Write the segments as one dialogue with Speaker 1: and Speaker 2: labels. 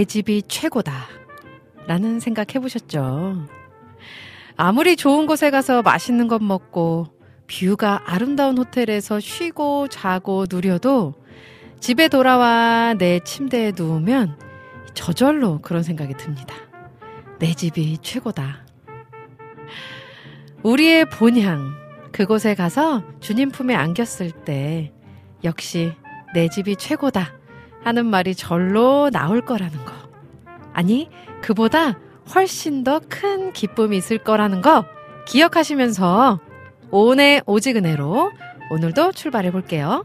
Speaker 1: 내 집이 최고다. 라는 생각 해보셨죠? 아무리 좋은 곳에 가서 맛있는 것 먹고 뷰가 아름다운 호텔에서 쉬고 자고 누려도 집에 돌아와 내 침대에 누우면 저절로 그런 생각이 듭니다. 내 집이 최고다. 우리의 본향, 그곳에 가서 주님 품에 안겼을 때 역시 내 집이 최고다 하는 말이 절로 나올 거라는 거. 아니, 그보다 훨씬 더 큰 기쁨이 있을 거라는 거 기억하시면서 오늘 오지근해로 오늘도 출발해 볼게요.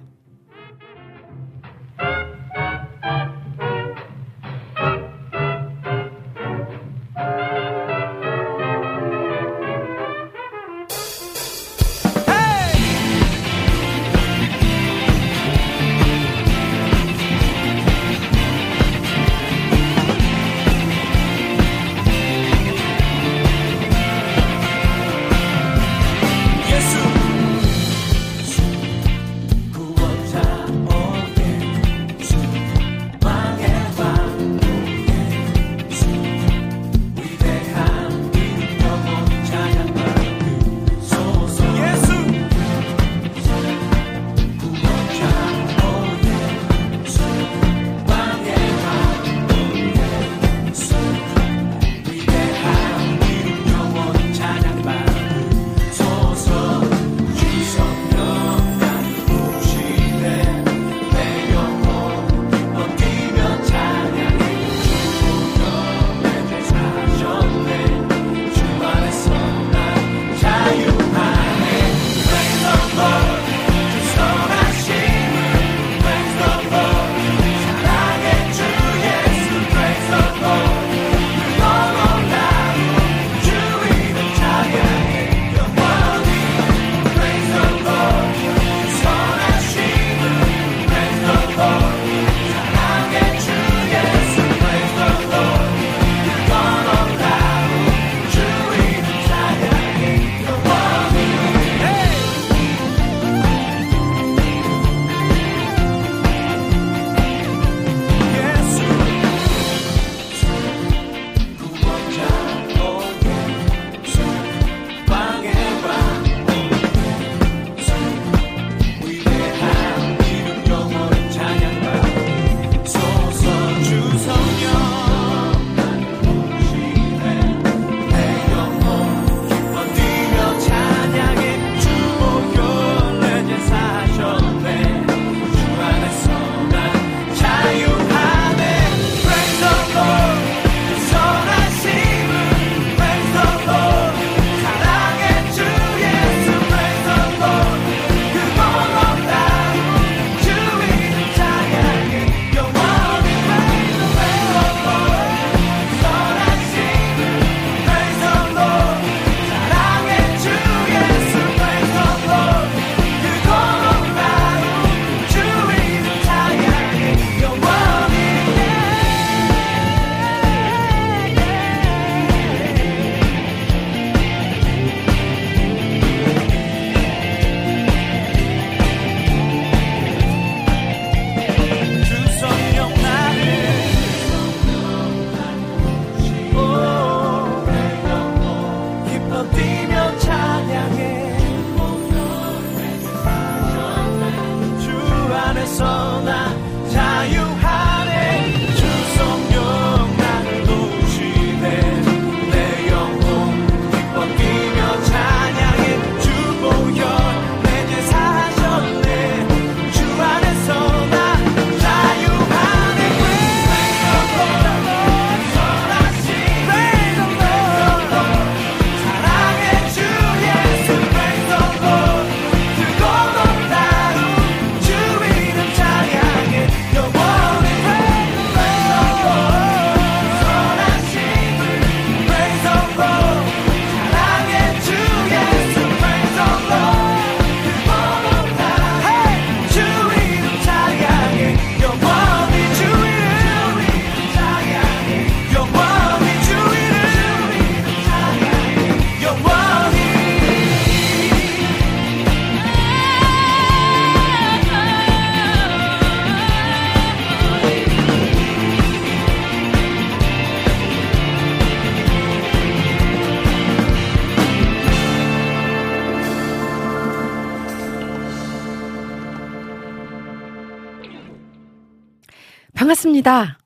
Speaker 1: 반갑습니다.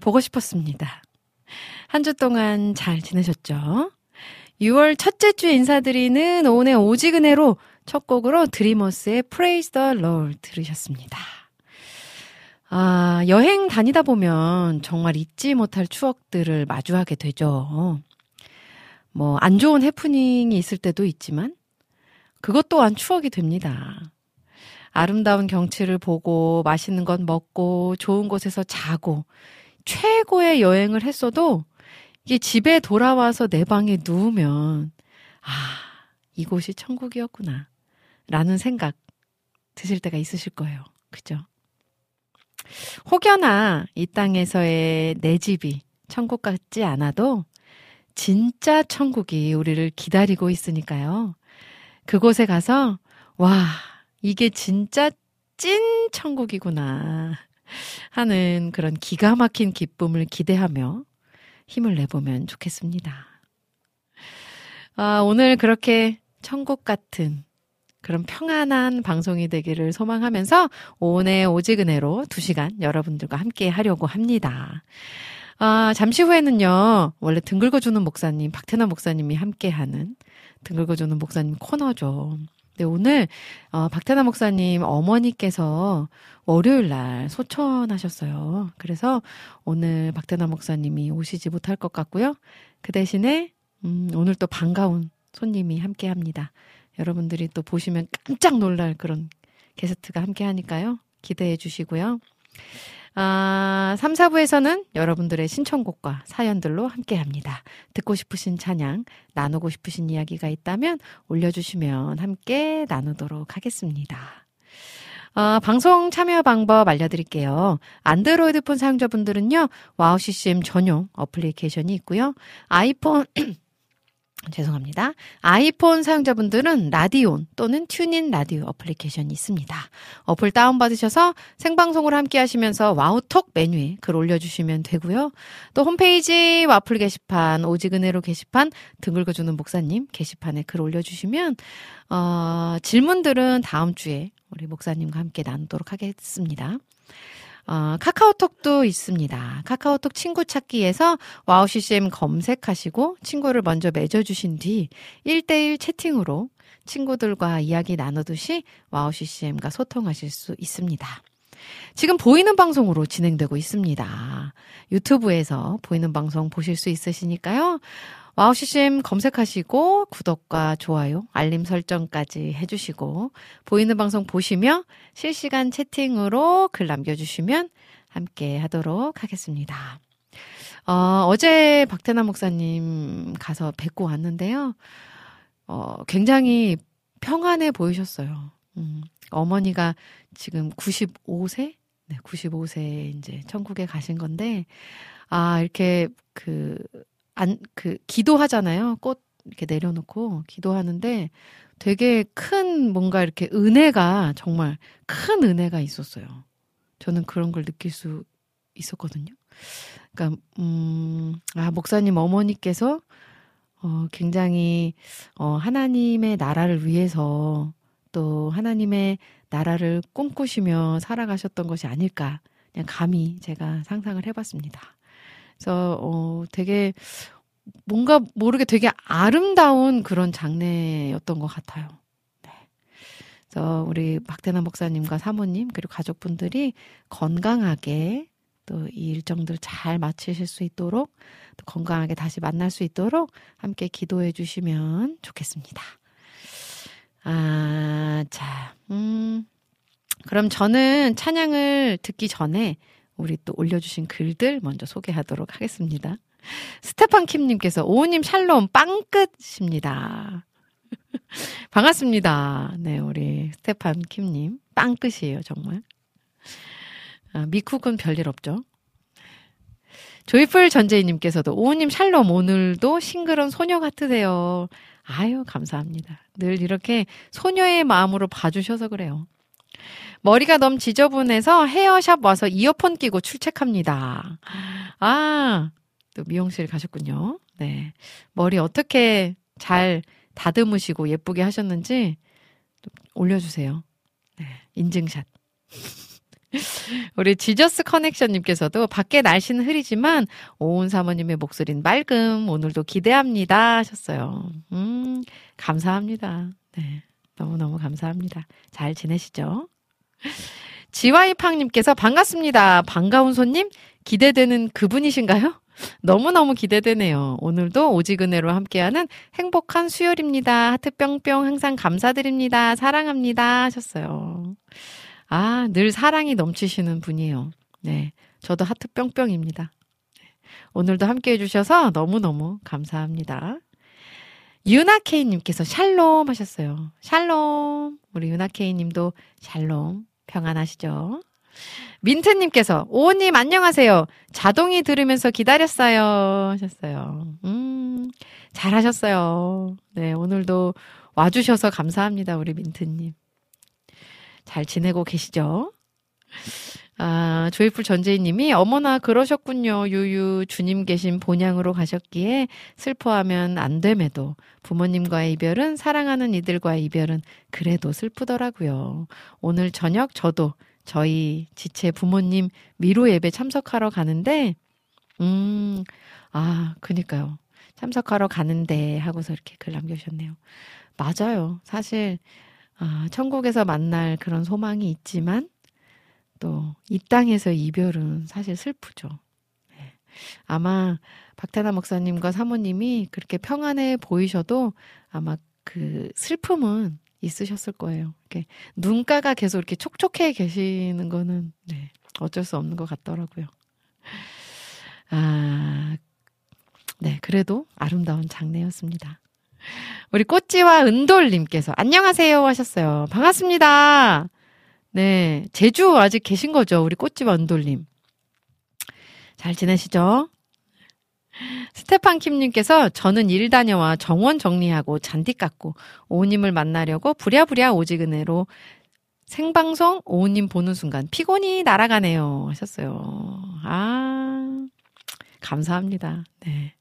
Speaker 1: 보고 싶었습니다. 한 주 동안 잘 지내셨죠? 6월 첫째 주 인사드리는 오은의 오지근해로 첫 곡으로 드리머스의 Praise the Lord 들으셨습니다. 아, 여행 다니다 보면 정말 잊지 못할 추억들을 마주하게 되죠. 뭐, 안 좋은 해프닝이 있을 때도 있지만, 그것 또한 추억이 됩니다. 아름다운 경치를 보고, 맛있는 것 먹고, 좋은 곳에서 자고, 최고의 여행을 했어도, 이게 집에 돌아와서 내 방에 누우면, 아, 이곳이 천국이었구나. 라는 생각 드실 때가 있으실 거예요. 그죠? 혹여나 이 땅에서의 내 집이 천국 같지 않아도 진짜 천국이 우리를 기다리고 있으니까요. 그곳에 가서, 와, 이게 진짜 찐 천국이구나. 하는 그런 기가 막힌 기쁨을 기대하며 힘을 내보면 좋겠습니다. 아, 오늘 그렇게 천국 같은 그런 평안한 방송이 되기를 소망하면서 오늘 오지근해로 2시간 여러분들과 함께 하려고 합니다. 아, 잠시 후에는요, 원래 등 긁어주는 목사님, 박태남 목사님이 함께하는 등 긁어주는 목사님 코너죠. 네, 오늘, 어, 박태남 목사님 어머니께서 월요일 날 소천하셨어요. 그래서 오늘 박태남 목사님이 오시지 못할 것 같고요. 그 대신에, 음, 오늘 또 반가운 손님이 함께 합니다. 여러분들이 또 보시면 깜짝 놀랄 그런 게스트가 함께 하니까요. 기대해 주시고요. 아, 3, 4부에서는 여러분들의 신청곡과 사연들로 함께 합니다. 듣고 싶으신 찬양, 나누고 싶으신 이야기가 있다면 올려주시면 함께 나누도록 하겠습니다. 어, 방송 참여 방법 알려드릴게요. 안드로이드 폰 사용자분들은요, 와우 CCM 전용 어플리케이션이 있고요. 아이폰, 죄송합니다. 아이폰 사용자분들은 라디온 또는 튠인 라디오 어플리케이션이 있습니다. 어플 다운받으셔서 생방송을 함께 하시면서 와우톡 메뉴에 글 올려주시면 되고요. 또 홈페이지 와플 게시판, 오직은혜로 게시판, 등 긁어주는 목사님 게시판에 글 올려주시면, 어, 질문들은 다음 주에 우리 목사님과 함께 나누도록 하겠습니다. 어, 카카오톡도 있습니다. 카카오톡 친구 찾기에서 와우 CCM 검색하시고 친구를 먼저 맺어주신 뒤 1대1 채팅으로 친구들과 이야기 나누듯이 와우 CCM과 소통하실 수 있습니다. 지금 보이는 방송으로 진행되고 있습니다. 유튜브에서 보이는 방송 보실 수 있으시니까요. 와우 CCM 검색하시고 구독과 좋아요, 알림 설정까지 해주시고 보이는 방송 보시며 실시간 채팅으로 글 남겨주시면 함께 하도록 하겠습니다. 어, 어제 박태남 목사님 가서 뵙고 왔는데요. 어, 굉장히 평안해 보이셨어요. 음, 어머니가 지금 95세? 네, 95세 이제 천국에 가신 건데, 아, 이렇게 그, 안, 그, 기도하잖아요. 꽃 이렇게 내려놓고 기도하는데 되게 큰 뭔가 이렇게 은혜가 정말 큰 은혜가 있었어요. 저는 그런 걸 느낄 수 있었거든요. 그러니까, 음, 아, 목사님 어머니께서 어, 굉장히, 어, 하나님의 나라를 위해서 또 하나님의 나라를 꿈꾸시며 살아가셨던 것이 아닐까. 그냥 감히 제가 상상을 해봤습니다. 그래서 어 되게 뭔가 모르게 되게 아름다운 그런 장례였던 것 같아요. 네. 그래서 우리 박대남 목사님과 사모님 그리고 가족분들이 건강하게 또 이 일정들 잘 마치실 수 있도록 또 건강하게 다시 만날 수 있도록 함께 기도해 주시면 좋겠습니다. 아, 자, 음, 그럼 저는 찬양을 듣기 전에 우리 또 올려주신 글들 먼저 소개하도록 하겠습니다. 스테판 킴님께서 오은님 샬롬 빵끗입니다. 반갑습니다. 네, 우리 스테판 킴님 빵끗이에요, 정말. 아, 미쿡은 별일 없죠. 조이풀 전재희님께서도 오우님 샬롬 오늘도 싱그런 소녀 같으세요. 아유 감사합니다. 늘 이렇게 소녀의 마음으로 봐주셔서 그래요. 머리가 너무 지저분해서 헤어샵 와서 이어폰 끼고 출첵합니다. 아, 또 미용실 가셨군요. 네. 머리 어떻게 잘 다듬으시고 예쁘게 하셨는지 올려주세요. 네. 인증샷. 우리 지저스 커넥션님께서도 밖에 날씨는 흐리지만 오은 사모님의 목소리는 맑음 오늘도 기대합니다 하셨어요. 음 감사합니다. 네 너무너무 감사합니다. 잘 지내시죠? 지와이팡님께서 반갑습니다. 반가운 손님 기대되는 그분이신가요? 너무너무 기대되네요. 오늘도 오지근해로 함께하는 행복한 수요일입니다. 하트 뿅뿅 항상 감사드립니다. 사랑합니다. 하셨어요. 아, 늘 사랑이 넘치시는 분이에요. 네. 저도 하트 뿅뿅입니다. 오늘도 함께 해주셔서 너무너무 감사합니다. 유나케이님께서 샬롬 하셨어요. 샬롬. 우리 유나케이님도 샬롬. 평안하시죠? 민트님께서 오호님 안녕하세요. 자동이 들으면서 기다렸어요 하셨어요. 음 잘하셨어요. 네 오늘도 와주셔서 감사합니다 우리 민트님. 잘 지내고 계시죠? 아, 조이풀 전재희님이 어머나 그러셨군요. 유유 주님 계신 본향으로 가셨기에 슬퍼하면 안 됨에도 부모님과의 이별은 사랑하는 이들과의 이별은 그래도 슬프더라고요. 오늘 저녁 저도 저희 지체 부모님 미로 예배 참석하러 가는데 음, 아, 그니까요. 참석하러 가는데 하고서 이렇게 글 남겨주셨네요. 맞아요. 사실 아, 천국에서 만날 그런 소망이 있지만 또 이 땅에서 이별은 사실 슬프죠. 네. 아마 박태나 목사님과 사모님이 그렇게 평안해 보이셔도 아마 그 슬픔은 있으셨을 거예요. 이렇게 눈가가 계속 이렇게 촉촉해 계시는 거는 네, 어쩔 수 없는 것 같더라고요. 아, 네, 그래도 아름다운 장례였습니다. 우리 꽃지와 은돌님께서 안녕하세요 하셨어요. 반갑습니다. 네, 제주 아직 계신 거죠? 우리 꽃지와 은돌님. 잘 지내시죠? 스테판 킴님께서 저는 일 다녀와 정원 정리하고 잔디 깎고 오우님을 만나려고 부랴부랴 오지근해로 생방송 오은님 보는 순간 피곤이 날아가네요 하셨어요. 아 감사합니다. 네.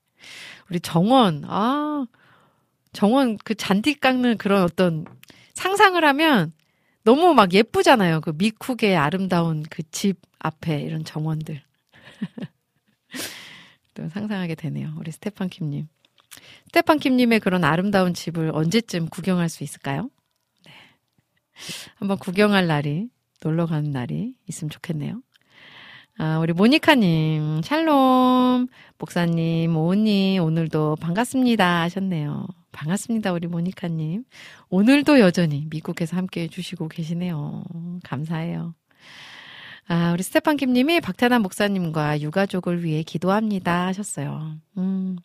Speaker 1: 우리 정원 아 정원 그 잔디 깎는 그런 어떤 상상을 하면 너무 막 예쁘잖아요. 그 미쿡의 아름다운 그 집 앞에 이런 정원들. 또 상상하게 되네요. 우리 스테판 킴님. 스테판 킴님의 그런 아름다운 집을 언제쯤 구경할 수 있을까요? 네. 한번 구경할 날이, 놀러 가는 날이 있으면 좋겠네요. 아, 우리 모니카님, 샬롬, 목사님, 오님, 오늘도 반갑습니다 하셨네요. 반갑습니다, 우리 모니카님. 오늘도 여전히 미국에서 함께 해주시고 계시네요. 감사해요. 아, 우리 스테판 김님이 박태남 목사님과 유가족을 위해 기도합니다 하셨어요. 음,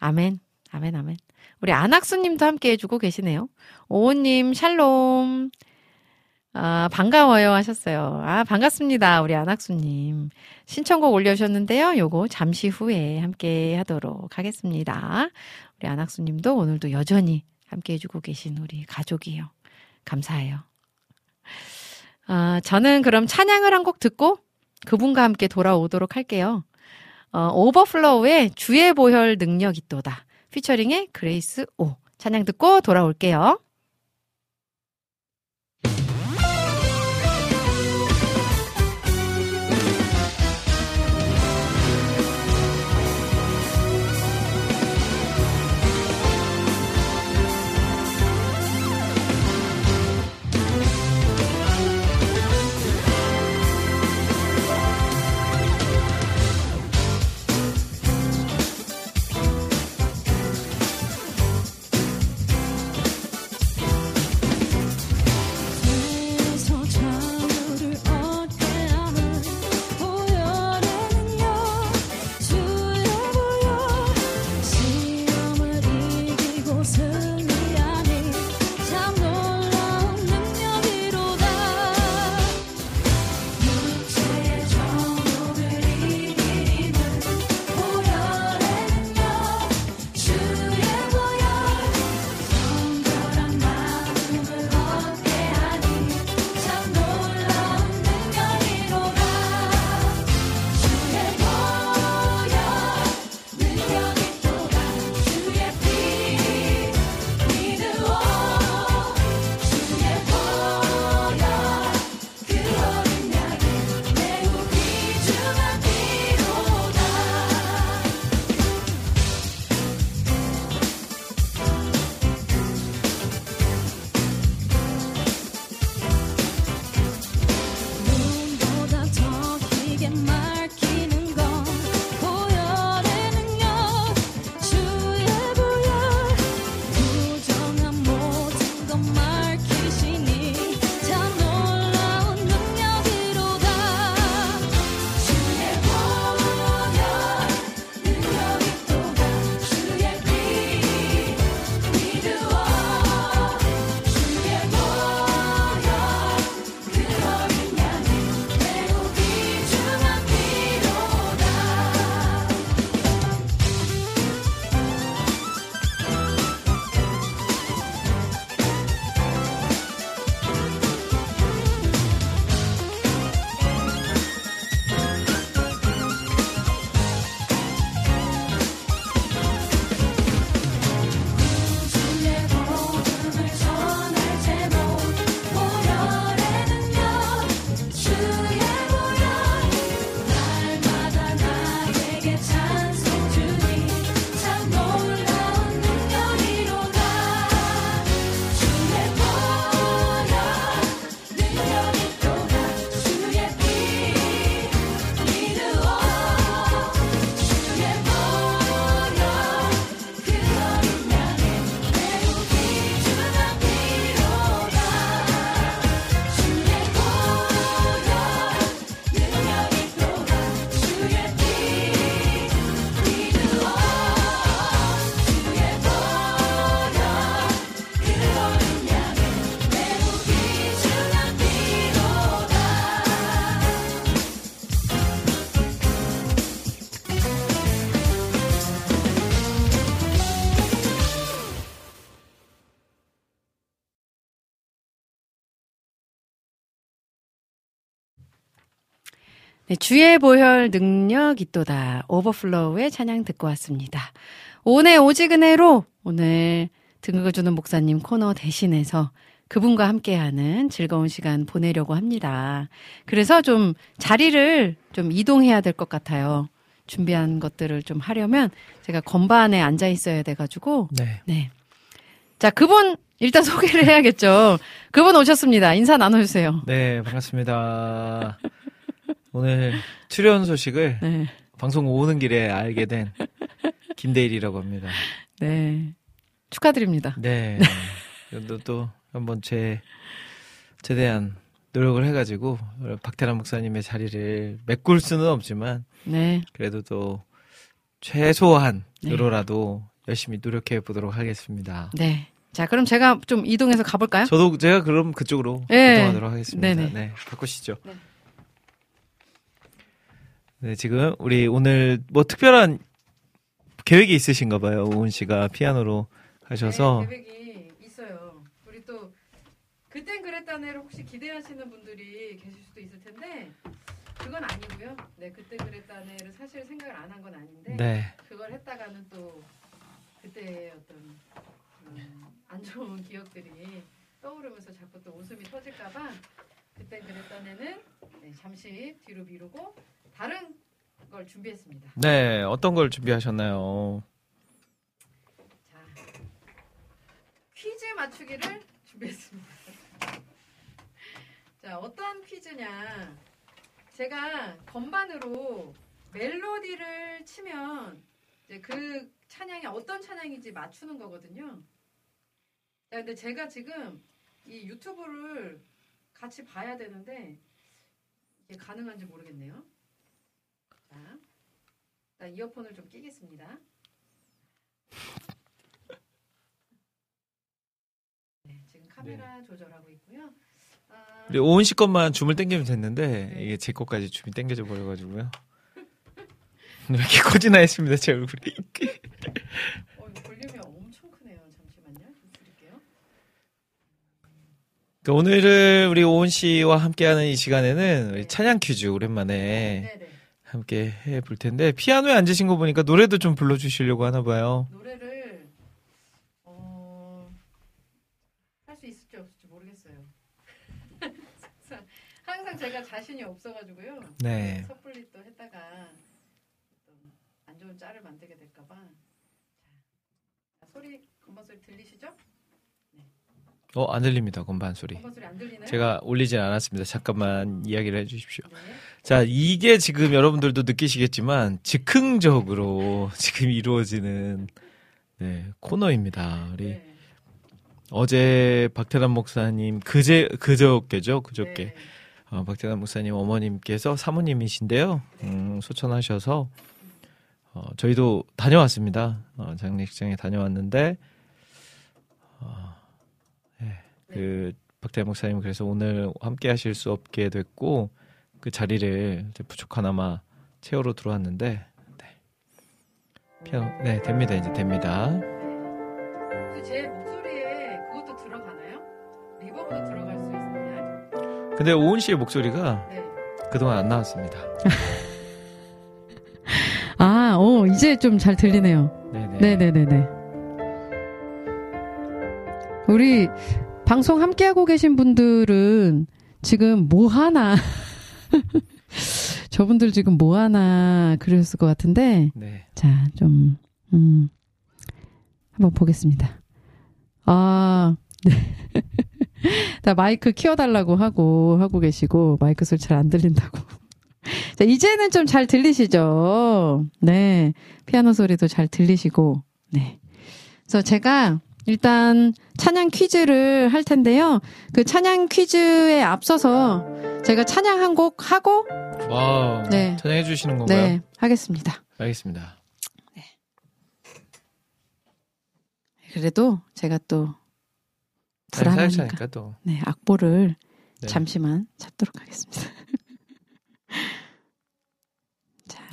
Speaker 1: 아멘, 아멘, 아멘. 우리 안학수님도 함께 해주고 계시네요. 오호님, 샬롬. 아, 반가워요 하셨어요. 아, 반갑습니다. 우리 안학수님. 신청곡 올려주셨는데요. 요거 잠시 후에 함께 하도록 하겠습니다. 우리 안학수님도 오늘도 여전히 함께 해주고 계신 우리 가족이에요. 감사해요. 아, 저는 그럼 찬양을 한 곡 듣고 그분과 함께 돌아오도록 할게요. 어, 오버플로우의 주의 보혈 능력 있도다. 피처링의 그레이스 오. 찬양 듣고 돌아올게요. 주의 보혈 능력 있도다. 오버플로우의 찬양 듣고 왔습니다. 오늘 오지근해로 오늘 등극을주는 목사님 코너 대신해서 그분과 함께하는 즐거운 시간 보내려고 합니다. 그래서 좀 자리를 좀 이동해야 될 것 같아요. 준비한 것들을 좀 하려면 제가 건반에 앉아 있어야 돼가지고.
Speaker 2: 네.
Speaker 1: 네. 자, 그분 일단 소개를 해야겠죠. 그분 오셨습니다. 인사 나눠주세요.
Speaker 2: 네, 반갑습니다. 오늘 출연 소식을
Speaker 1: 네.
Speaker 2: 방송 오는 길에 알게 된 김대일이라고 합니다.
Speaker 1: 네. 축하드립니다.
Speaker 2: 네. 또, 또 한번 제 최대한 노력을 해가지고 박태란 목사님의 자리를 메꿀 수는 없지만
Speaker 1: 네.
Speaker 2: 그래도 또 최소한으로라도 네. 열심히 노력해 보도록 하겠습니다.
Speaker 1: 네. 자, 그럼 제가 좀 이동해서 가볼까요?
Speaker 2: 저도 제가 그럼 그쪽으로 네. 이동하도록 하겠습니다. 네네. 네, 바꾸시죠. 네. 네, 지금 우리 오늘 뭐 특별한 계획이 있으신가 봐요. 오은 씨가 피아노로 하셔서.
Speaker 1: 네, 계획이 있어요. 우리 또 그땐 그랬다는 애를 혹시 기대하시는 분들이 계실 수도 있을 텐데 그건 아니고요. 네, 그때 그랬다는 애를 사실 생각을 안 한 건 아닌데 네. 그걸 했다가는 또 그때의 어떤 음, 안 좋은 기억들이 떠오르면서 자꾸 또 웃음이 터질까봐 그땐 그랬던 애는 네, 잠시 뒤로 미루고 다른 걸 준비했습니다.
Speaker 2: 네, 어떤 걸 준비하셨나요?
Speaker 1: 자, 퀴즈 맞추기를 준비했습니다. 자, 어떤 퀴즈냐? 제가 건반으로 멜로디를 치면 이제 그 찬양이 어떤 찬양인지 맞추는 거거든요. 자, 근데 제가 지금 이 유튜브를 같이 봐야 되는데 이게 가능한지 모르겠네요. 자, 일단 이어폰을 좀 끼겠습니다. 네, 지금 카메라 네. 조절하고 있고요.
Speaker 2: 아... 우리 오은 씨 것만 줌을 당기면 됐는데 네. 이게 제 것까지 줌이 당겨져 버려가지고요. 왜 이렇게 커지나 했습니다, 제 얼굴이.
Speaker 1: 어, 볼륨이 엄청 크네요. 잠시만요. 좀 줄일게요.
Speaker 2: 그러니까 오늘은 우리 오은 씨와 함께하는 이 시간에는 네. 찬양 퀴즈 오랜만에 네, 네. 함께 해볼 텐데 피아노에 앉으신 거 보니까 노래도 좀 불러주시려고 하나 봐요.
Speaker 1: 노래를 어... 할 수 있을지 없을지 모르겠어요. 항상 제가 자신이 없어가지고요. 네. 섣불리 또 했다가 안 좋은 짤을 만들게 될까봐. 자, 소리 건반 소리 들리시죠?
Speaker 2: 네. 어, 안 들립니다. 건반 소리.
Speaker 1: 건반 소리 안 들리나요?
Speaker 2: 제가 올리진 않았습니다. 잠깐만 이야기를 해 주십시오. 네. 자, 이게 지금 여러분들도 느끼시겠지만 즉흥적으로 지금 이루어지는 네, 코너입니다. 우리 네. 어제 박태남 목사님 그제 그저께죠, 그저께. 네. 어, 박태남 목사님 어머님께서 사모님이신데요. 음, 소천하셔서 어, 저희도 다녀왔습니다. 어, 장례식장에 다녀왔는데, 어, 네, 그, 박대 목사님 그래서 오늘 함께 하실 수 없게 됐고, 그 자리를 부족하나마 채우러 들어왔는데, 네. 피아노, 네, 됩니다. 이제 됩니다.
Speaker 1: 네. 제 목소리에 그것도 들어가나요? 리버브도 들어갈 수 있나요?
Speaker 2: 근데 오은 씨의 목소리가 네. 그동안 안 나왔습니다.
Speaker 1: 아, 어, 이제 좀 잘 들리네요. 네네. 네네네 우리 방송 함께하고 계신 분들은 지금 뭐 하나. 저분들 지금 뭐 하나 그랬을 것 같은데. 네. 자, 좀, 음, 한번 보겠습니다. 아, 네. 다 마이크 키워달라고 하고, 하고 계시고, 마이크 소리 잘 안 들린다고. 자, 이제는 좀 잘 들리시죠? 네. 피아노 소리도 잘 들리시고, 네. 그래서 제가 일단 찬양 퀴즈를 할 텐데요. 그 찬양 퀴즈에 앞서서 제가 찬양 한 곡 하고,
Speaker 2: 와 네. 찬양해 주시는 건가요?
Speaker 1: 네. 하겠습니다.
Speaker 2: 알겠습니다. 네.
Speaker 1: 그래도 제가 또 불안하니까 또. 네, 악보를 네. 잠시만 찾도록 하겠습니다.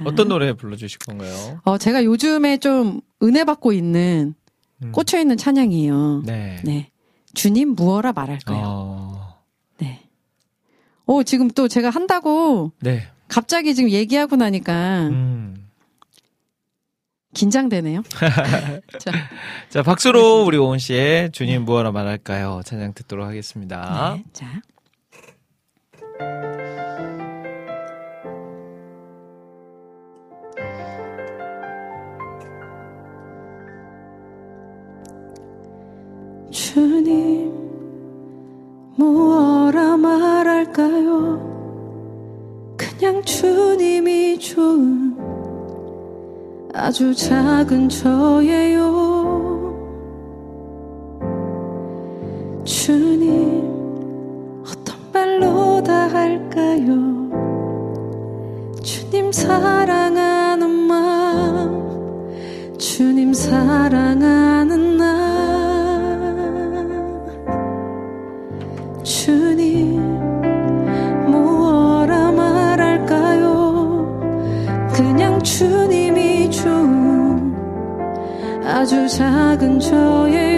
Speaker 2: 어떤 노래 불러주실 건가요?
Speaker 1: 어, 제가 요즘에 좀 은혜 받고 있는 음. 꽂혀 있는 찬양이에요. 네. 네. 주님 무어라 말할까요? 어... 네. 오, 지금 또 제가 한다고. 네. 갑자기 지금 얘기하고 나니까
Speaker 2: 음.
Speaker 1: 긴장되네요. 자,
Speaker 2: 자, 박수로 우리 오은 씨의 주님 무엇라 말할까요? 찬양 듣도록 하겠습니다.
Speaker 1: 네, 자.
Speaker 3: 주님, 뭐라 말할까요? 그냥 주님이 좋은 아주 작은 저예요. 주님, 어떤 말로 다 할까요? 주님 사랑하는 마음, 주님 사랑하는 아주 작은 저예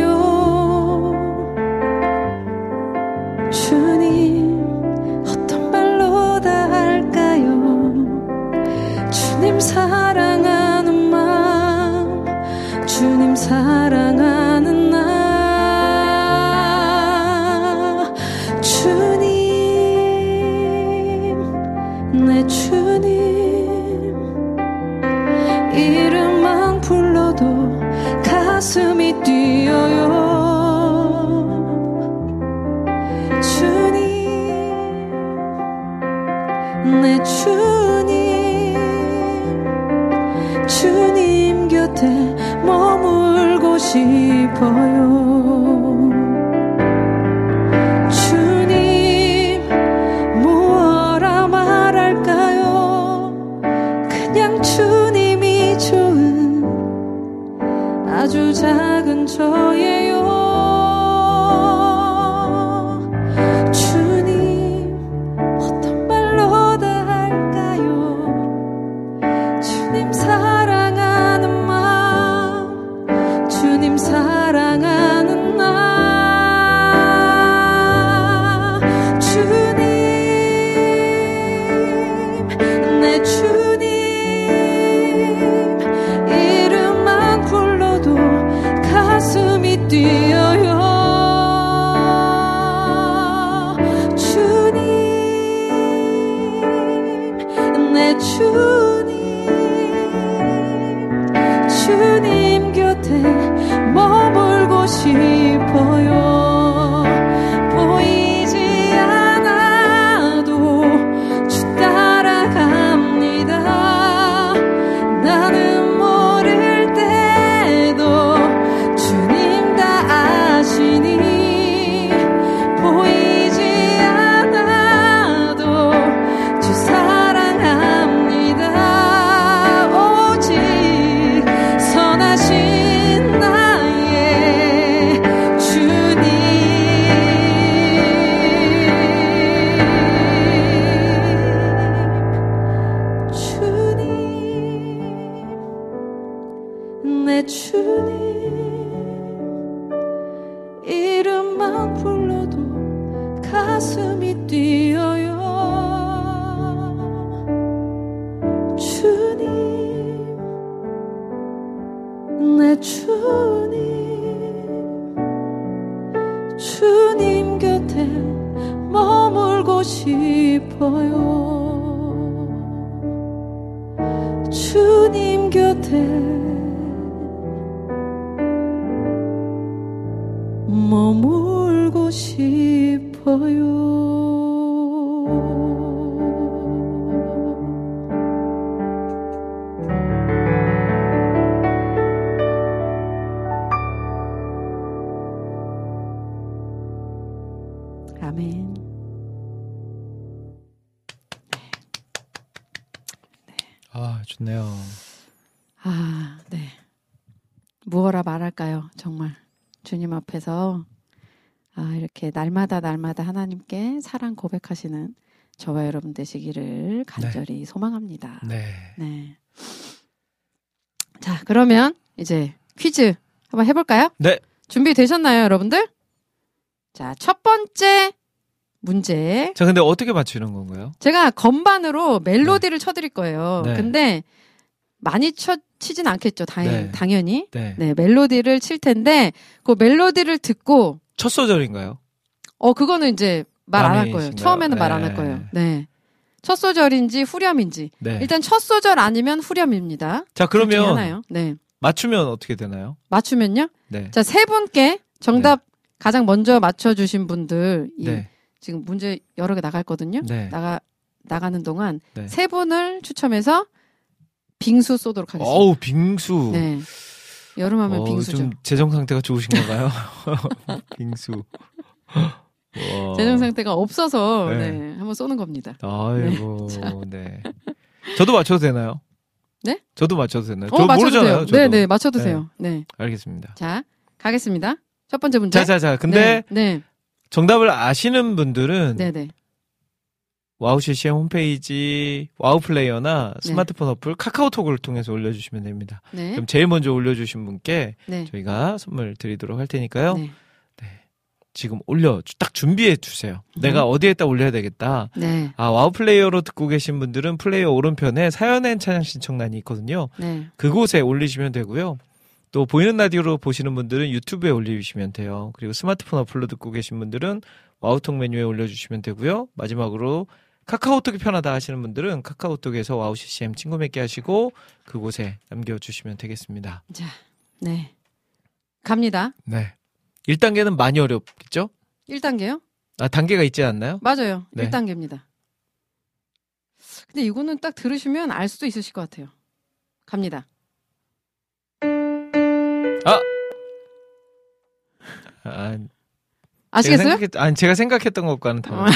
Speaker 1: 날마다 날마다 하나님께 사랑 고백하시는 저와 여러분 되시기를 간절히 소망합니다.
Speaker 2: 네.
Speaker 1: 네. 자, 그러면 이제 퀴즈 한번 해볼까요?
Speaker 2: 네.
Speaker 1: 준비되셨나요, 여러분들? 자, 첫 번째 문제.
Speaker 2: 자, 근데 어떻게 맞추는 건가요?
Speaker 1: 제가 건반으로 멜로디를 쳐드릴 거예요.
Speaker 2: 네.
Speaker 1: 근데 많이 쳐, 치진 않겠죠. 당,
Speaker 2: 네.
Speaker 1: 당연히.
Speaker 2: 네.
Speaker 1: 네, 멜로디를 칠 텐데, 그 멜로디를 듣고,
Speaker 2: 첫 소절인가요?
Speaker 1: 어, 그거는 이제 말 안 할 거예요. 처음에는 말 안할
Speaker 2: 네.
Speaker 1: 거예요. 네. 첫 소절인지 후렴인지.
Speaker 2: 네.
Speaker 1: 일단 첫 소절 아니면 후렴입니다.
Speaker 2: 자, 그러면.
Speaker 1: 네.
Speaker 2: 맞추면 어떻게 되나요?
Speaker 1: 맞추면요.
Speaker 2: 네.
Speaker 1: 자, 세 분께 정답 가장 먼저 맞춰 주신 분들, 이
Speaker 2: 네.
Speaker 1: 지금 문제 여러 개 나갔거든요.
Speaker 2: 네.
Speaker 1: 나가, 나가는 동안
Speaker 2: 네.
Speaker 1: 세 분을 추첨해서 빙수 쏘도록 하겠습니다.
Speaker 2: 어우, 빙수.
Speaker 1: 네. 여름하면
Speaker 2: 어,
Speaker 1: 빙수죠.
Speaker 2: 좀 재정 상태가 좋으신 건가요? 빙수. 와.
Speaker 1: 재정 상태가 없어서
Speaker 2: 네.
Speaker 1: 네. 한번 쏘는 겁니다.
Speaker 2: 아이고, 네. 저도 맞춰도 되나요?
Speaker 1: 네?
Speaker 2: 저도 맞춰도 되나요?
Speaker 1: 어,
Speaker 2: 저
Speaker 1: 맞춰도
Speaker 2: 모르잖아요.
Speaker 1: 네, 네, 맞춰도 돼요. 네.
Speaker 2: 알겠습니다.
Speaker 1: 자, 가겠습니다. 첫 번째 문제.
Speaker 2: 자, 자, 자. 근데
Speaker 1: 네,
Speaker 2: 정답을 아시는 분들은
Speaker 1: 네, 네.
Speaker 2: 와우 CCM 홈페이지 와우 플레이어나
Speaker 1: 네.
Speaker 2: 스마트폰 어플 카카오톡을 통해서 올려주시면 됩니다.
Speaker 1: 네.
Speaker 2: 그럼 제일 먼저 올려주신 분께
Speaker 1: 네.
Speaker 2: 저희가 선물 드리도록 할 테니까요.
Speaker 1: 네.
Speaker 2: 지금 올려 딱 준비해 주세요.
Speaker 1: 음.
Speaker 2: 내가 어디에다 올려야 되겠다.
Speaker 1: 네.
Speaker 2: 아 와우 플레이어로 듣고 계신 분들은 플레이어 오른편에 사연엔 찬양 신청란이 있거든요.
Speaker 1: 네.
Speaker 2: 그곳에 올리시면 되고요. 또 보이는 라디오로 보시는 분들은 유튜브에 올리시면 돼요. 그리고 스마트폰 어플로 듣고 계신 분들은 와우톡 메뉴에 올려주시면 되고요. 마지막으로 카카오톡이 편하다 하시는 분들은 카카오톡에서 와우 CCM 친구 맺기 하시고 그곳에 남겨주시면 되겠습니다.
Speaker 1: 자, 네. 갑니다.
Speaker 2: 네. 1단계는 많이 어렵겠죠?
Speaker 1: 1단계요?
Speaker 2: 아, 단계가 있지 않나요?
Speaker 1: 맞아요.
Speaker 2: 네.
Speaker 1: 1단계입니다. 근데 이거는 딱 들으시면 알 수도 있으실 것 같아요. 갑니다.
Speaker 2: 아,
Speaker 1: 아시겠어요?
Speaker 2: 제가 아니, 제가 생각했던 것과는
Speaker 1: 어.
Speaker 2: 달라요.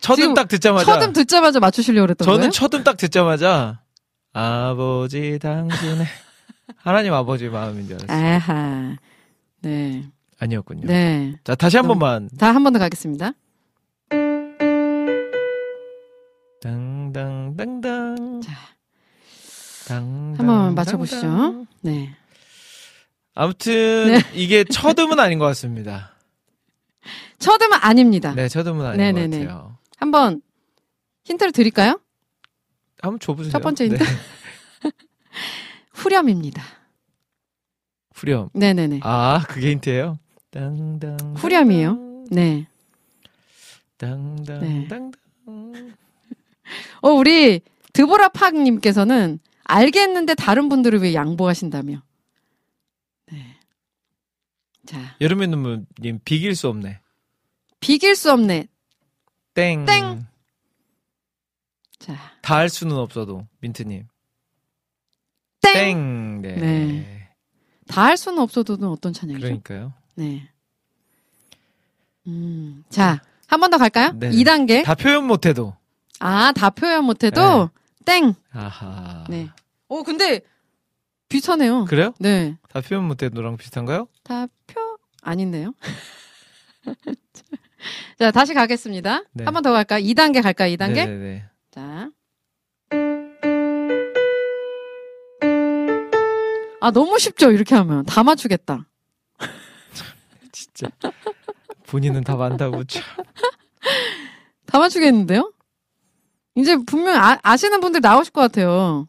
Speaker 2: 첫음 딱 듣자마자.
Speaker 1: 첫음 듣자마자 맞추시려고 그랬던
Speaker 2: 저는
Speaker 1: 거예요?
Speaker 2: 첫음 딱 듣자마자 아버지 당신의 하나님 아버지 마음인 줄 알았어요.
Speaker 1: 아하. 네.
Speaker 2: 아니었군요.
Speaker 1: 네.
Speaker 2: 자 다시 한 번만
Speaker 1: 다 한 번 더 가겠습니다.
Speaker 2: 당당당당
Speaker 1: 자,
Speaker 2: 당
Speaker 1: 한번 맞춰보시죠. 네.
Speaker 2: 아무튼
Speaker 1: 네.
Speaker 2: 이게 첫 음은 아닌 것 같습니다.
Speaker 1: 첫 음은 아닙니다.
Speaker 2: 네, 첫 음은 아닌
Speaker 1: 네네네.
Speaker 2: 것 같아요.
Speaker 1: 한번 힌트를 드릴까요?
Speaker 2: 한번 줘보세요.
Speaker 1: 첫 번째 힌트?
Speaker 2: 네.
Speaker 1: 후렴입니다.
Speaker 2: 후렴.
Speaker 1: 네네네.
Speaker 2: 아, 그게 힌트예요. 당당.
Speaker 1: 후렴이에요. 네.
Speaker 2: 당당.
Speaker 1: 네.
Speaker 2: 당당.
Speaker 1: 어, 우리 드보라 팍님께서는 알겠는데 다른 분들을 왜 양보하신다며. 네. 자,
Speaker 2: 여름의 눈물님 비길 수 없네.
Speaker 1: 비길 수 없네.
Speaker 2: 땡.
Speaker 1: 땡. 자,
Speaker 2: 다 할 수는 없어도 민트님.
Speaker 1: 땡.
Speaker 2: 땡. 네.
Speaker 1: 네. 다 할 수는 없어도는 어떤 찬양이죠?
Speaker 2: 그러니까요.
Speaker 1: 네. 음, 자, 한 번 더 갈까요?
Speaker 2: 네.
Speaker 1: 2단계.
Speaker 2: 다 표현 못해도.
Speaker 1: 아, 다 표현 못해도 땡.
Speaker 2: 아하.
Speaker 1: 네. 오, 근데 비슷하네요.
Speaker 2: 그래요?
Speaker 1: 네.
Speaker 2: 다 표현 못해도랑 비슷한가요?
Speaker 1: 다 표, 아닌데요? 자, 다시 가겠습니다.
Speaker 2: 네.
Speaker 1: 한 번 더 갈까? 2단계 갈까? 2단계?
Speaker 2: 네네네.
Speaker 1: 자. 아, 너무 쉽죠? 이렇게 하면. 다 맞추겠다.
Speaker 2: 진짜. 본인은 답 안다고 참.
Speaker 1: 다 맞추겠는데요? 이제 분명 아, 아시는 분들 나오실 것 같아요.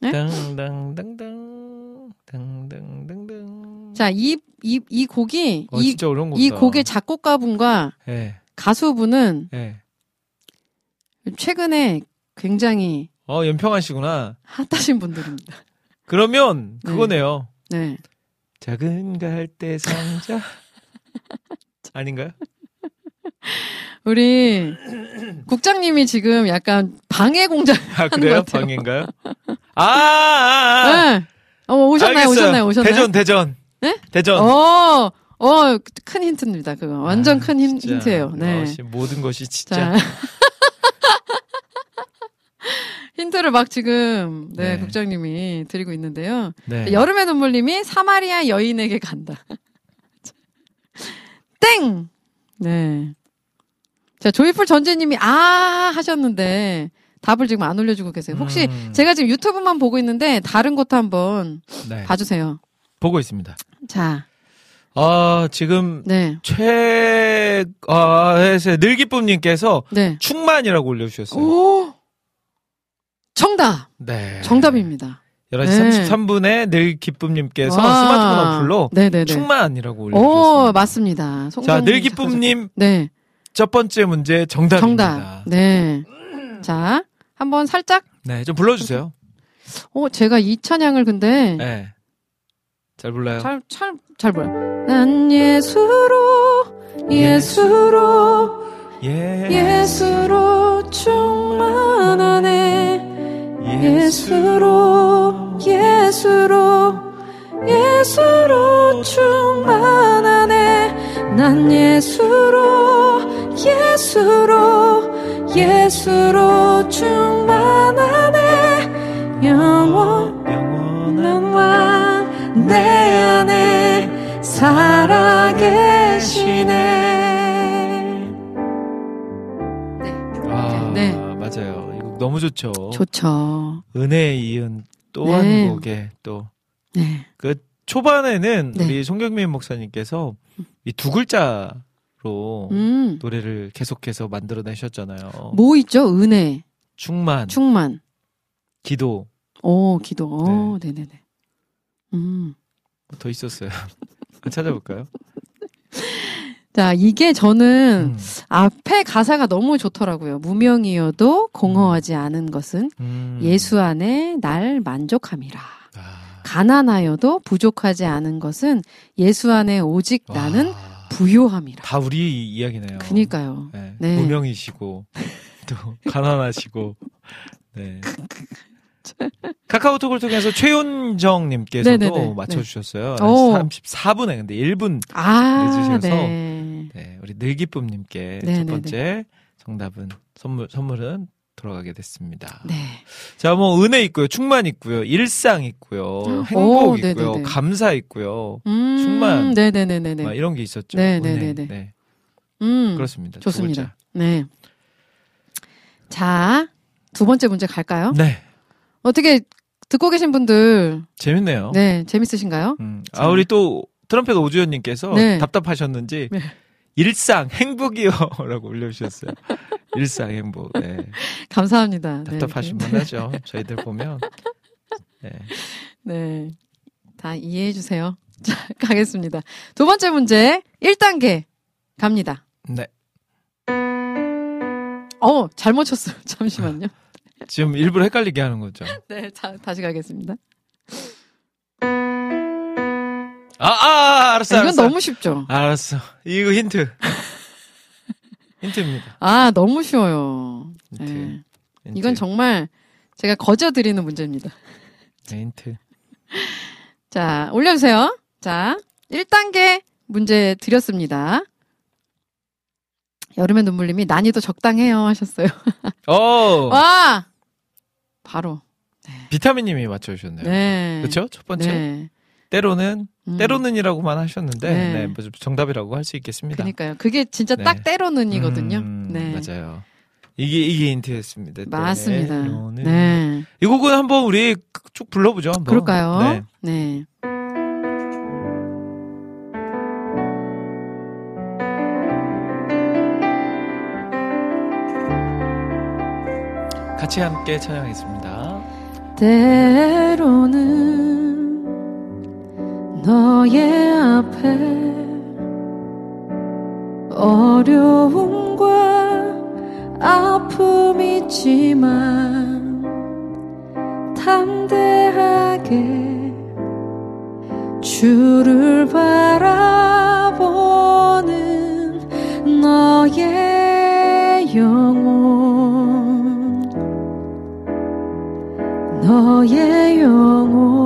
Speaker 1: 네?
Speaker 2: 당당당당. 당당당당.
Speaker 1: 자, 이, 이, 이 곡이,
Speaker 2: 어,
Speaker 1: 이. 이 곡의 작곡가분과
Speaker 2: 예.
Speaker 1: 가수분은
Speaker 2: 예.
Speaker 1: 최근에 굉장히
Speaker 2: 어, 연평한 씨구나.
Speaker 1: 핫하신 분들입니다.
Speaker 2: 그러면
Speaker 1: 네.
Speaker 2: 그거네요.
Speaker 1: 네.
Speaker 2: 작은 갈대 상자. 아닌가요?
Speaker 1: 우리 국장님이 지금 약간 방해 공작.
Speaker 2: 아,
Speaker 1: 것
Speaker 2: 그래요?
Speaker 1: 같아요.
Speaker 2: 방인가요? 아, 아, 아.
Speaker 1: 네. 어, 오셨나요?
Speaker 2: 알겠어요.
Speaker 1: 오셨나요? 오셨나요?
Speaker 2: 대전, 대전.
Speaker 1: 네?
Speaker 2: 대전.
Speaker 1: 어, 어, 큰 힌트입니다. 그거 완전
Speaker 2: 아,
Speaker 1: 큰 힌. 힌트예요. 네.
Speaker 2: 어, 씨, 모든 것이 진짜.
Speaker 1: 자. 힌트를 막 지금 네,
Speaker 2: 네.
Speaker 1: 국장님이 드리고 있는데요.
Speaker 2: 네.
Speaker 1: 여름의 눈물님이 사마리아 여인에게 간다. 땡. 네. 자 조이풀 전재님이 아 하셨는데 답을 지금 안 올려주고 계세요. 혹시
Speaker 2: 음.
Speaker 1: 제가 지금 유튜브만 보고 있는데 다른 것도 한번
Speaker 2: 네.
Speaker 1: 봐주세요.
Speaker 2: 보고 있습니다.
Speaker 1: 자
Speaker 2: 아, 지금
Speaker 1: 네.
Speaker 2: 최, 아, 해서 늘기쁨님께서
Speaker 1: 네.
Speaker 2: 충만이라고 올려주셨어요.
Speaker 1: 오! 정답!
Speaker 2: 네.
Speaker 1: 정답입니다.
Speaker 2: 11시
Speaker 1: 네.
Speaker 2: 33분에 늘 기쁨님께서
Speaker 1: 와.
Speaker 2: 스마트폰 어플로
Speaker 1: 네네네.
Speaker 2: 충만이라고
Speaker 1: 오,
Speaker 2: 올려주셨습니다.
Speaker 1: 맞습니다.
Speaker 2: 자, 늘 기쁨님
Speaker 1: 작가님. 네.
Speaker 2: 첫 번째 문제 정답입니다.
Speaker 1: 정답. 네. 자, 한번 살짝,
Speaker 2: 네, 좀 불러주세요.
Speaker 1: 어, 제가 이 찬양을 근데,
Speaker 2: 네. 잘 불러요.
Speaker 1: 잘, 잘, 잘 몰라. 난 예수로, 예수로,
Speaker 2: 예.
Speaker 1: 예수로 충만하네. 예수로, 예수로, 예수로 충만하네. 난 예수로, 예수로, 예수로 충만하네. 영원,
Speaker 2: 영원한
Speaker 1: 왕 내 안에 살아계시네.
Speaker 2: 너무 좋죠.
Speaker 1: 좋죠.
Speaker 2: 은혜에 이은 또한
Speaker 1: 네.
Speaker 2: 곡에 또
Speaker 1: 네.
Speaker 2: 그 초반에는
Speaker 1: 네.
Speaker 2: 우리 송경민 목사님께서 이 두 글자로
Speaker 1: 음.
Speaker 2: 노래를 계속해서 만들어내셨잖아요.
Speaker 1: 뭐 있죠? 은혜,
Speaker 2: 충만,
Speaker 1: 충만.
Speaker 2: 기도
Speaker 1: 오, 기도. 오, 네. 네네 음.
Speaker 2: 더 있었어요. 찾아볼까요?
Speaker 1: 자, 이게 저는
Speaker 2: 음.
Speaker 1: 앞에 가사가 너무 좋더라고요. 무명이어도 공허하지 않은 것은
Speaker 2: 음.
Speaker 1: 예수 안에 날 만족함이라.
Speaker 2: 아.
Speaker 1: 가난하여도 부족하지 않은 것은 예수 안에 오직
Speaker 2: 와.
Speaker 1: 나는 부요함이라.
Speaker 2: 다 우리 이야기네요.
Speaker 1: 그니까요.
Speaker 2: 네.
Speaker 1: 네.
Speaker 2: 무명이시고 또 가난하시고. 네. 카카오톡을 통해서 최윤정님께서도
Speaker 1: 네네네.
Speaker 2: 맞춰주셨어요.
Speaker 1: 오.
Speaker 2: 34분에 근데 1분
Speaker 1: 아,
Speaker 2: 늦으셔서
Speaker 1: 네.
Speaker 2: 네, 우리 늘기쁨님께 첫
Speaker 1: 네네네.
Speaker 2: 번째 정답은 선물 선물은 돌아가게 됐습니다.
Speaker 1: 네.
Speaker 2: 자, 뭐 은혜 있고요, 충만 있고요, 일상 있고요,
Speaker 1: 오,
Speaker 2: 행복 있고요,
Speaker 1: 네네네.
Speaker 2: 감사 있고요,
Speaker 1: 음,
Speaker 2: 충만.
Speaker 1: 네네네네네.
Speaker 2: 막 이런 게 있었죠.
Speaker 1: 네네네네.
Speaker 2: 은혜. 네,
Speaker 1: 음.
Speaker 2: 그렇습니다. 두
Speaker 1: 좋습니다. 네. 자, 두 번째 문제 갈까요?
Speaker 2: 네,
Speaker 1: 어떻게 듣고 계신 분들
Speaker 2: 재밌네요.
Speaker 1: 네, 재밌으신가요?
Speaker 2: 음. 아, 우리 또 트럼펫 오주연님께서
Speaker 1: 네.
Speaker 2: 답답하셨는지
Speaker 1: 네.
Speaker 2: 일상 행복이요라고 올려주셨어요. 일상 행복. 네.
Speaker 1: 감사합니다. 네,
Speaker 2: 답답하신
Speaker 1: 네.
Speaker 2: 분 하죠. 저희들 보면. 네.
Speaker 1: 네. 다 이해해 주세요. 자, 가겠습니다. 두 번째 문제 1단계 갑니다.
Speaker 2: 네.
Speaker 1: 어, 잘못 쳤어요. 잠시만요.
Speaker 2: 지금 일부러 헷갈리게 하는 거죠.
Speaker 1: 네, 자, 다시 가겠습니다.
Speaker 2: 아, 아, 알았어,
Speaker 1: 이건
Speaker 2: 알았어.
Speaker 1: 너무 쉽죠?
Speaker 2: 알았어. 이거 힌트. 힌트입니다.
Speaker 1: 아, 너무 쉬워요.
Speaker 2: 힌트.
Speaker 1: 네.
Speaker 2: 힌트.
Speaker 1: 이건 정말 제가 거저 드리는 문제입니다.
Speaker 2: 네, 힌트.
Speaker 1: 자, 올려주세요. 자, 1단계 문제 드렸습니다. 여름의 눈물님이 난이도 적당해요 하셨어요.
Speaker 2: 어,
Speaker 1: 와! 바로.
Speaker 2: 비타민님이 맞춰주셨네요.
Speaker 1: 네.
Speaker 2: 그렇죠? 첫 번째.
Speaker 1: 네.
Speaker 2: 때로는
Speaker 1: 음.
Speaker 2: 때로는이라고,만 하셨는데,
Speaker 1: 네.
Speaker 2: 네, 뭐 정답이라고 할 수 있겠습니다.
Speaker 1: 그니까요. 그게 진짜
Speaker 2: 네.
Speaker 1: 딱 때로는이거든요.
Speaker 2: 음,
Speaker 1: 네.
Speaker 2: 맞아요. 이게 이게 힌트였습니다.
Speaker 1: 맞습니다.
Speaker 2: 때로는.
Speaker 1: 네.
Speaker 2: 이 곡은 한번 우리 쭉 불러보죠. 한번.
Speaker 1: 그럴까요?
Speaker 2: 네. 같이 함께 찬양하겠습니다.
Speaker 3: 때로는 너의 앞에 어려움과 아픔 있지만 담대하게 주를 바라 너의 영혼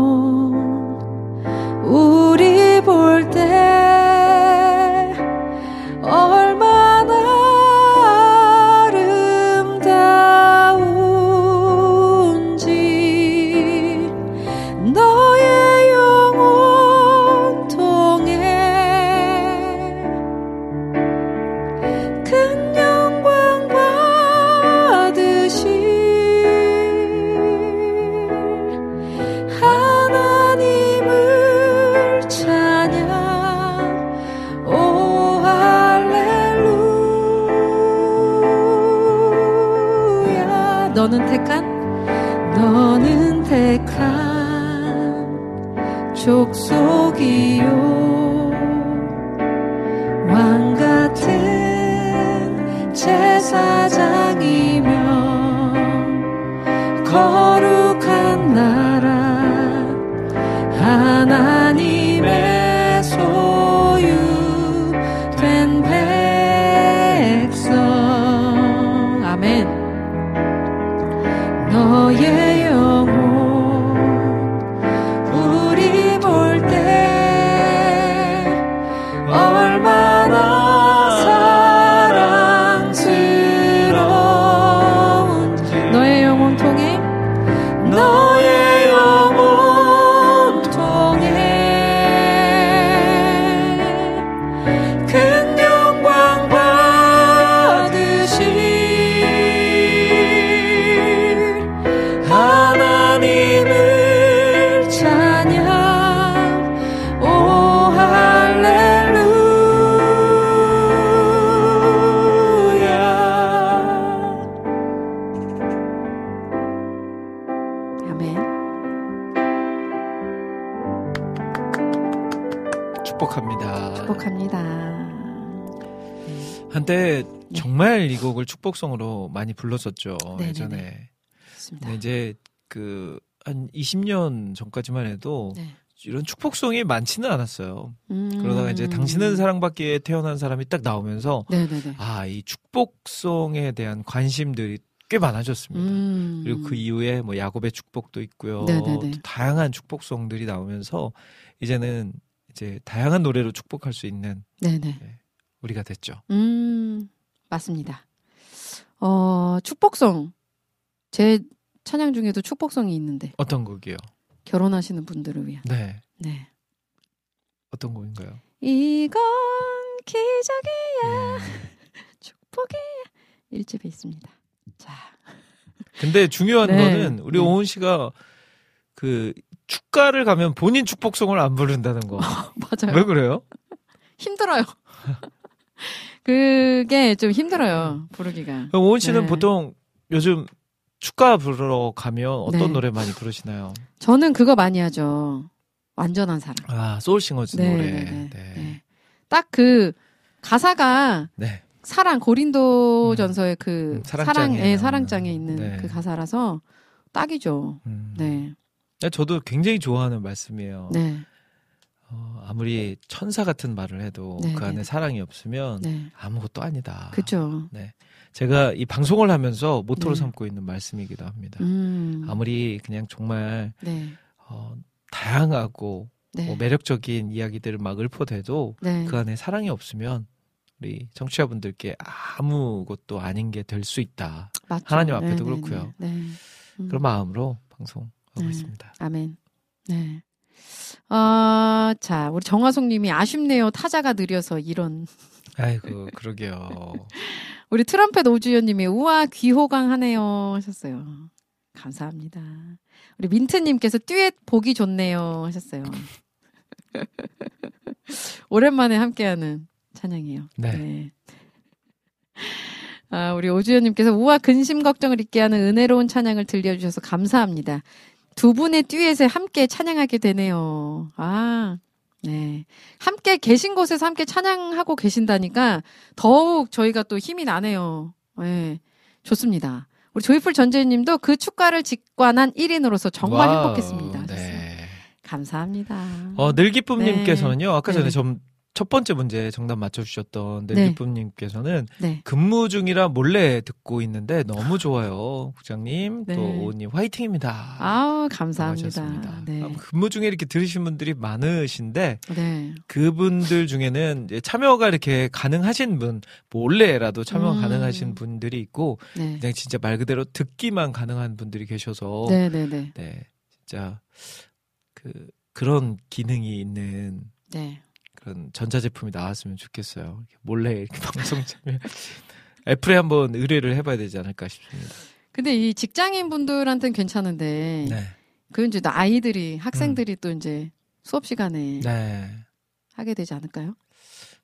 Speaker 2: 축복성으로 많이 불렀었죠.
Speaker 1: 네네네.
Speaker 2: 예전에.
Speaker 1: 좋습니다.
Speaker 2: 근데 이제 그 한 20년 전까지만 해도
Speaker 1: 네.
Speaker 2: 이런 축복성이 많지는 않았어요.
Speaker 1: 음.
Speaker 2: 그러다가 이제 당신은 사랑받기에 태어난 사람이 딱 나오면서. 아, 이 축복성에 대한 관심들이 꽤 많아졌습니다.
Speaker 1: 음.
Speaker 2: 그리고 그 이후에 뭐 야곱의 축복도 있고요. 다양한 축복성들이 나오면서 이제는 이제 다양한 노래로 축복할 수 있는
Speaker 1: 네네.
Speaker 2: 우리가 됐죠.
Speaker 1: 음, 맞습니다. 어, 축복성. 제 찬양 중에도 축복성이 있는데,
Speaker 2: 어떤 곡이요?
Speaker 1: 결혼하시는 분들을 위한.
Speaker 2: 네.
Speaker 1: 네.
Speaker 2: 어떤 곡인가요?
Speaker 1: 이건 기적이야,
Speaker 2: 음.
Speaker 1: 축복이야. 1집에 있습니다. 자,
Speaker 2: 근데 중요한
Speaker 1: 네.
Speaker 2: 거는 우리
Speaker 1: 네.
Speaker 2: 오은 씨가 그 축가를 가면 본인 축복성을 안 부른다는 거.
Speaker 1: 맞아요.
Speaker 2: 왜 그래요?
Speaker 1: 힘들어요. 그게 좀 힘들어요, 부르기가.
Speaker 2: 그럼 오은 씨는
Speaker 1: 네.
Speaker 2: 보통 요즘 축가 부르러 가면 어떤
Speaker 1: 네.
Speaker 2: 노래 많이 부르시나요?
Speaker 1: 저는 그거 많이 하죠. 완전한 사랑.
Speaker 2: 아, 소울싱어즈
Speaker 1: 네,
Speaker 2: 노래.
Speaker 1: 네,
Speaker 2: 네.
Speaker 1: 네. 네. 딱그 가사가
Speaker 2: 네.
Speaker 1: 사랑 고린도전서의 그
Speaker 2: 음,
Speaker 1: 사랑
Speaker 2: 사랑장에
Speaker 1: 예,
Speaker 2: 나오는.
Speaker 1: 사랑장에 있는
Speaker 2: 네.
Speaker 1: 그 가사라서 딱이죠.
Speaker 2: 음.
Speaker 1: 네.
Speaker 2: 네, 저도 굉장히 좋아하는 말씀이에요.
Speaker 1: 네.
Speaker 2: 어, 아무리 천사 같은 말을 해도
Speaker 1: 네,
Speaker 2: 그
Speaker 1: 네,
Speaker 2: 안에
Speaker 1: 네.
Speaker 2: 사랑이 없으면
Speaker 1: 네.
Speaker 2: 아무것도 아니다.
Speaker 1: 그죠.
Speaker 2: 제가 이 방송을 하면서 모토로
Speaker 1: 네.
Speaker 2: 삼고 있는 말씀이기도 합니다.
Speaker 1: 음.
Speaker 2: 아무리 그냥 정말
Speaker 1: 네.
Speaker 2: 어, 다양하고
Speaker 1: 네.
Speaker 2: 뭐 매력적인 이야기들을 막 읊어대도
Speaker 1: 네.
Speaker 2: 그 안에 사랑이 없으면 우리 청취자분들께 아무것도 아닌 게 될 수 있다.
Speaker 1: 맞죠.
Speaker 2: 하나님 앞에도
Speaker 1: 네, 네,
Speaker 2: 그렇고요.
Speaker 1: 네. 네. 음.
Speaker 2: 그런 마음으로 방송하고
Speaker 1: 네.
Speaker 2: 있습니다.
Speaker 1: 아멘. 네. 아, 자, 우리 정화송 님이 아쉽네요. 타자가 느려서 이런.
Speaker 2: 아이고 그러게요.
Speaker 1: 우리 트럼펫 오주연 님이 우와 귀호강 하네요 하셨어요. 감사합니다. 우리 민트 님께서 듀엣 보기 좋네요 하셨어요. 오랜만에 함께하는 찬양이에요.
Speaker 2: 네.
Speaker 1: 아, 우리 오주연 님께서 우와 근심 걱정을 잊게 하는 은혜로운 찬양을 들려주셔서 감사합니다. 두 분의 듀엣에 함께 찬양하게 되네요. 아, 네. 함께 계신 곳에서 함께 찬양하고 계신다니까 더욱 저희가 또 힘이 나네요. 네. 좋습니다. 우리 조이풀 전재님도 그 축가를 직관한 1인으로서 정말
Speaker 2: 와우,
Speaker 1: 행복했습니다.
Speaker 2: 네.
Speaker 1: 감사합니다.
Speaker 2: 어, 늘기쁨님께서는요, 아까 전에
Speaker 1: 네.
Speaker 2: 점, 첫 번째 문제 정답 맞춰주셨던
Speaker 1: 네.
Speaker 2: 늘기쁨님께서는
Speaker 1: 네.
Speaker 2: 근무 중이라 몰래 듣고 있는데 너무 좋아요. 국장님,
Speaker 1: 네.
Speaker 2: 또 오님 화이팅입니다.
Speaker 1: 아우, 감사합니다. 네.
Speaker 2: 아, 근무 중에 이렇게 들으신 분들이 많으신데
Speaker 1: 네.
Speaker 2: 그분들 중에는 참여가 이렇게 가능하신 분, 몰래라도 참여
Speaker 1: 음.
Speaker 2: 가능하신 분들이 있고
Speaker 1: 네.
Speaker 2: 그냥 진짜 말 그대로 듣기만 가능한 분들이 계셔서
Speaker 1: 네, 네, 네.
Speaker 2: 네, 진짜 그 그런 기능이 있는
Speaker 1: 네.
Speaker 2: 그런 전자제품이 나왔으면 좋겠어요. 몰래 이렇게 방송 참여. 애플에 한번 의뢰를 해봐야 되지 않을까 싶습니다.
Speaker 1: 근데 이 직장인 분들한테는 괜찮은데
Speaker 2: 네,
Speaker 1: 그 이제 아이들이 학생들이 또 이제 수업 시간에
Speaker 2: 네.
Speaker 1: 하게 되지 않을까요?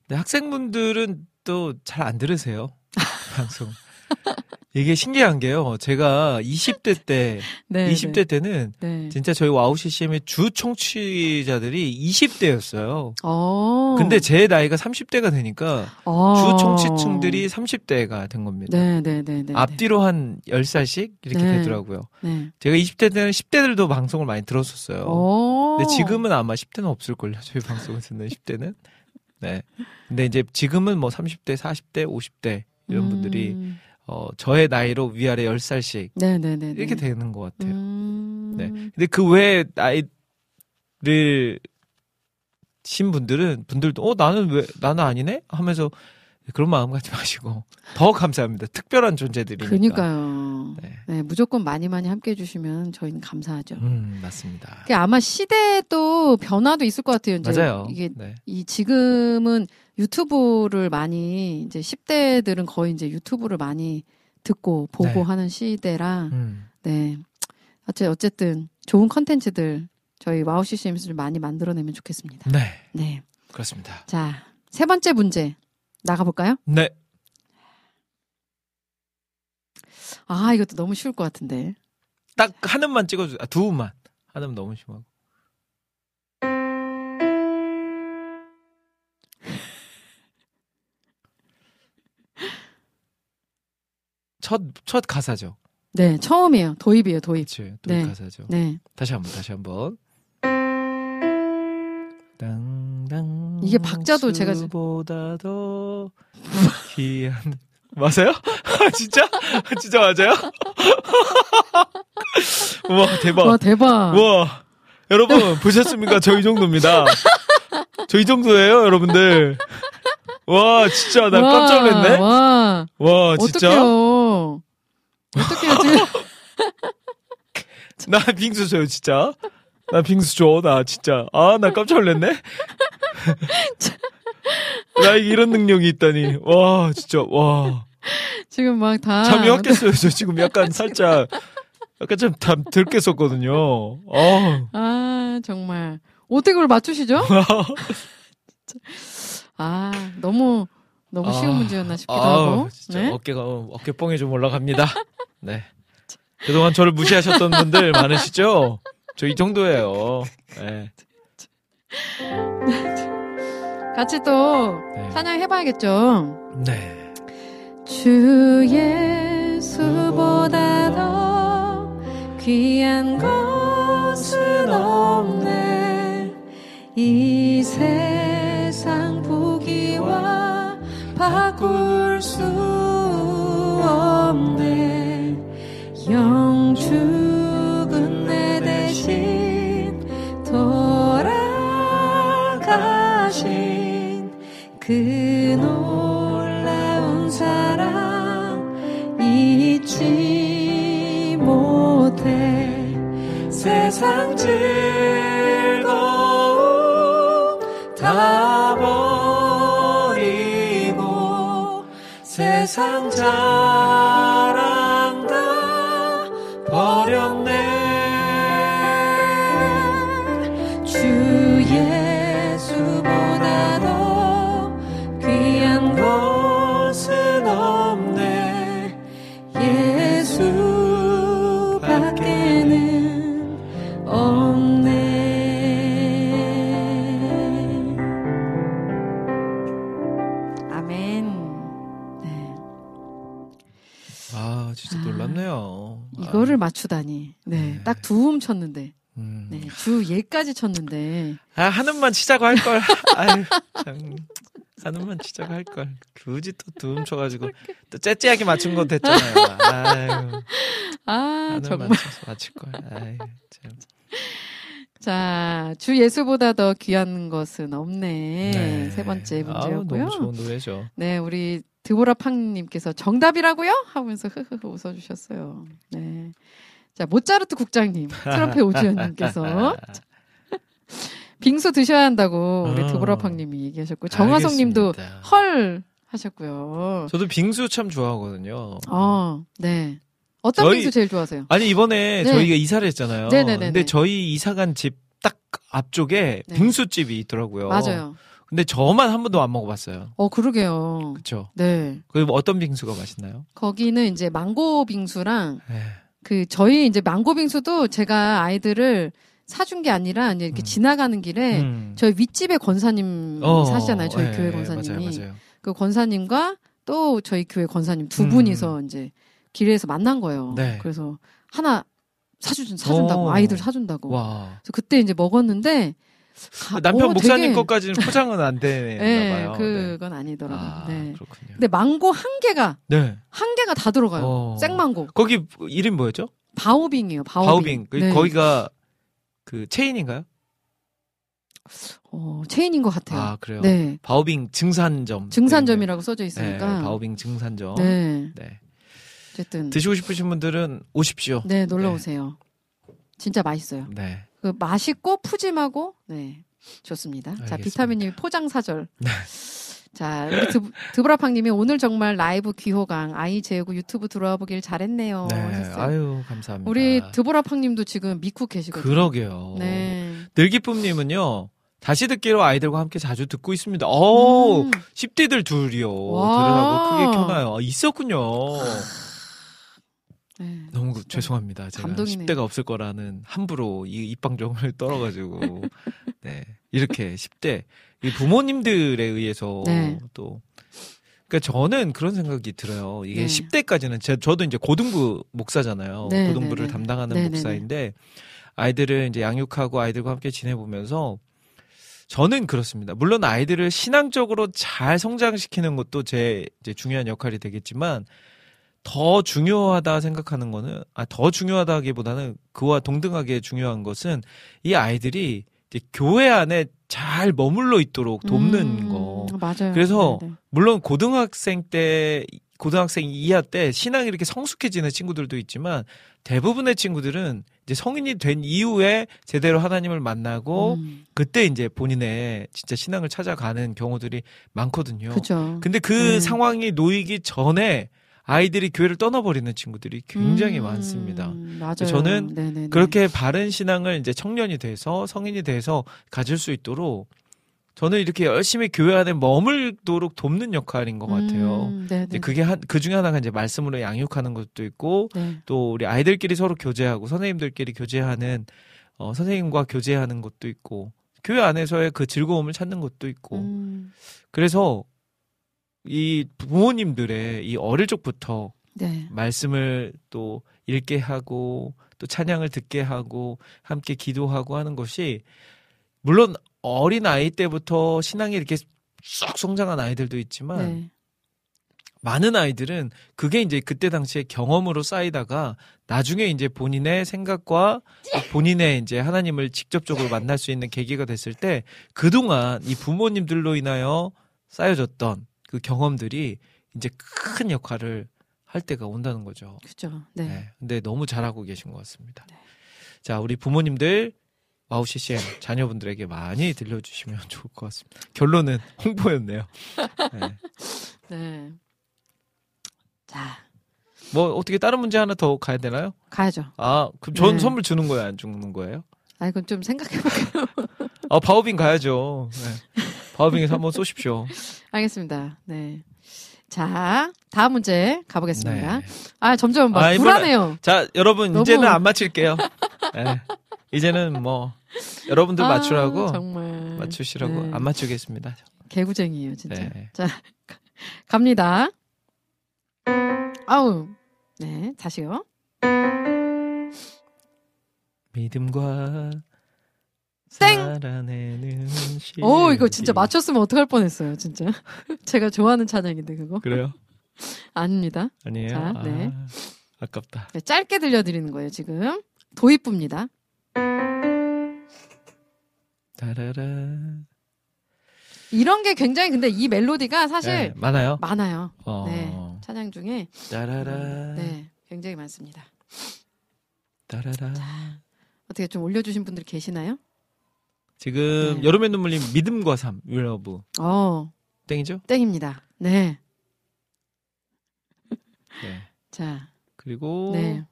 Speaker 2: 근데 학생분들은 또 잘 안 들으세요 방송. 이게 신기한 게요. 제가 20대 때,
Speaker 1: 네.
Speaker 2: 20대 때는
Speaker 1: 네.
Speaker 2: 진짜 저희 와우 CCM의 주 청취자들이 20대였어요.
Speaker 1: 어.
Speaker 2: 근데 제 나이가 30대가 되니까
Speaker 1: 어.
Speaker 2: 주 청취층들이 30대가 된 겁니다.
Speaker 1: 네, 네, 네, 네.
Speaker 2: 앞뒤로 한 10살씩 이렇게
Speaker 1: 네.
Speaker 2: 되더라고요.
Speaker 1: 네.
Speaker 2: 제가 20대 때는 10대들도 방송을 많이 들었었어요.
Speaker 1: 오.
Speaker 2: 근데 지금은 아마 10대는 없을걸요. 저희 방송을 듣는 10대는. 네. 근데 이제 지금은 뭐 30대, 40대, 50대 이런 분들이
Speaker 1: 음.
Speaker 2: 어, 저의 나이로 위아래 10살씩
Speaker 1: 네, 네, 네.
Speaker 2: 이렇게 되는 것 같아요.
Speaker 1: 음.
Speaker 2: 네. 근데 그 외에 나이를 신 분들은 분들도 어 나는 왜 나는 아니네 하면서 그런 마음 갖지 마시고 더 감사합니다. 특별한 존재들이니까.
Speaker 1: 그러니까요.
Speaker 2: 네.
Speaker 1: 네, 무조건 많이 많이 함께 해주시면 저희는 감사하죠.
Speaker 2: 음 맞습니다.
Speaker 1: 아마 시대도 변화도 있을 것 같아요. 이제
Speaker 2: 맞아요.
Speaker 1: 이게
Speaker 2: 네.
Speaker 1: 이 지금은 유튜브를 많이 이제 10대들은 거의 이제 유튜브를 많이 듣고 보고
Speaker 2: 네.
Speaker 1: 하는 시대라
Speaker 2: 음.
Speaker 1: 네. 어째 어쨌든 좋은 컨텐츠들 저희 와우 CCM에서 좀 많이 만들어내면 좋겠습니다.
Speaker 2: 네
Speaker 1: 네.
Speaker 2: 그렇습니다.
Speaker 1: 자, 세 번째 문제 나가 볼까요?
Speaker 2: 네.
Speaker 1: 아, 이것도 너무 쉬울 것 같은데.
Speaker 2: 딱 하나만 찍어주세요. 아, 두 분만. 하나면 너무 심하고. 첫, 첫 가사죠.
Speaker 1: 네, 처음이에요. 도입이에요, 도입.
Speaker 2: 그치. 또
Speaker 1: 네.
Speaker 2: 가사죠.
Speaker 1: 네.
Speaker 2: 다시 한 번, 다시 한 번. 땅땅.
Speaker 1: 이게 박자도 제가 지-
Speaker 2: 보다 더 귀한. 맞아요? 진짜? 진짜 맞아요? 우와, 대박.
Speaker 1: 와, 대박.
Speaker 2: 우와. 여러분, 보셨습니까? 저이 정도입니다. 저이 정도예요, 여러분들. 와, 진짜, 나
Speaker 1: 와,
Speaker 2: 깜짝 놀랐네?
Speaker 1: 와,
Speaker 2: 와, 진짜.
Speaker 1: 어떡해요. 어떡해요, 지금.
Speaker 2: 나 빙수 줘요, 진짜. 나 빙수 줘, 나 진짜. 아, 나 깜짝 놀랐네? 나 이런 능력이 있다니. 와, 진짜, 와.
Speaker 1: 지금 막 다.
Speaker 2: 잠이 확 깼어요. 저 지금 약간 살짝, 약간 좀 다, 들깼었거든요. 어.
Speaker 1: 아, 정말. 어떻게 그걸 맞추시죠? 아, 너무, 너무 쉬운
Speaker 2: 아,
Speaker 1: 문제였나 싶기도
Speaker 2: 아우,
Speaker 1: 하고.
Speaker 2: 진짜
Speaker 1: 네.
Speaker 2: 어깨가, 어, 어깨 뽕이 좀 올라갑니다. 네. 그동안 저를 무시하셨던 분들 많으시죠? 저 이 정도예요. 네.
Speaker 1: 같이 또
Speaker 2: 네.
Speaker 1: 찬양해봐야겠죠.
Speaker 2: 네.
Speaker 1: 주 예수보다 더 귀한 것은 없네 이 세상 부귀와 바꿀 수 영 죽은 내 대신 돌아가신 그 놀라운 사랑 잊지 못해 세상 즐거움 다 버리고 세상 자 이거를 맞추다니 네,
Speaker 2: 네.
Speaker 1: 딱 두 음 쳤는데
Speaker 2: 음.
Speaker 1: 네, 주 예까지 쳤는데
Speaker 2: 아, 한음만 치자고 할 걸. 아유, 참. 한음만 치자고 할 걸. 굳이 또 두 음 쳐가지고 또 째째하게 맞춘 건 됐잖아요. 아유,
Speaker 1: 아 정말
Speaker 2: 맞출 걸. 아유, 참.
Speaker 1: 자, 주 예수보다 더 귀한 것은 없네.
Speaker 2: 네.
Speaker 1: 세 번째 문제였고요.
Speaker 2: 너무 좋은 노래죠.
Speaker 1: 네, 우리 드보라 팡님께서 정답이라고요? 하면서 흐흐흐 웃어주셨어요. 네. 자, 모차르트 국장님, 트럼페 오주연님께서 빙수 드셔야 한다고 우리
Speaker 2: 어.
Speaker 1: 드보라 팡님이 얘기하셨고 정화성 님도
Speaker 2: 알겠습니다.
Speaker 1: 헐 하셨고요.
Speaker 2: 저도 빙수 참 좋아하거든요.
Speaker 1: 어, 네. 어떤
Speaker 2: 저희-
Speaker 1: 빙수 제일 좋아하세요?
Speaker 2: 아니 이번에
Speaker 1: 네.
Speaker 2: 저희가 이사를 했잖아요.
Speaker 1: 네네네네.
Speaker 2: 근데 저희 이사 간 집 딱 앞쪽에
Speaker 1: 네.
Speaker 2: 빙수집이 있더라고요.
Speaker 1: 맞아요.
Speaker 2: 근데 저만 한 번도 안 먹어봤어요.
Speaker 1: 어, 그러게요.
Speaker 2: 그쵸?
Speaker 1: 네.
Speaker 2: 그 어떤 빙수가 맛있나요?
Speaker 1: 거기는 이제 망고 빙수랑
Speaker 2: 네.
Speaker 1: 그 저희 이제 망고 빙수도 제가 아이들을 사준 게 아니라 이제 이렇게
Speaker 2: 음.
Speaker 1: 지나가는 길에
Speaker 2: 음.
Speaker 1: 저희 윗집에 권사님
Speaker 2: 어,
Speaker 1: 사시잖아요. 저희
Speaker 2: 네,
Speaker 1: 교회 권사님이.
Speaker 2: 맞아요, 맞아요.
Speaker 1: 그 권사님과 또 저희 교회 권사님 두
Speaker 2: 음.
Speaker 1: 분이서 이제 길에서 만난 거예요.
Speaker 2: 네.
Speaker 1: 그래서 하나 사주 사준다고
Speaker 2: 오.
Speaker 1: 아이들 사준다고.
Speaker 2: 와.
Speaker 1: 그래서 그때 이제 먹었는데 가-
Speaker 2: 남편
Speaker 1: 어,
Speaker 2: 목사님
Speaker 1: 되게-
Speaker 2: 것까지는 포장은 안 되나
Speaker 1: 네,
Speaker 2: 봐요. 네.
Speaker 1: 그건 아니더라고요.
Speaker 2: 아,
Speaker 1: 네.
Speaker 2: 그렇군요.
Speaker 1: 근데 망고 한 개가
Speaker 2: 네.
Speaker 1: 한 개가 다 들어가요.
Speaker 2: 어.
Speaker 1: 생망고.
Speaker 2: 거기 이름 뭐였죠?
Speaker 1: 바오빙이에요. 바오빙.
Speaker 2: 바우빙. 그
Speaker 1: 네.
Speaker 2: 거기가 그 체인인가요?
Speaker 1: 어, 체인인 것 같아요.
Speaker 2: 아, 그래요.
Speaker 1: 네.
Speaker 2: 바우빙 증산점.
Speaker 1: 증산점이라고 써져
Speaker 2: 네,
Speaker 1: 있으니까.
Speaker 2: 바우빙 증산점.
Speaker 1: 네.
Speaker 2: 네.
Speaker 1: 어쨌든
Speaker 2: 드시고 싶으신 분들은 오십시오.
Speaker 1: 네, 놀러 오세요. 진짜 맛있어요.
Speaker 2: 네.
Speaker 1: 그 맛있고 푸짐하고 네. 좋습니다. 자,
Speaker 2: 알겠습니다.
Speaker 1: 비타민님 포장 사절.
Speaker 2: 네.
Speaker 1: 자, 우리 드, 드브라팡님이 오늘 정말 라이브 귀호강 아이 재우고 유튜브 들어와 보길 잘했네요.
Speaker 2: 네.
Speaker 1: 하셨어요.
Speaker 2: 아유, 감사합니다.
Speaker 1: 우리 드보라팡님도 지금 미국 계시거든요.
Speaker 2: 그러게요.
Speaker 1: 네.
Speaker 2: 늘기쁨님은요. 다시 듣기로 아이들과 함께 자주 듣고 있습니다. 오,
Speaker 1: 음.
Speaker 2: 10대들 둘이요.
Speaker 1: 와.
Speaker 2: 들으라고 크게 켜놔요. 아, 있었군요.
Speaker 1: 네.
Speaker 2: 너무 그- 죄송합니다. 제가
Speaker 1: 감동이네요.
Speaker 2: 10대가 없을 거라는 함부로 이 입방정을 떨어가지고 네 이렇게 10대 이 부모님들에 의해서
Speaker 1: 네.
Speaker 2: 또 그러니까 저는 그런 생각이 들어요. 이게
Speaker 1: 네.
Speaker 2: 10대까지는 제, 저도 이제 고등부 목사잖아요.
Speaker 1: 네,
Speaker 2: 고등부를
Speaker 1: 네, 네.
Speaker 2: 담당하는
Speaker 1: 네, 네,
Speaker 2: 목사인데 아이들을 이제 양육하고 아이들과 함께 지내보면서 저는 그렇습니다. 물론 아이들을 신앙적으로 잘 성장시키는 것도 제 이제 중요한 역할이 되겠지만 더 중요하다 생각하는 거는 아 더 중요하다기보다는 그와 동등하게 중요한 것은 이 아이들이 이제 교회 안에 잘 머물러 있도록 돕는
Speaker 1: 음,
Speaker 2: 거.
Speaker 1: 맞아요.
Speaker 2: 그래서
Speaker 1: 네, 네.
Speaker 2: 물론 고등학생 때 고등학생 이하 때 신앙이 이렇게 성숙해지는 친구들도 있지만 대부분의 친구들은 이제 성인이 된 이후에 제대로 하나님을 만나고
Speaker 1: 음,
Speaker 2: 그때 이제 본인의 진짜 신앙을 찾아가는 경우들이 많거든요.
Speaker 1: 그죠.
Speaker 2: 근데 그
Speaker 1: 음.
Speaker 2: 상황이 놓이기 전에 아이들이 교회를 떠나버리는 친구들이 굉장히
Speaker 1: 음,
Speaker 2: 많습니다.
Speaker 1: 맞아요.
Speaker 2: 저는
Speaker 1: 네네네.
Speaker 2: 그렇게 바른 신앙을 이제 청년이 돼서 성인이 돼서 가질 수 있도록 저는 이렇게 열심히 교회 안에 머물도록 돕는 역할인 것 같아요.
Speaker 1: 음.
Speaker 2: 이제 그게 한, 그 중에 하나가 이제 말씀으로 양육하는 것도 있고,
Speaker 1: 네.
Speaker 2: 또 우리 아이들끼리 서로 교제하고, 선생님들끼리 교제하는, 어, 선생님과 교제하는 것도 있고, 교회 안에서의 그 즐거움을 찾는 것도 있고,
Speaker 1: 음,
Speaker 2: 그래서 이 부모님들의 이 어릴 적부터
Speaker 1: 네.
Speaker 2: 말씀을 또 읽게 하고, 또 찬양을 듣게 하고, 함께 기도하고 하는 것이, 물론 어린 아이 때부터 신앙이 이렇게 쏙 성장한 아이들도 있지만,
Speaker 1: 네.
Speaker 2: 많은 아이들은 그게 이제 그때 당시에 경험으로 쌓이다가 나중에 이제 본인의 생각과 본인의 이제 하나님을 직접적으로 만날 수 있는 계기가 됐을 때 그동안 이 부모님들로 인하여 쌓여졌던 그 경험들이 이제 큰 역할을 할 때가 온다는 거죠.
Speaker 1: 그죠. 네.
Speaker 2: 네. 근데 너무 잘하고 계신 것 같습니다.
Speaker 1: 네.
Speaker 2: 자, 우리 부모님들 와우 CCM 자녀분들에게 많이 들려주시면 좋을 것 같습니다. 결론은 홍보였네요. 네.
Speaker 1: 네. 자,
Speaker 2: 뭐 어떻게 다른 문제 하나 더 가야 되나요?
Speaker 1: 가야죠.
Speaker 2: 아, 그럼 전
Speaker 1: 네.
Speaker 2: 선물 주는 거예요, 안 주는 거예요?
Speaker 1: 아, 이건 좀 생각해볼게요.
Speaker 2: 아, 바오빈 가야죠. 네. 바오빈에서 한번 쏘십시오.
Speaker 1: 알겠습니다. 네. 자, 다음 문제 가보겠습니다.
Speaker 2: 네.
Speaker 1: 아, 점점 막
Speaker 2: 아,
Speaker 1: 불안해요.
Speaker 2: 자, 여러분
Speaker 1: 너무-
Speaker 2: 이제는 안 맞힐게요. 네. 이제는 뭐 여러분들 맞추라고
Speaker 1: 아, 정말.
Speaker 2: 맞추시라고
Speaker 1: 네.
Speaker 2: 안 맞추겠습니다.
Speaker 1: 개구쟁이에요, 진짜.
Speaker 2: 네.
Speaker 1: 자, 가- 갑니다. 아우. 네, 다시요.
Speaker 2: 믿음과
Speaker 1: 땡! 오, 이거 진짜 맞췄으면 어떡할 뻔했어요, 진짜. 제가 좋아하는 찬양인데, 그거.
Speaker 2: 그래요?
Speaker 1: 아닙니다.
Speaker 2: 아니에요?
Speaker 1: 자,
Speaker 2: 아,
Speaker 1: 네.
Speaker 2: 아깝다.
Speaker 1: 네, 짧게 들려드리는 거예요, 지금. 도입부입니다.
Speaker 2: 따라라.
Speaker 1: 이런 게 굉장히 근데 이 멜로디가 사실
Speaker 2: 네, 많아요.
Speaker 1: 많아요.
Speaker 2: 어.
Speaker 1: 네. 찬양 중에.
Speaker 2: 따라라.
Speaker 1: 네. 굉장히 많습니다.
Speaker 2: 따라라.
Speaker 1: 어떻게 좀 올려주신 분들 계시나요?
Speaker 2: 지금
Speaker 1: 네.
Speaker 2: 여름의 눈물님 믿음과 삶 위러브
Speaker 1: 어,
Speaker 2: 땡이죠?
Speaker 1: 땡입니다. 네.
Speaker 2: 네.
Speaker 1: 자,
Speaker 2: 그리고
Speaker 1: 네.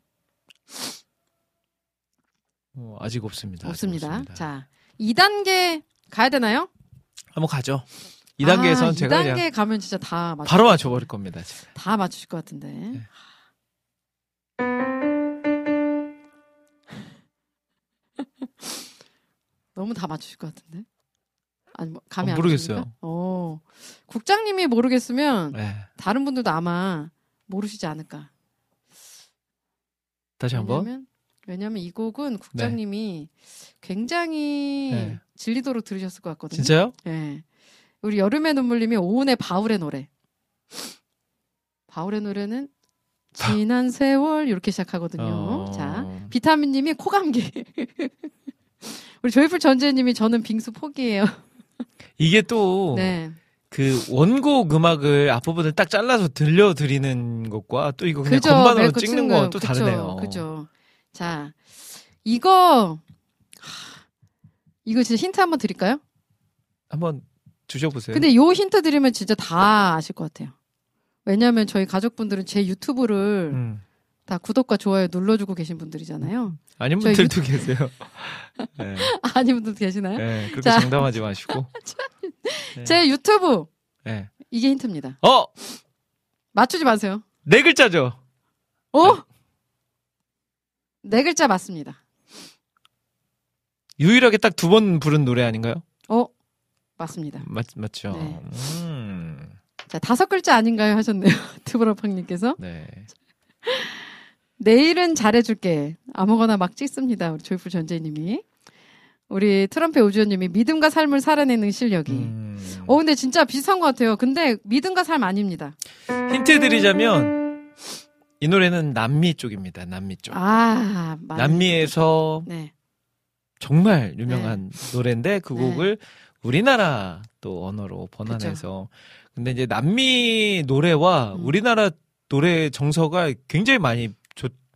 Speaker 2: 어, 아직 없습니다. 아직
Speaker 1: 없습니다. 자, 2단계 가야 되나요?
Speaker 2: 한번 가죠. 2단계에선
Speaker 1: 아,
Speaker 2: 제가
Speaker 1: 2단계
Speaker 2: 그냥
Speaker 1: 가면 진짜 다 맞추,
Speaker 2: 바로 맞춰 버릴 겁니다. 제가.
Speaker 1: 다 맞추실 것 같은데.
Speaker 2: 네.
Speaker 1: 너무 다 맞추실 것 같은데. 아니, 뭐, 감이
Speaker 2: 어,
Speaker 1: 안
Speaker 2: 모르겠어요.
Speaker 1: 어. 국장님이 모르겠으면
Speaker 2: 네.
Speaker 1: 다른 분들도 아마 모르시지 않을까.
Speaker 2: 다시 한번.
Speaker 1: 왜냐면, 왜냐면 이 곡은 국장님이 굉장히
Speaker 2: 네.
Speaker 1: 질리도록 들으셨을 것 같거든요.
Speaker 2: 진짜요?
Speaker 1: 예. 우리 여름의 눈물님이 오은의 바울의 노래. 바울의 노래는 지난 세월 이렇게 시작하거든요.
Speaker 2: 어.
Speaker 1: 자, 비타민님이 코 감기. 우리 조이풀 전재님이 저는 빙수 포기해요.
Speaker 2: 이게 또
Speaker 1: 네,
Speaker 2: 그 원곡 음악을 앞부분을 딱 잘라서 들려드리는 것과 또 이거 그냥
Speaker 1: 그죠.
Speaker 2: 건반으로
Speaker 1: 멜코
Speaker 2: 찍는
Speaker 1: 찍는
Speaker 2: 건
Speaker 1: 거.
Speaker 2: 또. 다르네요.
Speaker 1: 그죠. 자, 이거 하, 이거 진짜 힌트 한번 드릴까요?
Speaker 2: 한번 주셔보세요.
Speaker 1: 근데 요 힌트 드리면 진짜 다 아실 것 같아요. 왜냐하면 저희 가족분들은 제 유튜브를
Speaker 2: 음.
Speaker 1: 다 구독과 좋아요 눌러주고 계신 분들이잖아요.
Speaker 2: 아닌 분들도 계세요. 네.
Speaker 1: 아닌 분들 계시나요?
Speaker 2: 네, 그렇게
Speaker 1: 자.
Speaker 2: 장담하지 마시고. 네.
Speaker 1: 제 유튜브
Speaker 2: 네.
Speaker 1: 이게 힌트입니다.
Speaker 2: 어!
Speaker 1: 맞추지 마세요.
Speaker 2: 네 글자죠?
Speaker 1: 어? 네 글자 맞습니다.
Speaker 2: 유일하게 딱 두 번 부른 노래 아닌가요?
Speaker 1: 어? 맞습니다.
Speaker 2: 맞, 맞죠?
Speaker 1: 네.
Speaker 2: 음.
Speaker 1: 자, 다섯 글자 아닌가요? 하셨네요. 드브라팡님께서.
Speaker 2: 네.
Speaker 1: 내일은 잘해줄게. 아무거나 막 찍습니다. 우리 조이풀 전재님이. 우리 트럼프의 우주연님이 믿음과 삶을 살아내는 실력이.
Speaker 2: 음.
Speaker 1: 어, 근데 진짜 비슷한 것 같아요. 근데 믿음과 삶 아닙니다.
Speaker 2: 힌트 드리자면 이 노래는 남미 쪽입니다. 남미 쪽.
Speaker 1: 아, 맞
Speaker 2: 남미에서
Speaker 1: 네.
Speaker 2: 정말 유명한 노래인데 그
Speaker 1: 네.
Speaker 2: 곡을 우리나라 또 언어로 번안해서 근데 이제 남미 노래와
Speaker 1: 음.
Speaker 2: 우리나라 노래 정서가 굉장히 많이 조-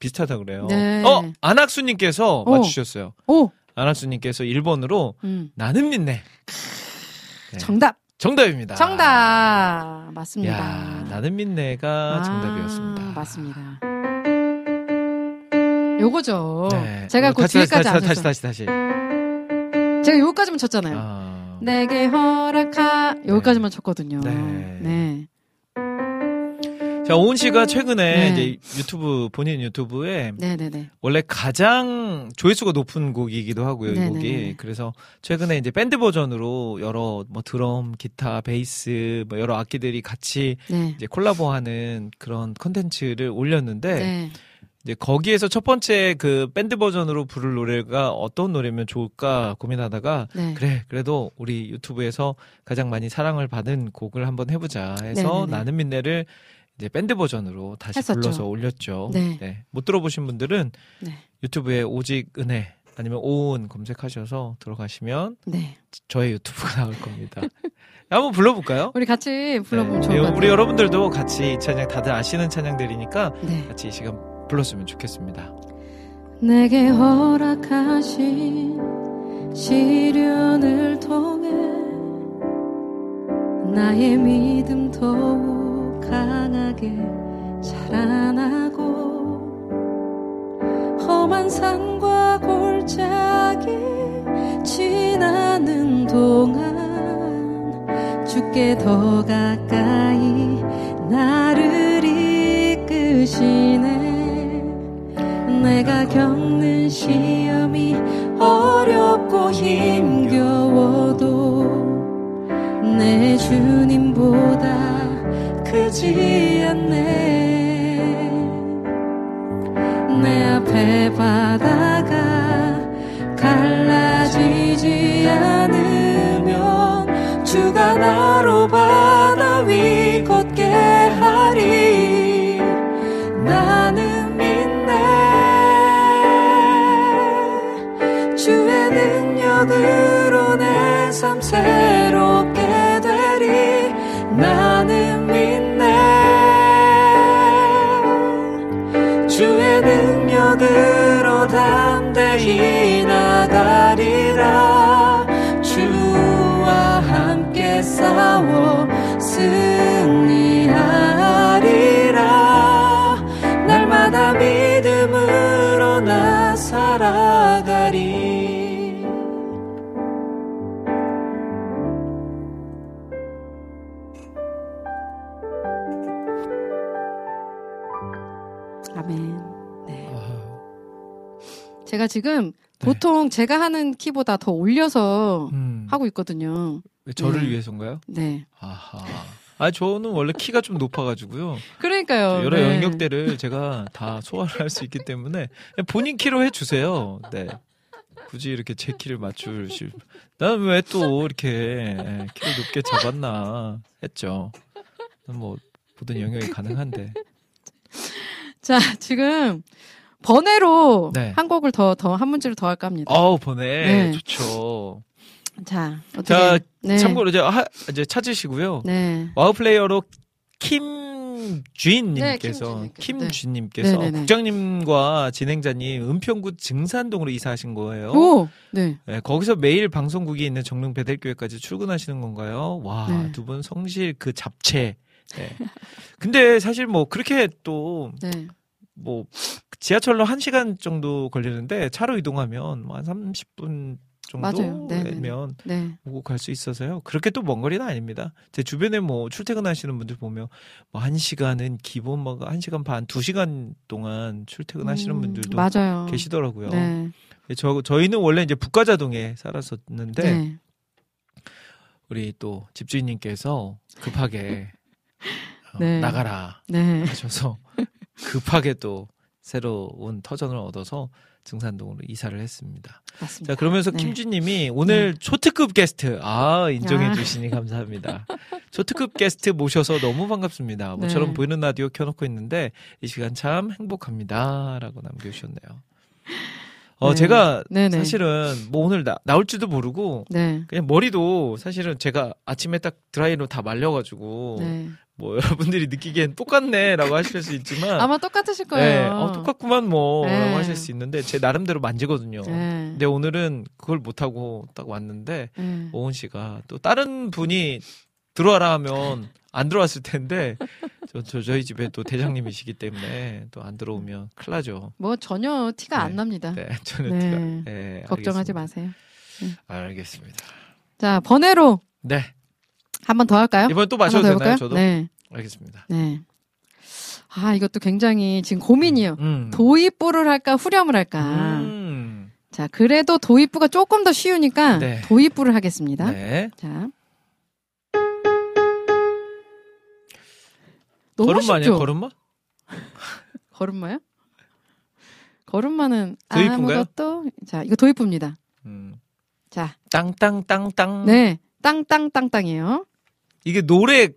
Speaker 2: 비슷하다 그래요.
Speaker 1: 네.
Speaker 2: 어 안학수님께서
Speaker 1: 어.
Speaker 2: 맞추셨어요.
Speaker 1: 오!
Speaker 2: 안학수님께서 1번으로
Speaker 1: 음.
Speaker 2: 나는 믿네. 네.
Speaker 1: 정답!
Speaker 2: 정답입니다.
Speaker 1: 정답! 맞습니다.
Speaker 2: 야 나는 믿네가
Speaker 1: 아,
Speaker 2: 정답이었습니다.
Speaker 1: 맞습니다. 요거죠.
Speaker 2: 네.
Speaker 1: 제가
Speaker 2: 어,
Speaker 1: 그
Speaker 2: 다시,
Speaker 1: 뒤에까지
Speaker 2: 다시,
Speaker 1: 안
Speaker 2: 다시. 다시 다시 다시.
Speaker 1: 제가 요거까지만 쳤잖아요.
Speaker 2: 아.
Speaker 1: 내게 허락하 여기까지만 쳤거든요.
Speaker 2: 네.
Speaker 1: 네.
Speaker 2: 자 오은 씨가 최근에
Speaker 1: 네.
Speaker 2: 이제 유튜브 본인 유튜브에
Speaker 1: 네, 네, 네.
Speaker 2: 원래 가장 조회수가 높은 곡이기도 하고요, 이
Speaker 1: 네네네.
Speaker 2: 곡이. 그래서 최근에 이제 밴드 버전으로 여러 뭐 드럼, 기타, 베이스, 뭐 여러 악기들이 같이
Speaker 1: 네.
Speaker 2: 이제 콜라보하는 그런 컨텐츠를 올렸는데
Speaker 1: 네.
Speaker 2: 이제 거기에서 첫 번째 그 밴드 버전으로 부를 노래가 어떤 노래면 좋을까 고민하다가
Speaker 1: 네.
Speaker 2: 그래 그래도 우리 유튜브에서 가장 많이 사랑을 받은 곡을 한번 해보자 해서
Speaker 1: 네네네.
Speaker 2: 나는 믿네를 이제 밴드 버전으로 다시
Speaker 1: 했었죠.
Speaker 2: 불러서 올렸죠.
Speaker 1: 네.
Speaker 2: 못 들어보신 분들은
Speaker 1: 네.
Speaker 2: 유튜브에 오직 은혜 아니면 오은 검색하셔서 들어가시면
Speaker 1: 네.
Speaker 2: 저의 유튜브가 나올 겁니다. 한번 불러볼까요?
Speaker 1: 우리 같이 불러보면
Speaker 2: 네.
Speaker 1: 좋을 것 같아요.
Speaker 2: 우리 여러분들도 같이 이 찬양 다들 아시는 찬양들이니까
Speaker 1: 네.
Speaker 2: 같이 이 시간 불렀으면 좋겠습니다.
Speaker 3: 내게 허락하신 시련을 통해 나의 믿음 더욱 강하게 자라나고 험한 산과 골짜기 지나는 동안 주께 더 가까이 나를 이끄시네. 내가 겪는 시험이 어렵고 힘겨워도 내 주님보다 크지 않네. 내 앞에 바다가 갈라지지 않으면 주가 나로 바다 위 걷게 하리. 나는 믿네. 주의 능력으로 내 삶 새롭 능력으로 담대히 나가리라. 주와 함께 싸워 승리하리라. 날마다 믿음으로 나 살아
Speaker 1: 제가 지금
Speaker 2: 네.
Speaker 1: 보통 제가 하는 키보다 더 올려서
Speaker 2: 음,
Speaker 1: 하고 있거든요.
Speaker 2: 왜 저를
Speaker 1: 네.
Speaker 2: 위해서인가요?
Speaker 1: 네.
Speaker 2: 아하. 아 저는 원래 키가 좀 높아가지고
Speaker 1: 그러니까요.
Speaker 2: 여러
Speaker 1: 네.
Speaker 2: 영역대를 제가 다 소화를 할 수 있기 때문에 본인 키로 해주세요. 네. 굳이 이렇게 제 키를 맞추실. 나는 왜 또 이렇게 예, 키를 높게 잡았나 했죠. 난뭐 모든 영역이 가능한데.
Speaker 1: 자, 지금 번외로
Speaker 2: 네.
Speaker 1: 한 곡을 더, 더, 한 문제를 더 할까 합니다.
Speaker 2: 아우 보내
Speaker 1: 네.
Speaker 2: 좋죠.
Speaker 1: 자, 어떻게.
Speaker 2: 자
Speaker 1: 네.
Speaker 2: 참고로 이제 하, 이제 찾으시고요.
Speaker 1: 네.
Speaker 2: 와우 플레이어로 김쥐님께서
Speaker 1: 네. 김쥐님께서 네, 네, 네.
Speaker 2: 국장님과 진행자님 은평구 증산동으로 이사하신 거예요.
Speaker 1: 오! 네.
Speaker 2: 네, 거기서 매일 방송국이 있는 정릉 배달교회까지 출근하시는 건가요? 와,
Speaker 1: 네.
Speaker 2: 두분 성실 그 잡채. 네. 근데 사실 뭐 그렇게 또
Speaker 1: 네.
Speaker 2: 뭐 지하철로 1시간 정도 걸리는데 차로 이동하면 뭐한 30분
Speaker 1: 맞아요. 네, 네, 네.
Speaker 2: 정도면
Speaker 1: 네.
Speaker 2: 오고 갈 수 있어서요. 그렇게 또 먼 거리는 아닙니다. 제 주변에 뭐 출퇴근하시는 분들 보면 뭐 1시간은 기본 뭐 1시간 반, 2시간 동안 출퇴근하시는
Speaker 1: 음,
Speaker 2: 분들도
Speaker 1: 맞아요.
Speaker 2: 계시더라고요.
Speaker 1: 네.
Speaker 2: 저 저희는 원래 이제 북가자동에 살았었는데
Speaker 1: 네.
Speaker 2: 우리 또 집주인님께서 급하게 어,
Speaker 1: 네.
Speaker 2: 나가라
Speaker 1: 네.
Speaker 2: 하셔서 급하게 또 새로운 터전을 얻어서 증산동으로 이사를 했습니다.
Speaker 1: 맞습니다.
Speaker 2: 자 그러면서
Speaker 1: 네.
Speaker 2: 김주님이 오늘 초특급 게스트 아 인정해
Speaker 1: 아.
Speaker 2: 주시니 감사합니다. 초특급 게스트 모셔서 너무 반갑습니다. 모처럼
Speaker 1: 네.
Speaker 2: 보이는 라디오 켜놓고 있는데 이 시간 참 행복합니다 라고 남겨주셨네요. 어
Speaker 1: 네.
Speaker 2: 제가
Speaker 1: 네네.
Speaker 2: 사실은 뭐 오늘 나, 나올지도 모르고
Speaker 1: 네.
Speaker 2: 그냥 머리도 사실은 제가 아침에 딱 드라이로 다 말려가지고
Speaker 1: 네.
Speaker 2: 뭐 여러분들이 느끼기엔 똑같네라고 하실 수 있지만
Speaker 1: 아마 똑같으실
Speaker 2: 네,
Speaker 1: 거예요.
Speaker 2: 어, 똑같구만 뭐라고
Speaker 1: 네.
Speaker 2: 하실 수 있는데 제 나름대로 만지거든요.
Speaker 1: 네.
Speaker 2: 근데 오늘은 그걸 못 하고 딱 왔는데
Speaker 1: 네.
Speaker 2: 오은 씨가 또 다른 분이 들어와라 하면 안 들어왔을 텐데 저, 저 저희 집에 또 대장님이시기 때문에 또 안 들어오면 큰일 나죠.
Speaker 1: 뭐 전혀 티가 안
Speaker 2: 네.
Speaker 1: 납니다.
Speaker 2: 네, 저는
Speaker 1: 네.
Speaker 2: 티가 네,
Speaker 1: 걱정하지
Speaker 2: 알겠습니다.
Speaker 1: 마세요.
Speaker 2: 알겠습니다.
Speaker 1: 자, 번외로
Speaker 2: 네
Speaker 1: 한 번 더 할까요?
Speaker 2: 이번 또 마셔도
Speaker 1: 더
Speaker 2: 되나요?
Speaker 1: 해볼까요?
Speaker 2: 저도
Speaker 1: 네.
Speaker 2: 알겠습니다.
Speaker 1: 네. 아, 이것도 굉장히 지금 고민이에요.
Speaker 2: 음.
Speaker 1: 도입부를 할까, 후렴을 할까.
Speaker 2: 음.
Speaker 1: 자, 그래도 도입부가 조금 더 쉬우니까
Speaker 2: 네.
Speaker 1: 도입부를 하겠습니다.
Speaker 2: 네.
Speaker 1: 자. 너무
Speaker 2: 걸음마 아니에요?
Speaker 1: 쉽죠?
Speaker 2: 걸음마?
Speaker 1: 걸음마요? 걸음마는
Speaker 2: 도입부인가요?
Speaker 1: 아무것도 자 이거 도입부입니다.
Speaker 2: 음.
Speaker 1: 자,
Speaker 2: 땅땅땅땅.
Speaker 1: 네, 땅땅땅땅이에요.
Speaker 2: 이게 노래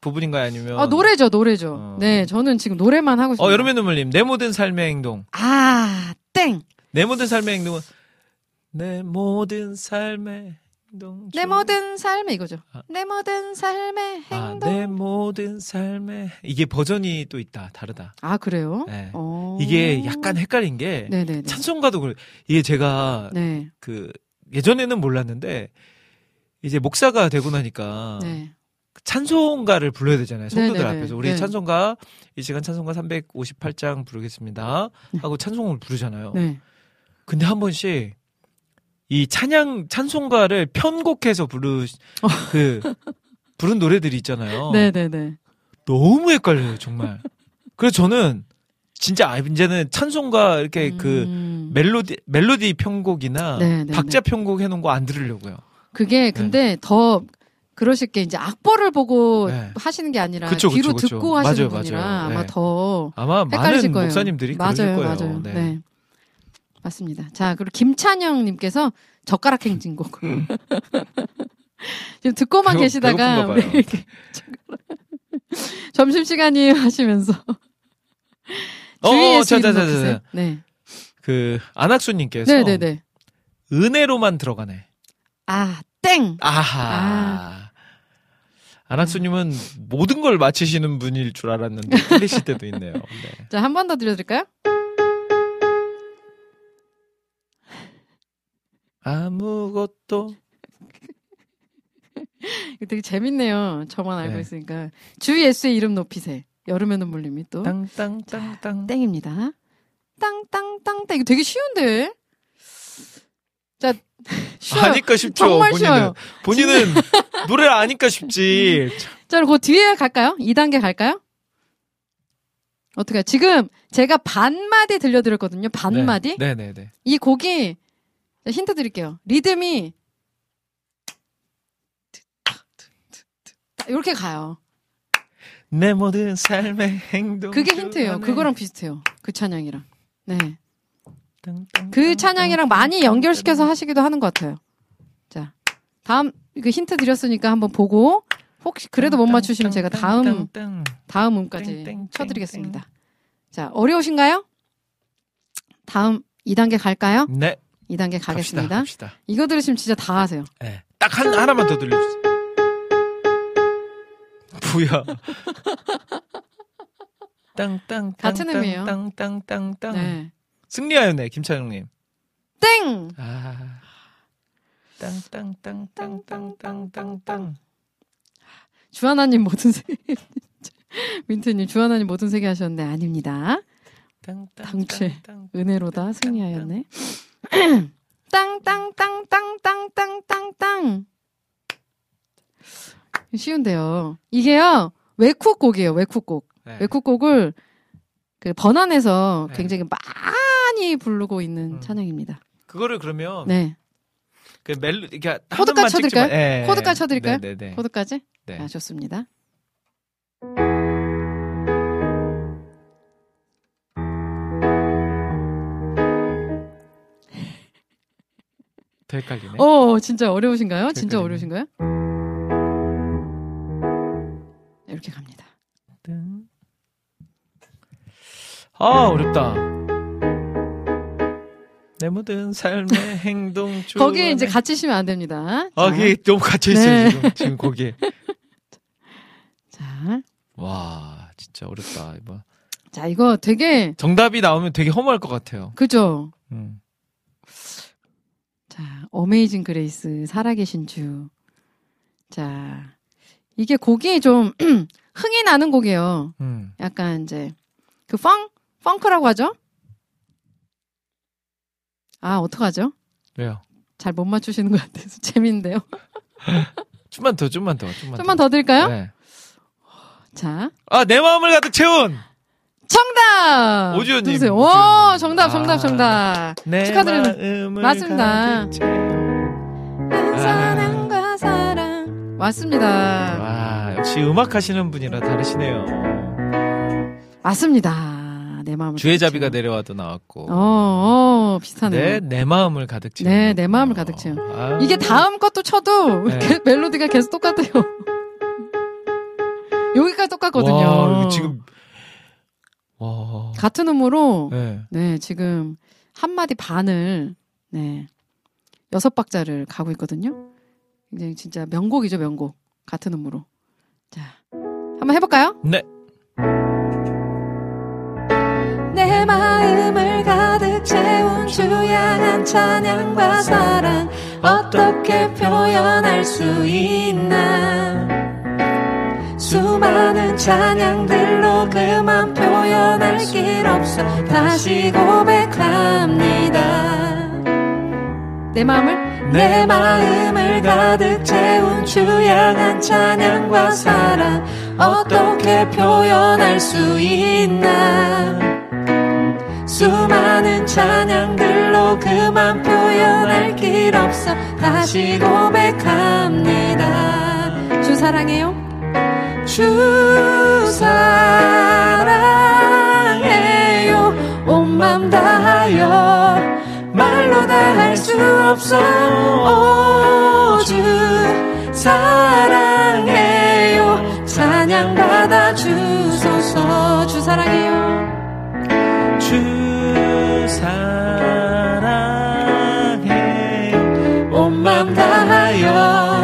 Speaker 2: 부분인가요? 아니면
Speaker 1: 아 노래죠, 노래죠.
Speaker 2: 어.
Speaker 1: 네, 저는 지금 노래만 하고 있습니다.
Speaker 2: 어 여름의 눈물님 내 모든 삶의 행동.
Speaker 1: 아, 땡.
Speaker 2: 내 모든 삶의 행동은 내 모든 삶의 행동.
Speaker 1: 내
Speaker 2: 중-
Speaker 1: 모든 삶의 이거죠.
Speaker 2: 아.
Speaker 1: 내 모든 삶의
Speaker 2: 아,
Speaker 1: 행동.
Speaker 2: 내 모든 삶의 이게 버전이 또 있다. 다르다.
Speaker 1: 아, 그래요?
Speaker 2: 네.
Speaker 1: 어.
Speaker 2: 이게 약간 헷갈린 게
Speaker 1: 네네네.
Speaker 2: 찬송가도 그래. 이게 제가
Speaker 1: 네.
Speaker 2: 그 예전에는 몰랐는데 이제 목사가 되고 나니까
Speaker 1: 네.
Speaker 2: 찬송가를 불러야 되잖아요. 성도들
Speaker 1: 네네네.
Speaker 2: 앞에서. 우리
Speaker 1: 네.
Speaker 2: 찬송가 이 시간 찬송가 358장 부르겠습니다. 하고 찬송을 부르잖아요.
Speaker 1: 네.
Speaker 2: 근데 한 번씩 이 찬양 찬송가를 편곡해서 부르 그 부른 노래들이 있잖아요.
Speaker 1: 네네네.
Speaker 2: 너무 헷갈려요, 정말. 그래서 저는 진짜 아, 이제는 찬송가 이렇게 그
Speaker 1: 음.
Speaker 2: 멜로디 멜로디 편곡이나
Speaker 1: 네네네.
Speaker 2: 박자 편곡 해놓은 거 안 들으려고요.
Speaker 1: 그게 근데 더 그러실 게 이제 악보를 보고
Speaker 2: 네.
Speaker 1: 하시는 게 아니라
Speaker 2: 그쵸, 그쵸,
Speaker 1: 귀로
Speaker 2: 그쵸.
Speaker 1: 듣고 하시는
Speaker 2: 맞아요,
Speaker 1: 분이라
Speaker 2: 맞아요.
Speaker 1: 아마
Speaker 2: 네.
Speaker 1: 더
Speaker 2: 아마
Speaker 1: 헷갈리실
Speaker 2: 많은
Speaker 1: 거예요.
Speaker 2: 목사님들이
Speaker 1: 맞아요,
Speaker 2: 그러실 거예요.
Speaker 1: 맞아요.
Speaker 2: 네.
Speaker 1: 네. 맞습니다. 자, 그리고 김찬영 님께서 젓가락 행진곡. 지금 듣고만
Speaker 2: 배고-
Speaker 1: 계시다가. 이렇게 점심 시간이에요 하시면서
Speaker 2: 어,
Speaker 1: 주위에
Speaker 2: 어,
Speaker 1: 수
Speaker 2: 자,
Speaker 1: 이름
Speaker 2: 자, 자,
Speaker 1: 높이세요.
Speaker 2: 자.
Speaker 1: 네,
Speaker 2: 그 안학수 님께서
Speaker 1: 네, 네, 네.
Speaker 2: 은혜로만 들어가네.
Speaker 1: 아, 땡.
Speaker 2: 아하. 안학수님은 모든 걸 맞히시는 분일 줄 알았는데 틀리실 때도 있네요. 네.
Speaker 1: 자, 한 번 더 들려드릴까요?
Speaker 2: 아무것도
Speaker 1: 이거 되게 재밌네요. 저만 알고
Speaker 2: 네.
Speaker 1: 있으니까 주위 S의 이름 높이세. 여름의 눈물님이 또
Speaker 2: 땅땅땅땅
Speaker 1: 땡입니다. 땅땅땅땅 이거 되게 쉬운데. 자, 쉬워요.
Speaker 2: 아니까 쉽죠.
Speaker 1: 정말
Speaker 2: 본인은
Speaker 1: 쉬워요.
Speaker 2: 본인은 노래를 아니까 쉽지.
Speaker 1: 자, 그럼 그 뒤에 갈까요? 2단계 갈까요? 어떻게? 지금 제가 반마디 들려드렸거든요. 반마디.
Speaker 2: 네, 네, 네.
Speaker 1: 이 곡이 자, 힌트 드릴게요. 리듬이 이렇게 가요.
Speaker 2: 내 모든 삶의 행동.
Speaker 1: 그게 힌트예요. 그거랑 비슷해요. 그 찬양이랑. 네. 그 찬양이랑 많이 연결시켜서 하시기도 하는 것 같아요. 자, 다음 그 힌트 드렸으니까 한번 보고 혹시 그래도 못 맞추시면 제가 다음. 다음 음까지. 쳐드리겠습니다. 자, 어려우신가요? 다음 2단계 갈까요?
Speaker 2: 네.
Speaker 1: 2단계 가겠습니다.
Speaker 2: 갑시다. 갑시다.
Speaker 1: 이거 들으시면 진짜 다 하세요.
Speaker 2: 네. 딱 한, 하나만 더 들려주세요. 뭐야. 땅땅
Speaker 1: 같은 의미예요.
Speaker 2: 땅땅땅땅
Speaker 1: 네.
Speaker 2: 승리하였네 김찬영님.
Speaker 1: 땡!
Speaker 2: 아. 땅땅땅땅땅땅땅땅.
Speaker 1: 주하나님 모든 세계. 민트님, 주하나님 모든 세계 하셨는데 아닙니다. 당최. 은혜로다 승리하였네. 땅땅땅땅땅땅땅땅. 쉬운데요. 이게요 외국곡이에요. 외국곡.
Speaker 2: 네.
Speaker 1: 외국곡을 그 번안해서
Speaker 2: 네.
Speaker 1: 굉장히 찬찬히 부르고 있는
Speaker 2: 음.
Speaker 1: 찬양입니다.
Speaker 2: 그거를 그러면
Speaker 1: 네.
Speaker 2: 그 멜로 이렇게
Speaker 1: 코드까지 쳐드릴까요?
Speaker 2: 예, 예, 예,
Speaker 1: 코드까지 쳐드릴까요?
Speaker 2: 네네네.
Speaker 1: 코드까지?
Speaker 2: 네.
Speaker 1: 아, 좋습니다.
Speaker 2: 더 헷갈리네.
Speaker 1: 어, 진짜 어려우신가요? 진짜
Speaker 2: 헷갈리네.
Speaker 1: 어려우신가요? 이렇게 갑니다.
Speaker 2: 아, 어렵다. 내 모든 삶의 행동 중
Speaker 1: 거기에 이제 갇히시면 안 됩니다.
Speaker 2: 아
Speaker 1: 자,
Speaker 2: 그게 너무 갇혀 있어요
Speaker 1: 네.
Speaker 2: 지금 지금 거기에.
Speaker 1: 자,
Speaker 2: 와 진짜 어렵다 이거.
Speaker 1: 자, 이거 되게,
Speaker 2: 정답이 나오면 되게 허무할 것 같아요.
Speaker 1: 그죠?
Speaker 2: 음.
Speaker 1: 자, Amazing Grace, 살아계신 주. 자, 이게 곡이 좀 흥이 나는 곡이에요.
Speaker 2: 음.
Speaker 1: 약간 이제, 그 펑? 펑크라고 하죠? 아, 어떡하죠?
Speaker 2: 왜요?
Speaker 1: 잘 못 맞추시는 것 같아서 재밌는데요.
Speaker 2: 좀만 더 좀만 더 좀만
Speaker 1: 좀만 더 드릴까요?
Speaker 2: 네.
Speaker 1: 자,
Speaker 2: 아 내 마음을 가득 채운
Speaker 1: 정답!
Speaker 2: 오주연님,
Speaker 1: 누구세요?
Speaker 2: 오,
Speaker 1: 정답, 정답,
Speaker 2: 아.
Speaker 1: 정답.
Speaker 2: 내
Speaker 1: 축하드립니다. 맞습니다.
Speaker 2: 아.
Speaker 1: 사랑과 사랑. 맞습니다.
Speaker 2: 와 역시 음악 하시는 분이라 다르시네요.
Speaker 1: 맞습니다. 내 마음을.
Speaker 2: 주의자비가
Speaker 1: 가득.
Speaker 2: 내려와도 나왔고.
Speaker 1: 어, 어, 비슷하네요.
Speaker 2: 네, 내 마음을 가득 채운.
Speaker 1: 네, 내 마음을 가득 채운.
Speaker 2: 아.
Speaker 1: 이게 다음 것도 쳐도
Speaker 2: 네.
Speaker 1: 게- 멜로디가 계속 똑같아요. 여기까지 똑같거든요.
Speaker 2: 와, 지금 와.
Speaker 1: 같은 음으로
Speaker 2: 네.
Speaker 1: 네, 지금 한 마디 반을 네. 여섯 박자를 가고 있거든요. 굉장히 진짜 명곡이죠, 명곡. 같은 음으로. 자, 한번 해볼까요?
Speaker 2: 네.
Speaker 3: 주양한 찬양과 사랑. 어떻게 표현할 수 있나? 수많은 찬양들로 그만 표현할 길 없어 다시 고백합니다.
Speaker 1: 내 마음을
Speaker 3: 내 마음을 가득 채운 주양한 찬양과 사랑. 어떻게 표현할 수 있나 수많은 찬양들로 그만 표현할 길 없어 다시 고백합니다.
Speaker 1: 주 사랑해요.
Speaker 3: 주 사랑해요. 온맘 다하여 말로 다 할 수 없어. 오주 사랑해요. 찬양 받아 주소서. 주 사랑해요.
Speaker 2: 주 사랑해
Speaker 3: 온 맘 다하여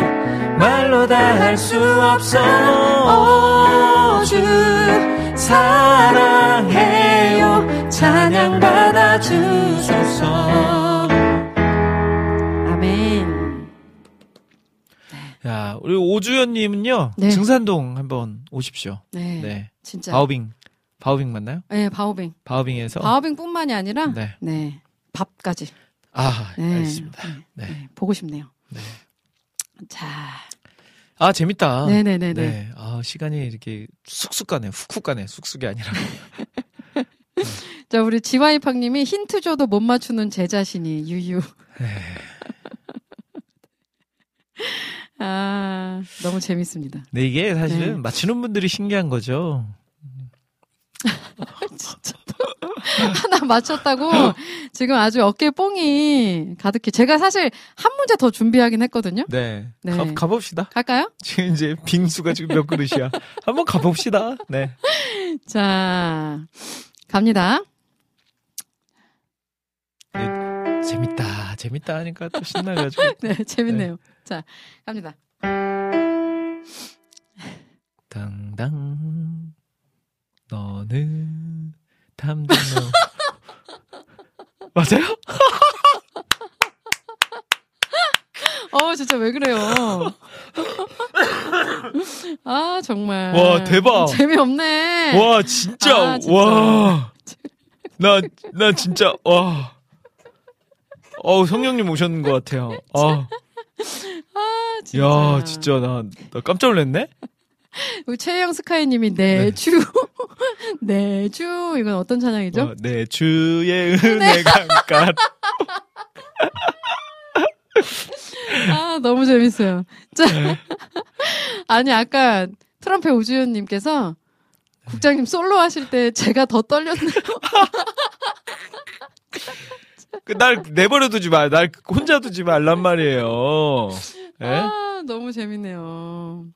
Speaker 3: 말로 다 할 수 없어 오주 사랑해요 찬양 받아 주소서
Speaker 1: 아멘.
Speaker 2: 야, 우리 오주연님은요.
Speaker 1: 네.
Speaker 2: 증산동 한번 오십시오.
Speaker 1: 네.
Speaker 2: 네.
Speaker 1: 진짜.
Speaker 2: 바오빙. 바오빙 맞나요?
Speaker 1: 네, 바오빙.
Speaker 2: 바오빙에서.
Speaker 1: 바오빙뿐만이 아니라
Speaker 2: 네.
Speaker 1: 네. 밥까지.
Speaker 2: 아,
Speaker 1: 네.
Speaker 2: 알겠습니다.
Speaker 1: 네.
Speaker 2: 네.
Speaker 1: 네, 보고 싶네요.
Speaker 2: 네.
Speaker 1: 자.
Speaker 2: 아, 재밌다.
Speaker 1: 네네네네.
Speaker 2: 네. 아, 시간이 이렇게 쑥쑥 가네. 훅훅 가네. 쑥쑥이 아니라.
Speaker 1: 자, 우리 지와이팡 님이 힌트 줘도 못 맞추는 제 자신이 유유.
Speaker 2: 네.
Speaker 1: 아, 너무 재밌습니다.
Speaker 2: 네, 이게 사실은
Speaker 1: 네.
Speaker 2: 맞히는 분들이 신기한 거죠.
Speaker 1: 하나 맞췄다고 지금 아주 어깨 뽕이 가득해. 제가 사실 한 문제 더 준비하긴 했거든요.
Speaker 2: 네.
Speaker 1: 네.
Speaker 2: 가, 가봅시다.
Speaker 1: 갈까요?
Speaker 2: 지금 이제 빙수가 지금 몇 그릇이야. 한번 가봅시다. 네.
Speaker 1: 자, 갑니다.
Speaker 2: 재밌다. 재밌다 하니까 또 신나가지고.
Speaker 1: 네, 재밌네요. 자, 갑니다.
Speaker 2: 당당. 너는 너. 맞아요?
Speaker 1: 어, 진짜 왜 그래요? 아, 정말.
Speaker 2: 와, 대박.
Speaker 1: 재미없네.
Speaker 2: 와, 진짜.
Speaker 1: 아, 진짜.
Speaker 2: 와. 나, 나 진짜, 와. 어우, 성령님 오셨는 것 같아요. 아,
Speaker 1: 아, 진짜.
Speaker 2: 야, 진짜, 나, 나 깜짝 놀랐네?
Speaker 1: 우리 최영 스카이님이 내주, 내주, 이건 어떤 찬양이죠?
Speaker 2: 와, 내 주의 은혜가 가
Speaker 1: 아, 너무 재밌어요. 자,
Speaker 2: 네.
Speaker 1: 아니, 아까 트럼펫 우주연님께서 국장님 솔로 하실 때 제가 더 떨렸네요.
Speaker 2: 그날 내버려 두지 마. 날 혼자 두지 말란 말이에요. 예?
Speaker 1: 아, 너무 재밌네요.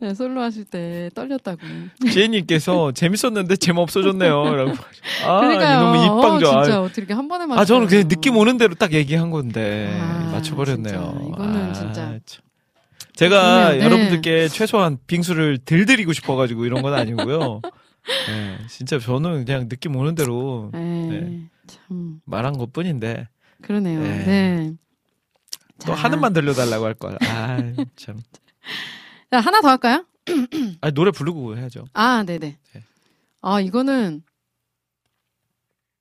Speaker 1: 네, 솔로 하실 때 떨렸다고.
Speaker 2: 지혜님께서 재밌었는데 재미 없어졌네요. 라고. 아,
Speaker 1: 그러니까요.
Speaker 2: 이놈의 입방정.
Speaker 1: 어,
Speaker 2: 아,
Speaker 1: 진짜 어떻게 한 번에 맞춰.
Speaker 2: 아, 저는 그냥 느낌 오는 대로 딱 얘기한 건데
Speaker 1: 아,
Speaker 2: 맞춰버렸네요.
Speaker 1: 진짜. 이거는
Speaker 2: 아,
Speaker 1: 진짜.
Speaker 2: 참. 제가
Speaker 1: 좋네요. 네.
Speaker 2: 여러분들께 최소한 빙수를 들드리고 싶어가지고 이런 건 아니고요. 네, 진짜 저는 그냥 느낌 오는 대로
Speaker 1: 네.
Speaker 2: 네.
Speaker 1: 참
Speaker 2: 말한 것 뿐인데
Speaker 1: 그러네요.
Speaker 2: 네.
Speaker 1: 네.
Speaker 2: 또
Speaker 1: 자.
Speaker 2: 하늘만 들려달라고 할 걸. 아, 참.
Speaker 1: 자, 하나 더 할까요?
Speaker 2: 아, 노래 부르고 해야죠.
Speaker 1: 아, 네네.
Speaker 2: 네.
Speaker 1: 아, 이거는,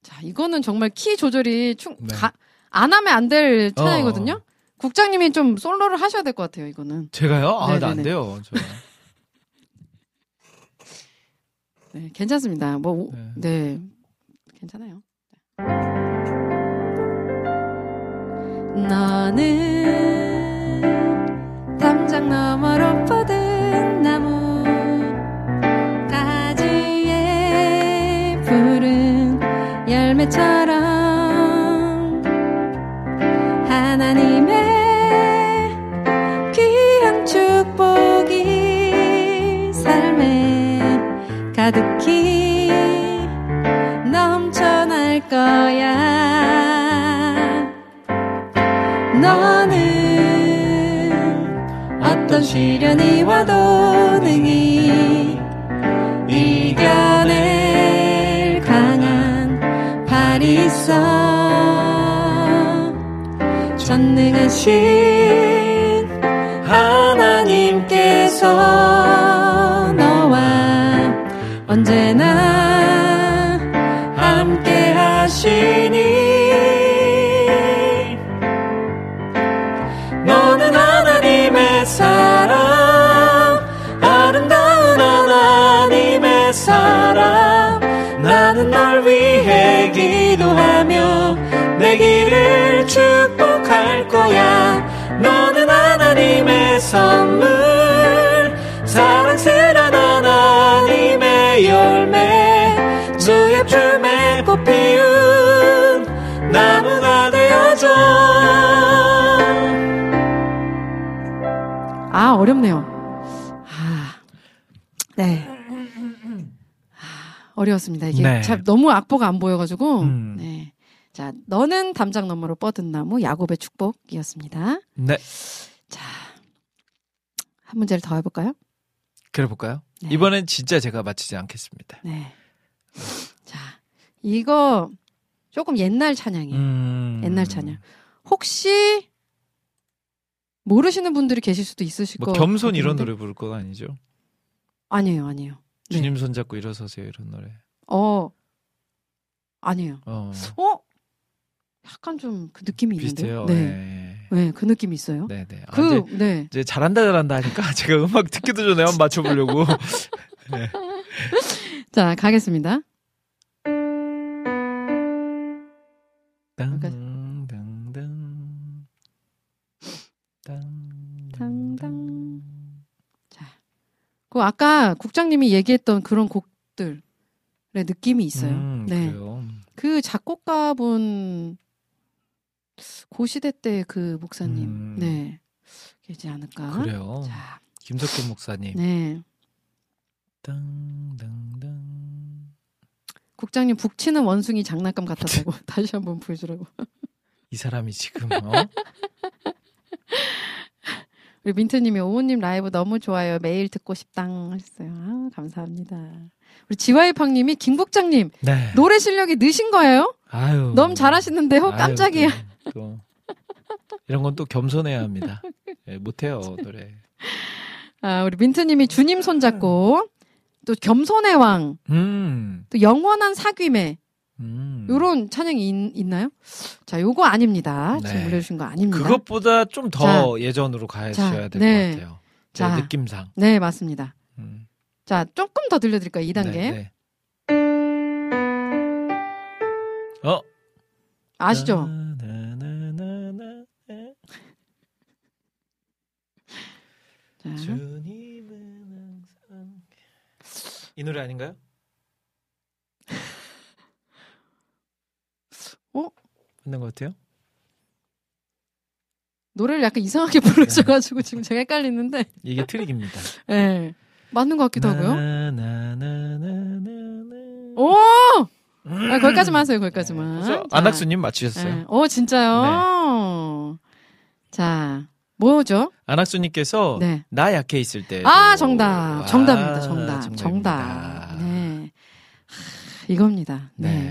Speaker 1: 자, 이거는 정말 키 조절이 충,
Speaker 2: 네.
Speaker 1: 가, 안 하면 안될 찬양이거든요?
Speaker 2: 어.
Speaker 1: 국장님이 좀 솔로를 하셔야 될 것 같아요, 이거는.
Speaker 2: 제가요? 아, 나안
Speaker 1: 네네네.
Speaker 2: 돼요. 저.
Speaker 1: 네, 괜찮습니다. 뭐, 오-
Speaker 2: 네.
Speaker 1: 네. 괜찮아요. 너는 담장 너머로 열매처럼 하나님의 귀한 축복이 삶에 가득히 넘쳐날 거야. 너는 어떤 시련이 와도 능히 전 어려웠습니다 이게
Speaker 2: 네.
Speaker 1: 참 너무 악보가 안 보여가지고
Speaker 2: 음.
Speaker 1: 네. 자, 너는 담장 너머로 뻗은 나무 야곱의 축복이었습니다.
Speaker 2: 네.
Speaker 1: 자, 한 문제를 더 해볼까요?
Speaker 2: 그래 볼까요?
Speaker 1: 네.
Speaker 2: 이번엔 진짜 제가 맞히지 않겠습니다.
Speaker 1: 네. 자, 이거 조금 옛날 찬양이에요.
Speaker 2: 음.
Speaker 1: 옛날 찬양. 혹시 모르시는 분들이 계실 수도 있으실
Speaker 2: 뭐
Speaker 1: 거
Speaker 2: 겸손 이런
Speaker 1: 같은데?
Speaker 2: 노래 부를 건 아니죠?
Speaker 1: 아니에요, 아니에요. 네.
Speaker 2: 주님 손잡고 일어서세요 이런 노래.
Speaker 1: 어, 아니에요.
Speaker 2: 어.
Speaker 1: 어, 약간 좀 그 느낌이
Speaker 2: 비슷해요.
Speaker 1: 있는데요. 네,
Speaker 2: 네.
Speaker 1: 네, 그 느낌이 있어요.
Speaker 2: 네, 네. 아,
Speaker 1: 그,
Speaker 2: 이제,
Speaker 1: 네.
Speaker 2: 이제 잘한다 잘한다 하니까 제가 음악 듣기도 전에 한번 맞춰보려고.
Speaker 1: 자, 가겠습니다.
Speaker 2: 땅, 땅, 땅, 땅,
Speaker 1: 당당. 자, 그 아까 국장님이 얘기했던 그런 곡들의 느낌이 있어요.
Speaker 2: 음,
Speaker 1: 네.
Speaker 2: 그래요.
Speaker 1: 그 작곡가분 고시대 때 그 목사님,
Speaker 2: 음.
Speaker 1: 네, 계지 않을까?
Speaker 2: 그래요.
Speaker 1: 자,
Speaker 2: 김석현 목사님.
Speaker 1: 네,
Speaker 2: 땅, 땅, 땅.
Speaker 1: 국장님 북치는 원숭이 장난감 같았다고 다시 한번 보여주라고.
Speaker 2: 이 사람이 지금 어?
Speaker 1: 우리 민트님이 오우님 라이브 너무 좋아요. 매일 듣고 싶당 하셨어요. 아, 감사합니다. 우리 지와이팡님이 김국장님
Speaker 2: 네.
Speaker 1: 노래 실력이 느신 거예요?
Speaker 2: 아유.
Speaker 1: 너무 잘하시는데요.
Speaker 2: 아유,
Speaker 1: 깜짝이야.
Speaker 2: 또, 또. 이런 건 또 겸손해야 합니다. 예, 못해요 노래.
Speaker 1: 아, 우리 민트님이 주님 손잡고 또 겸손의 왕,
Speaker 2: 음.
Speaker 1: 또 영원한 사귐의
Speaker 2: 음.
Speaker 1: 요런 찬양이 있, 나요 자, 요거 아닙니다. 지금
Speaker 2: 네.
Speaker 1: 올려주신 거 아닙니다.
Speaker 2: 그것보다 좀 더 예전으로 가셔야 될것
Speaker 1: 네.
Speaker 2: 같아요. 제
Speaker 1: 자.
Speaker 2: 느낌상.
Speaker 1: 네, 맞습니다.
Speaker 2: 음.
Speaker 1: 자, 조금 더 들려드릴까요? 2단계.
Speaker 2: 네, 네. 어?
Speaker 1: 아시죠?
Speaker 2: 나나나나나.
Speaker 1: 자,
Speaker 2: 주님은 항상 이 노래 아닌가요? 있는 것 같아요?
Speaker 1: 노래를 약간 이상하게 부르셔가지고 지금 제가 헷갈리는데.
Speaker 2: 이게 트릭입니다.
Speaker 1: 예. 네. 맞는 것 같기도 하고요. 오! 아, 거기까지만 하세요, 거기까지만.
Speaker 2: 네. 안학수님 맞추셨어요.
Speaker 1: 네. 오, 진짜요? 네. 자, 뭐죠?
Speaker 2: 안학수님께서 네. 나 약해 있을 때.
Speaker 1: 아, 정답. 정답입니다, 정답. 정답입니다. 정답. 네. 하, 이겁니다. 네.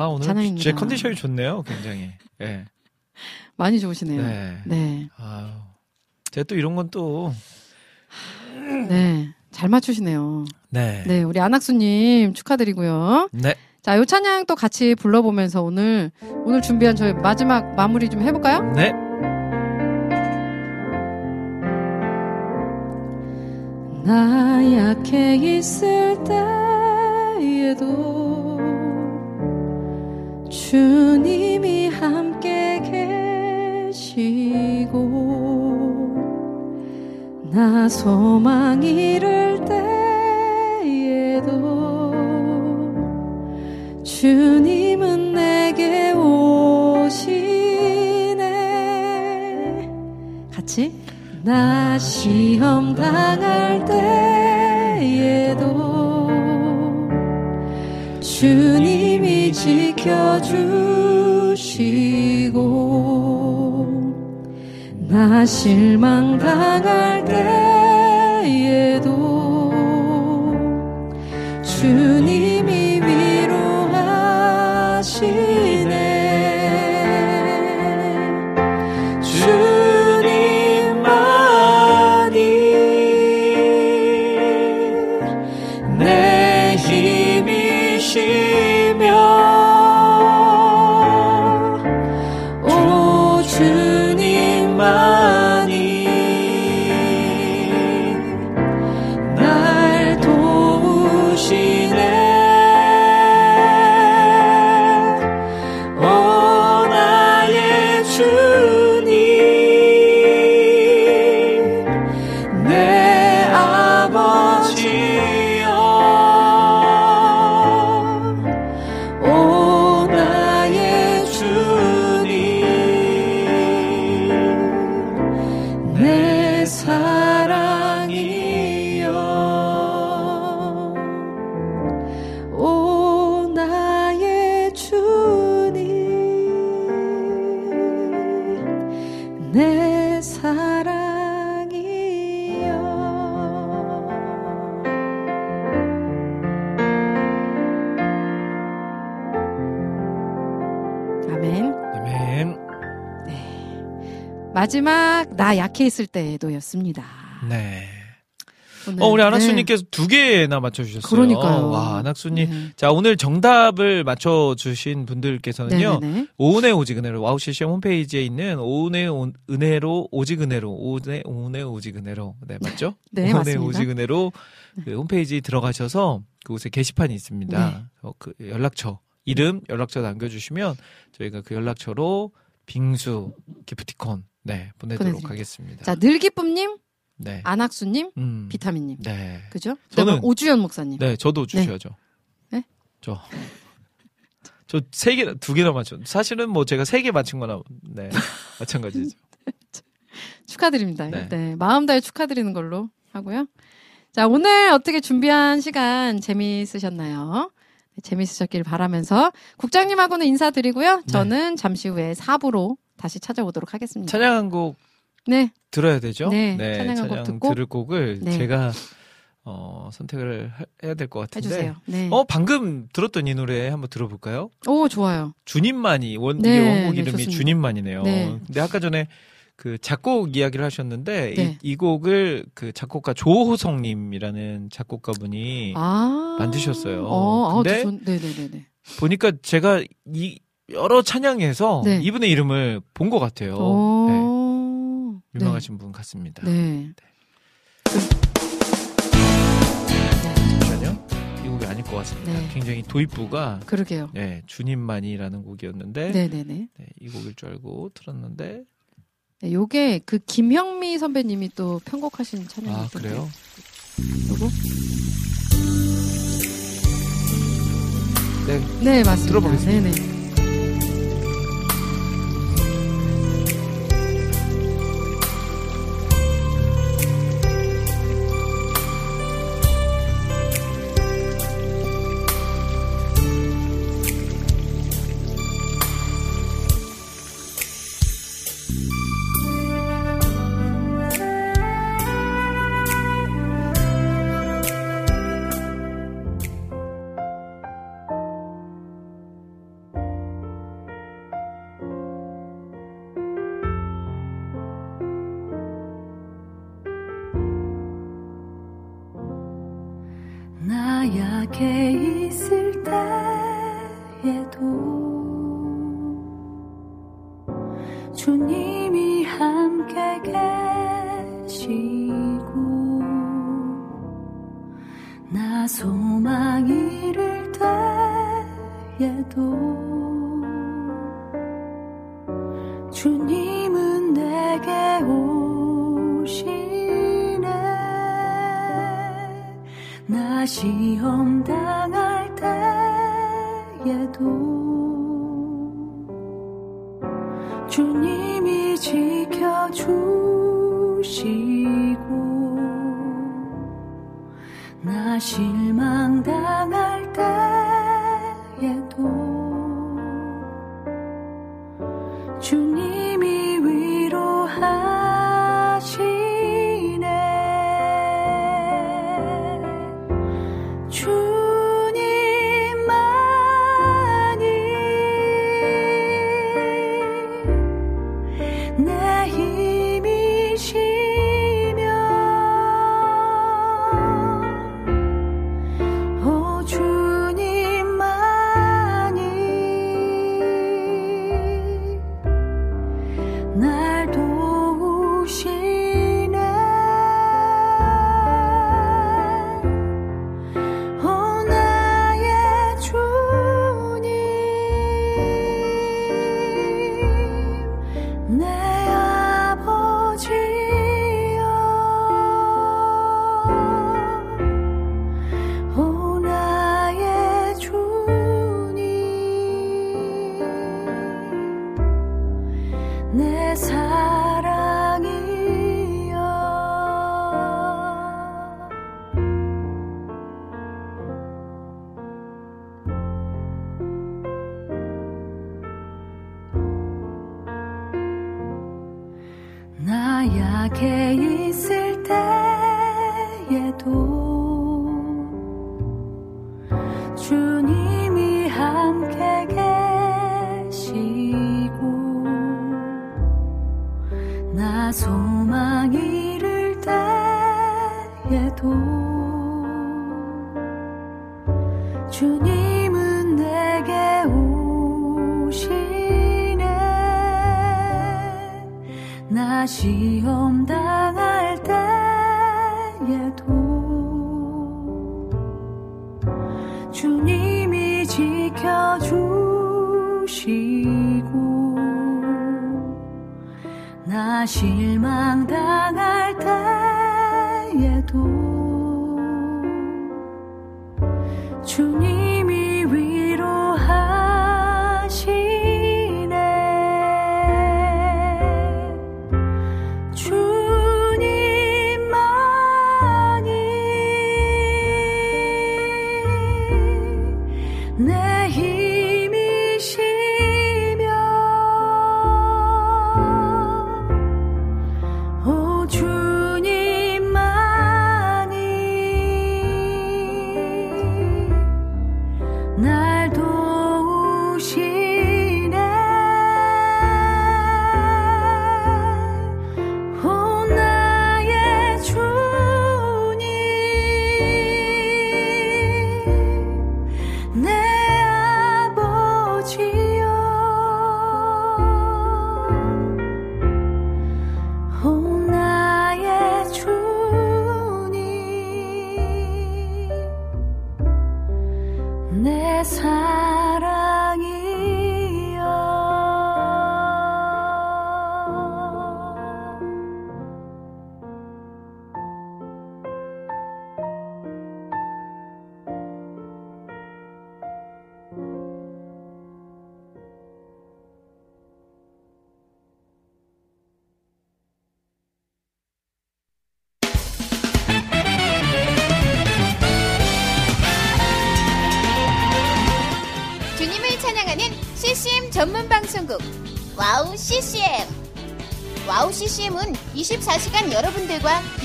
Speaker 1: 네.
Speaker 2: 아, 오늘 찬양입니다. 제 컨디션이 좋네요, 굉장히. 네.
Speaker 1: 많이 좋으시네요. 네. 네.
Speaker 2: 아유. 제가 또 이런 건 또.
Speaker 1: 네. 잘 맞추시네요. 네. 네, 우리 안학수님 축하드리고요. 네. 자, 요 찬양 또 같이 불러보면서 오늘, 오늘 준비한 저희 마지막 마무리 좀 해볼까요?
Speaker 2: 네.
Speaker 3: 나 약해 있을 때에도 주님이 함께 계시고 나 소망 잃을 때에도 주님은 내게 오시네. 같이? 나 시험 당할 때에도 주님이 지켜주시고 나 실망 당할 때에도 주님
Speaker 1: 마지막 나 약해 있을 때도였습니다.
Speaker 2: 네. 오늘, 어, 우리 안학수님께서 네. 두 개나 맞춰주셨어요.
Speaker 1: 그러니까요.
Speaker 2: 와, 안학수님. 네. 자, 오늘 정답을 맞춰주신 분들께서는요. 네네네. 오은의 오직은혜로, 와우 CCM 홈페이지에 있는 오은의 은혜로, 오직은혜로, 오은의, 오은의 오직은혜로. 네, 맞죠?
Speaker 1: 네,
Speaker 2: 오은의
Speaker 1: 맞습니다.
Speaker 2: 오직은혜로 그 홈페이지 들어가셔서 그곳에 게시판이 있습니다. 네. 어, 그 연락처, 이름, 연락처 남겨주시면 저희가 그 연락처로 빙수, 기프티콘, 네, 보내도록 보내드립니다. 하겠습니다.
Speaker 1: 자, 늘기쁨님, 네. 안학수님, 음, 비타민님. 네. 그죠? 저는 오주연 목사님.
Speaker 2: 네, 저도 주셔야죠.
Speaker 1: 네? 네?
Speaker 2: 저. 저 세 개, 두 개나 맞췄. 사실은 뭐 제가 세 개 맞춘 거나, 네. 마찬가지죠.
Speaker 1: 축하드립니다. 네. 네. 마음 다해 축하드리는 걸로 하고요. 자, 오늘 어떻게 준비한 시간 재미있으셨나요? 네, 재미있으셨길 바라면서 국장님하고는 인사드리고요. 저는 네. 잠시 후에 4부로 다시 찾아오도록 하겠습니다.
Speaker 2: 찬양 한 곡 네. 들어야 되죠?
Speaker 1: 네. 네 찬양 한곡 듣고
Speaker 2: 들을 곡을 네. 제가 어, 선택을 해야 될 것 같은데.
Speaker 1: 해주세요. 네.
Speaker 2: 어, 방금 들었던 이 노래 한번 들어볼까요?
Speaker 1: 오, 좋아요.
Speaker 2: 주님만이, 원, 네, 원곡 네, 이름이 주님만이네요. 네. 근데 아까 전에 그 작곡 이야기를 하셨는데, 네. 이, 이, 곡을 그 작곡가 조호성님이라는 작곡가분이 아~ 만드셨어요. 어, 아, 근데 아, 네네네. 보니까 제가 이, 여러 찬양에서 네. 이분의 이름을 본 것 같아요. 네. 유명하신 분 같습니다.
Speaker 1: 네. 네.
Speaker 2: 잠시만요. 이 곡이 아닐 것 같습니다. 네. 굉장히 도입부가
Speaker 1: 그러게요.
Speaker 2: 네, 주님만이라는 곡이었는데
Speaker 1: 네네네.
Speaker 2: 네, 이 곡일 줄 알고 틀었는데
Speaker 1: 네, 요게 그 김형미 선배님이 또 편곡하신 찬양이
Speaker 2: 아, 그래요?
Speaker 1: 요거
Speaker 2: 네.
Speaker 4: 네, 맞습니다.
Speaker 2: 들어보겠습니다.
Speaker 4: 네네.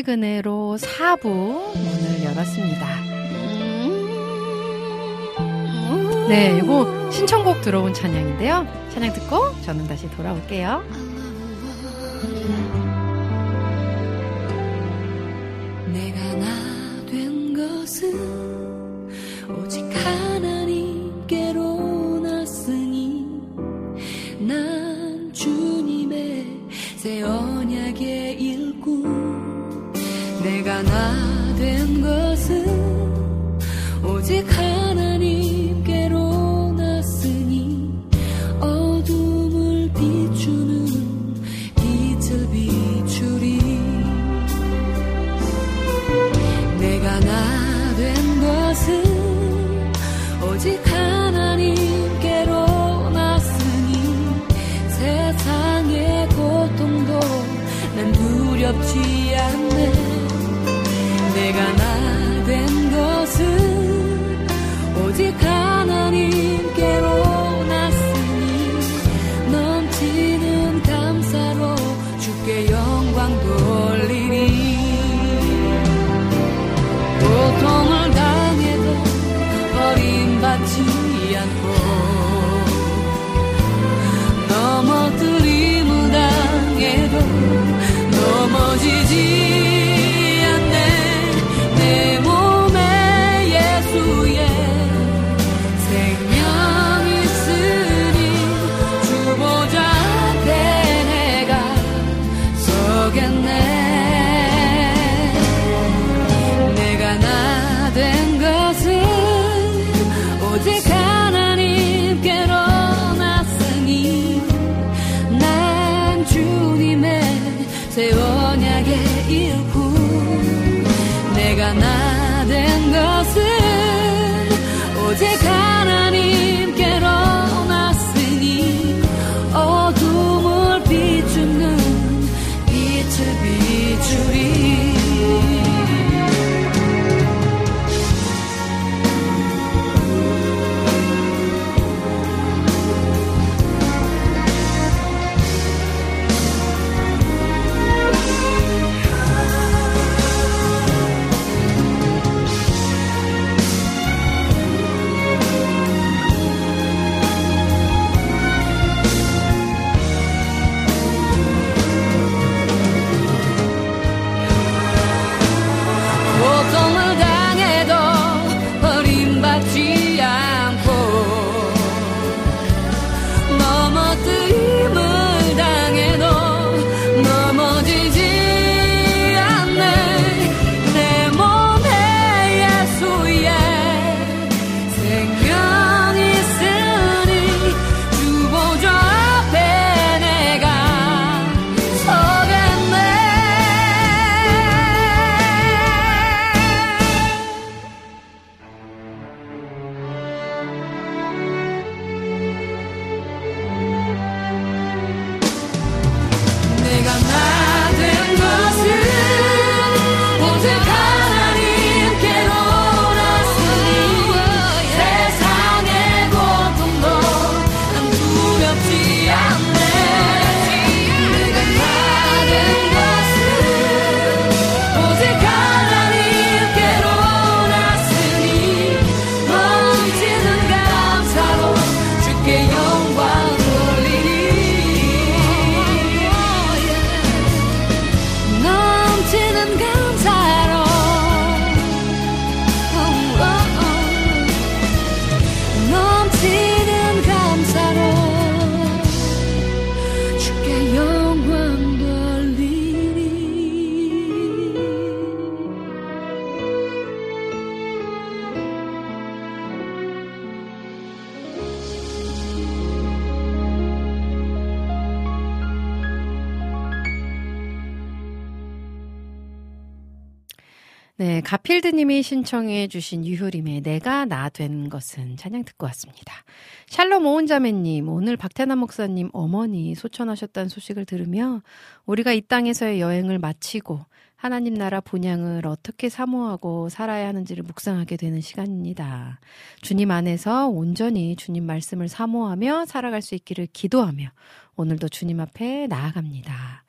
Speaker 1: 은혜로 4부 문을 열었습니다. 네, 이거 신청곡 들어온 찬양인데요. 찬양 듣고 저는 다시 돌아올게요.
Speaker 3: 내가 나된 것은 오직 하나님께로 났으니 어둠을 비추는 빛을 비추리. 내가 나 된 것은 오직 하나님께로 났으니 세상의 고통도 난 두렵지 네,
Speaker 1: 가필드님이 신청해 주신 유효림의 내가 나 된 것은 찬양 듣고 왔습니다. 샬롬 오은자매님, 오늘 박태남 목사님 어머니 소천하셨다는 소식을 들으며 우리가 이 땅에서의 여행을 마치고 하나님 나라 본향을 어떻게 사모하고 살아야 하는지를 묵상하게 되는 시간입니다. 주님 안에서 온전히 주님 말씀을 사모하며 살아갈 수 있기를 기도하며 오늘도 주님 앞에 나아갑니다.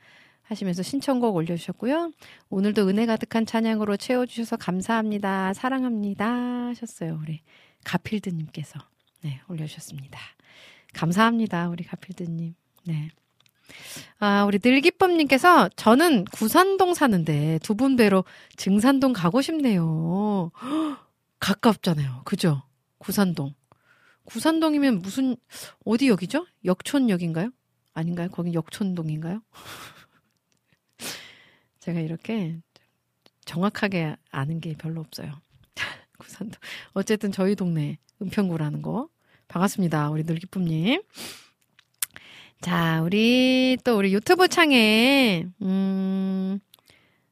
Speaker 1: 하시면서 신청곡 올려주셨고요. 오늘도 은혜 가득한 찬양으로 채워주셔서 감사합니다. 사랑합니다. 하셨어요. 우리 가필드님께서. 네, 올려주셨습니다. 감사합니다. 우리 가필드님. 네. 아, 우리 늘기쁨님께서 저는 구산동 사는데 두분 뵈러 증산동 가고 싶네요. 헉, 가깝잖아요. 그죠? 구산동. 구산동이면 무슨, 어디 역이죠? 역촌역인가요? 아닌가요? 거기 역촌동인가요? 제가 이렇게 정확하게 아는 게 별로 없어요. 구산동. 어쨌든 저희 동네 은평구라는 거. 반갑습니다. 우리 늘기쁨님. 자, 우리 또 우리 유튜브 창에, 음,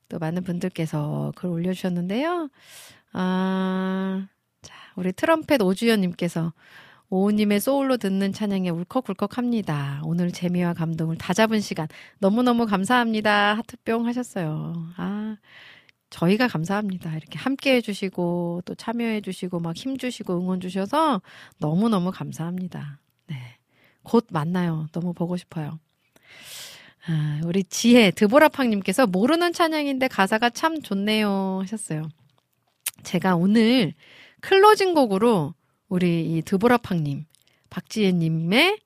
Speaker 1: 또 많은 분들께서 글 올려주셨는데요. 아, 자, 우리 트럼펫 오주연님께서 오우님의 소울로 듣는 찬양에 울컥울컥 합니다. 오늘 재미와 감동을 다 잡은 시간 너무너무 감사합니다. 하트뿅 하셨어요. 아, 저희가 감사합니다. 이렇게 함께 해주시고 또 참여해주시고 막 힘주시고 응원 주셔서 너무너무 감사합니다. 네. 곧 만나요. 너무 보고 싶어요. 아, 우리 지혜, 드보라팡님께서 모르는 찬양인데 가사가 참 좋네요. 하셨어요. 제가 오늘 closing 곡으로 우리 이 드보라팡님, 박지혜님의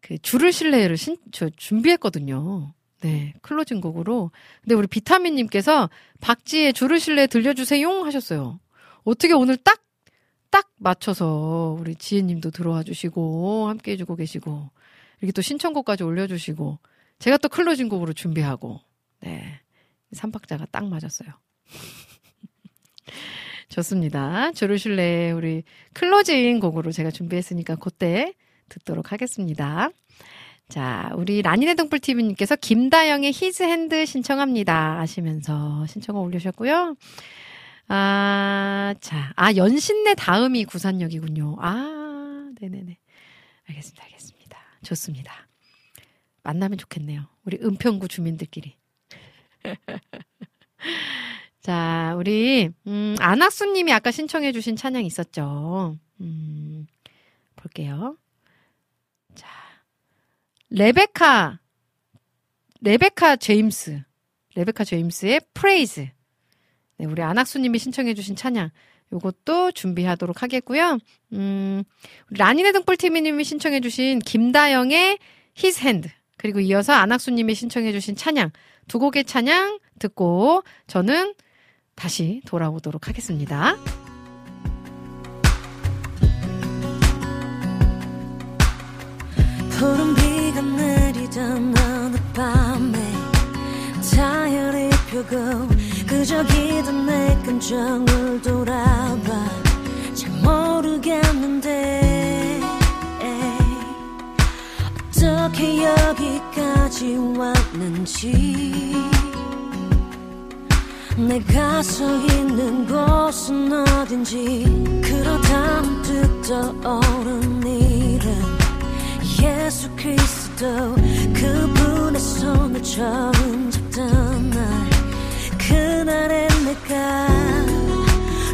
Speaker 1: 그 주를 신뢰를 신, 저 준비했거든요. 네, closing 곡으로. 근데 우리 비타민님께서 박지혜 주를 신뢰 들려주세요 하셨어요. 어떻게 오늘 딱, 딱 맞춰서 우리 지혜님도 들어와 주시고, 함께 해주고 계시고, 이렇게 또 신청곡까지 올려주시고, 제가 또 closing 곡으로 준비하고, 네. 삼박자가 딱 맞았어요. 좋습니다. 주를 신뢰 우리 closing 곡으로 제가 준비했으니까 그때 듣도록 하겠습니다. 자, 우리 라니네 등불TV님께서 김다영의 His Hand 신청합니다. 하시면서 신청을 올려주셨고요. 아, 자. 아, 연신내 다음이 구산역이군요. 아, 네네네. 알겠습니다. 알겠습니다. 좋습니다. 만나면 좋겠네요. 우리 은평구 주민들끼리. 자, 우리, 음, 안학수 님이 아까 신청해주신 찬양 있었죠. 음, 볼게요. 자, 레베카, 레베카 제임스. 레베카 제임스의 Praise. 네, 우리 안학수 님이 신청해주신 찬양. 요것도 준비하도록 하겠고요. 음, 라니네 등불TV님이 신청해주신 김다영의 His Hand. 그리고 이어서 안학수님이 신청해주신 찬양. 두 곡의 찬양 듣고 저는 다시 돌아오도록 하겠습니다.
Speaker 4: 푸른 비가 내리던 어느 밤에. 타열이 펴고 그저 기던 내 감정을 돌아봐. 잘 모르겠는데. 어떻게 여기까지 왔는지 내가 서 있는 곳은 어딘지 그러다 문득 떠오른 이름 예수 그리스도 그분의 손을 처음 잡던 날 그날의 내가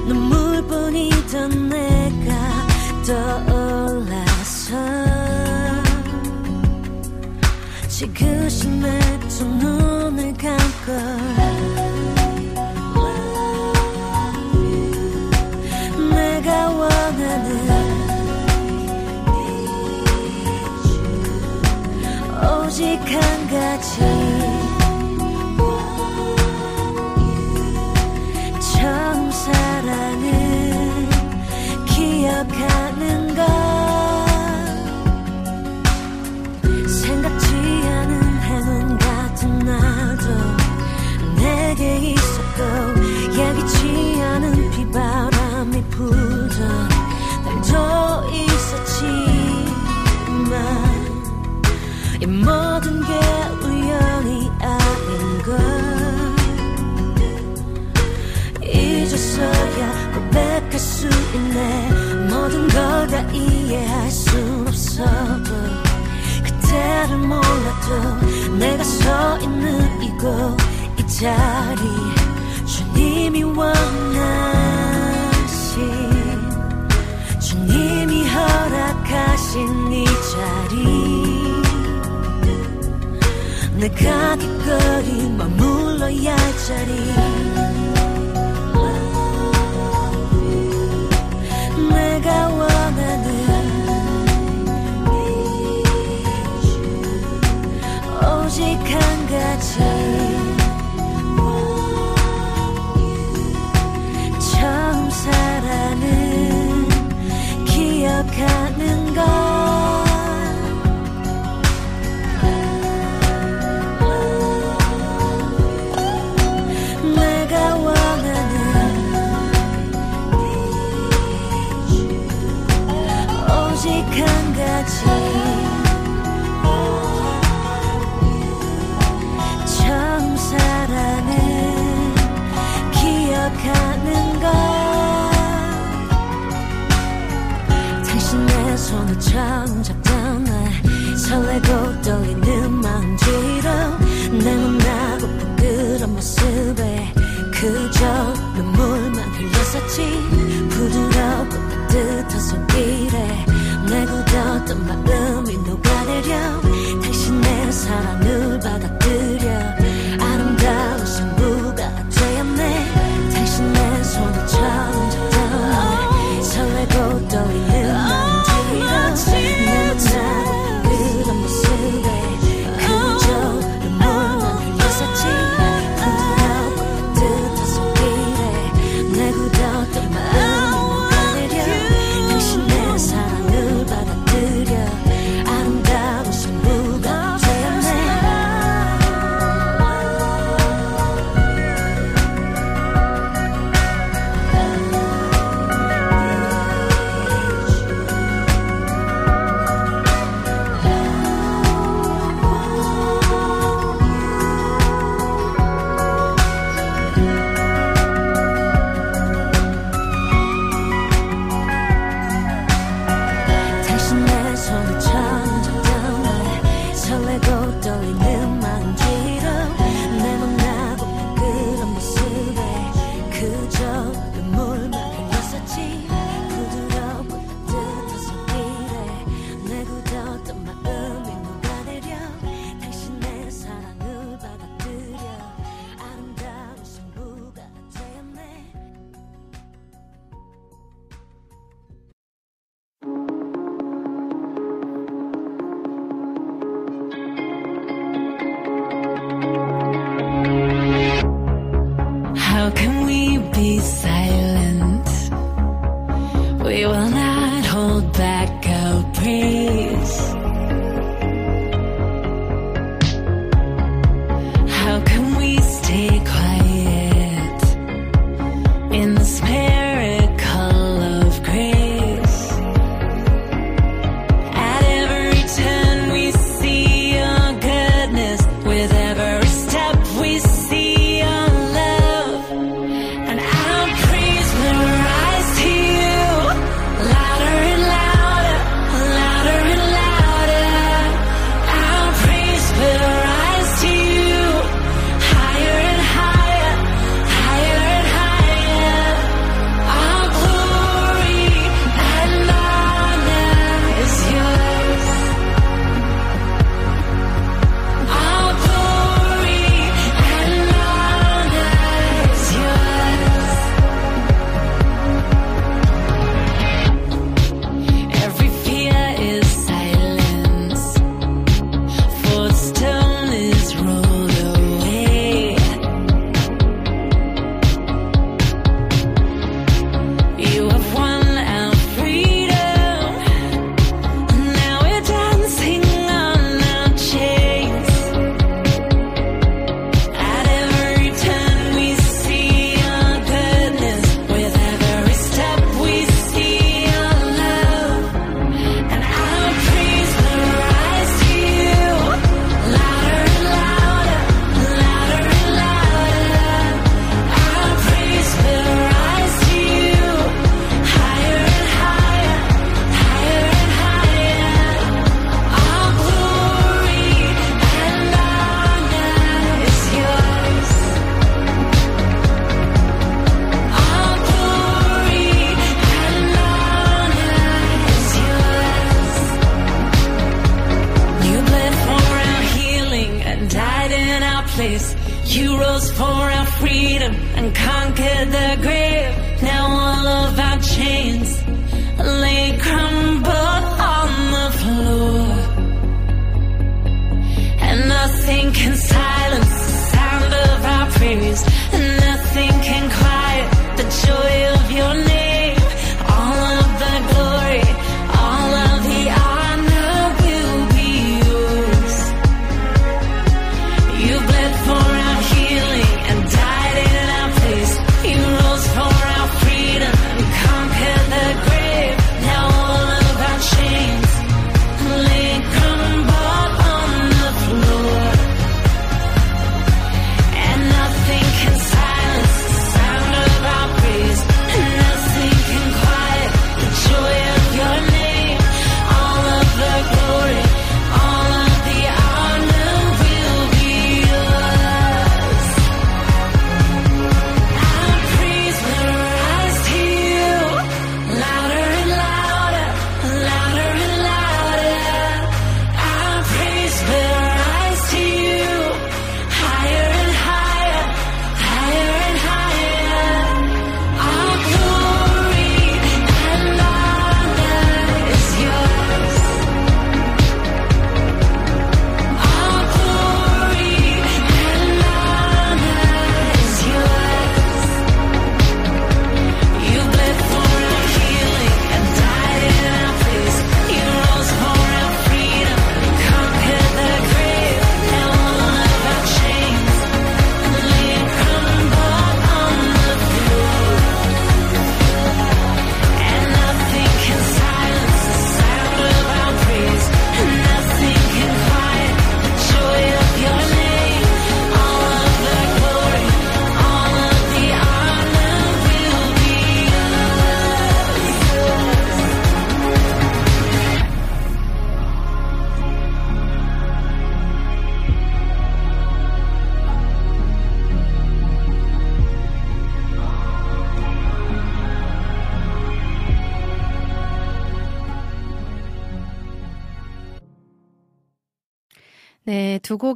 Speaker 4: 눈물뿐이던 내가 떠올라서 지그시 내두 눈을 감고 오직 한 가지. 처음 사랑은 기억하는 것. 생각지 않은 행운 같은 나도 내게 있었고 예기치 않은 비바람 주님이 허락하신 이 자리 내가 기꺼이 머물러야 할 자리. 내가 원하는 오직 한 가지. 처음 사랑은 기억하는 것 손을 처음 잡던 날 설레고 떨리는 마음 뒤로 내 못나고 부끄러운 모습에 그저 눈물만 흘렸었지. 부드럽고 손길에 내 굳었던 마음이 녹아내려 당신의 사랑을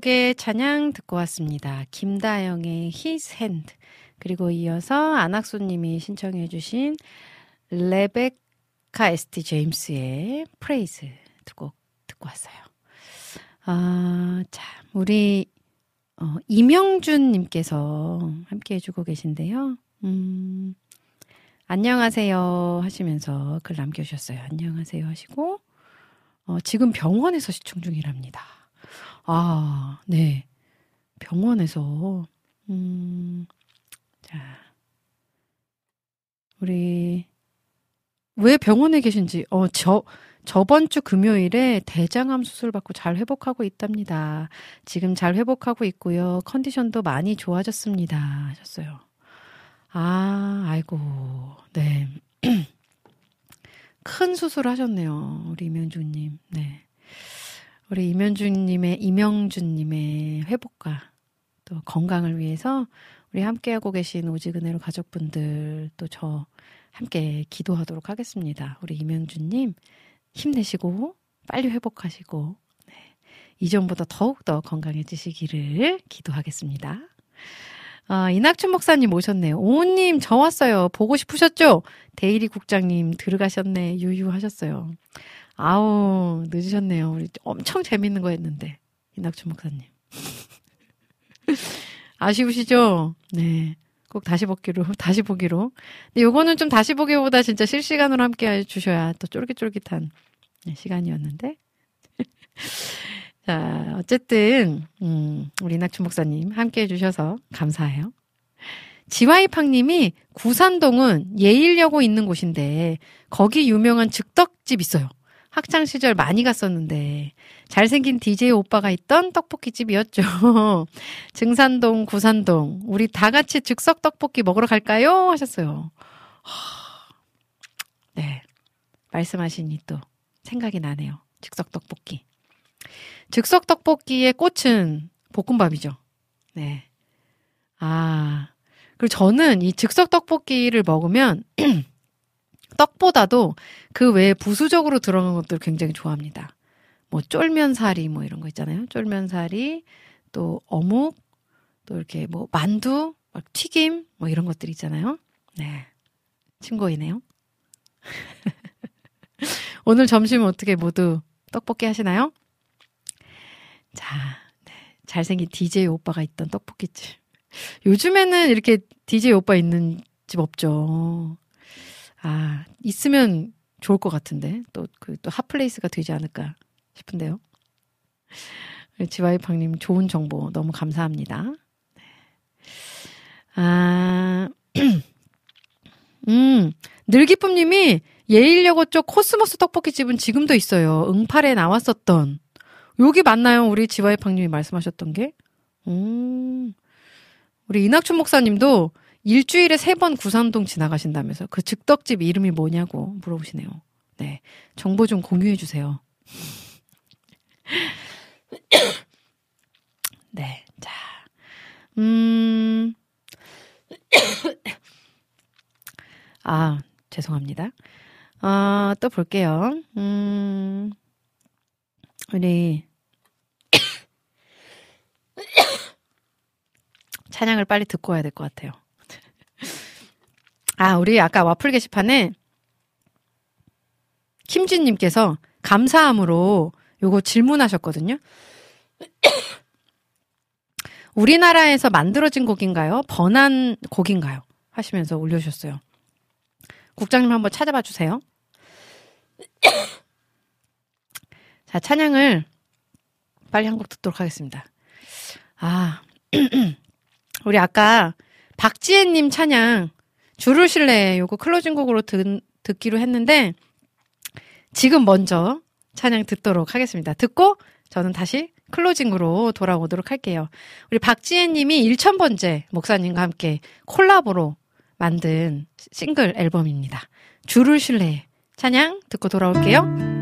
Speaker 1: 곡의 찬양 듣고 왔습니다. 김다영의 His Hand 그리고 이어서 안학수님이 신청해 주신 레베카 에스티 제임스의 Praise 두 곡 듣고 왔어요. 아, 참 우리 어, 이명준님께서 함께 해주고 계신데요. 음, 안녕하세요 하시면서 글 남겨주셨어요. 안녕하세요 하시고 어, 지금 병원에서 시청 중이랍니다. 아, 네. 병원에서, 음, 자. 우리, 왜 병원에 계신지, 어, 저, 저번 주 금요일에 대장암 수술 받고 잘 회복하고 있답니다. 지금 잘 회복하고 있고요. 컨디션도 많이 좋아졌습니다. 하셨어요. 아, 아이고, 네. 큰 수술 하셨네요. 우리 이명준님. 네. 우리 이면준님의, 이명준님의 회복과 또 건강을 위해서 우리 함께하고 계신 오지근해로 가족분들 또 저 함께 기도하도록 하겠습니다. 우리 이명준님 힘내시고 빨리 회복하시고 네. 이전보다 더욱더 건강해지시기를 기도하겠습니다. 아, 이낙춘 목사님 오셨네요. 오님 저 왔어요. 보고 싶으셨죠? 데이리 국장님 들어가셨네. 유유하셨어요. 아우 늦으셨네요. 우리 엄청 재밌는 거 했는데 이낙춘 목사님. 아쉬우시죠? 네. 꼭 다시 보기로, 다시 보기로. 근데 요거는 좀 다시 보기보다 진짜 실시간으로 함께 해주셔야 또 쫄깃쫄깃한 시간이었는데. 자, 어쨌든, 음, 우리 낙춘 목사님 함께 해주셔서 감사해요. 지와이팡님이 구산동은 예일여고 있는 곳인데, 거기 유명한 즉떡집 있어요. 학창 시절 많이 갔었는데 잘생긴 DJ 오빠가 있던 떡볶이집이었죠. 증산동, 구산동 우리 다 같이 즉석 떡볶이 먹으러 갈까요? 하셨어요. 네. 말씀하시니 또 생각이 나네요. 즉석 떡볶이. 즉석 떡볶이의 꽃은 볶음밥이죠. 네. 아. 그리고 저는 이 즉석 떡볶이를 먹으면 떡보다도 그 외에 부수적으로 들어간 것들을 굉장히 좋아합니다. 뭐 쫄면사리 뭐 이런 거 있잖아요. 쫄면사리 또 어묵 또 이렇게 뭐 만두 막 튀김 뭐 이런 것들 있잖아요. 네. 친구이네요. 오늘 점심 어떻게 모두 떡볶이 하시나요? 자, 네. 잘생긴 DJ 오빠가 있던 떡볶이집. 요즘에는 이렇게 DJ 오빠 있는 집 없죠. 아, 있으면 좋을 것 같은데. 또, 그, 또 hot place가 되지 않을까 싶은데요. 지와이팡님 좋은 정보 너무 감사합니다. 네. 아, 음, 늘기쁨님이 예일여고 쪽 코스모스 떡볶이집은 지금도 있어요. 응팔에 나왔었던. 여기 맞나요? 우리 지와이팡님이 말씀하셨던 게? 음, 우리 이낙춘 목사님도 일주일에 세 번 구산동 지나가신다면서 그 즉떡집 이름이 뭐냐고 물어보시네요. 네. 정보 좀 공유해 주세요. 네. 자. 음. 아, 죄송합니다. 아, 또 볼게요. 음. 우리 찬양을 빨리 듣고 와야 될 것 같아요. 아, 우리 아까 와플 게시판에 김진님께서 감사함으로 요거 질문하셨거든요. 우리나라에서 만들어진 곡인가요? 번안 곡인가요? 하시면서 올려주셨어요. 국장님 한번 찾아봐 주세요. 자, 찬양을 빨리 한 곡 듣도록 하겠습니다. 아, 우리 아까 박지혜님 찬양 줄을 실래 요거 클로징 곡으로 듣, 듣기로 했는데 지금 먼저 찬양 듣도록 하겠습니다. 듣고 저는 다시 클로징으로 돌아오도록 할게요. 우리 박지혜 님이 1000번째 목사님과 함께 콜라보로 만든 싱글 앨범입니다. 줄을 실래 찬양 듣고 돌아올게요.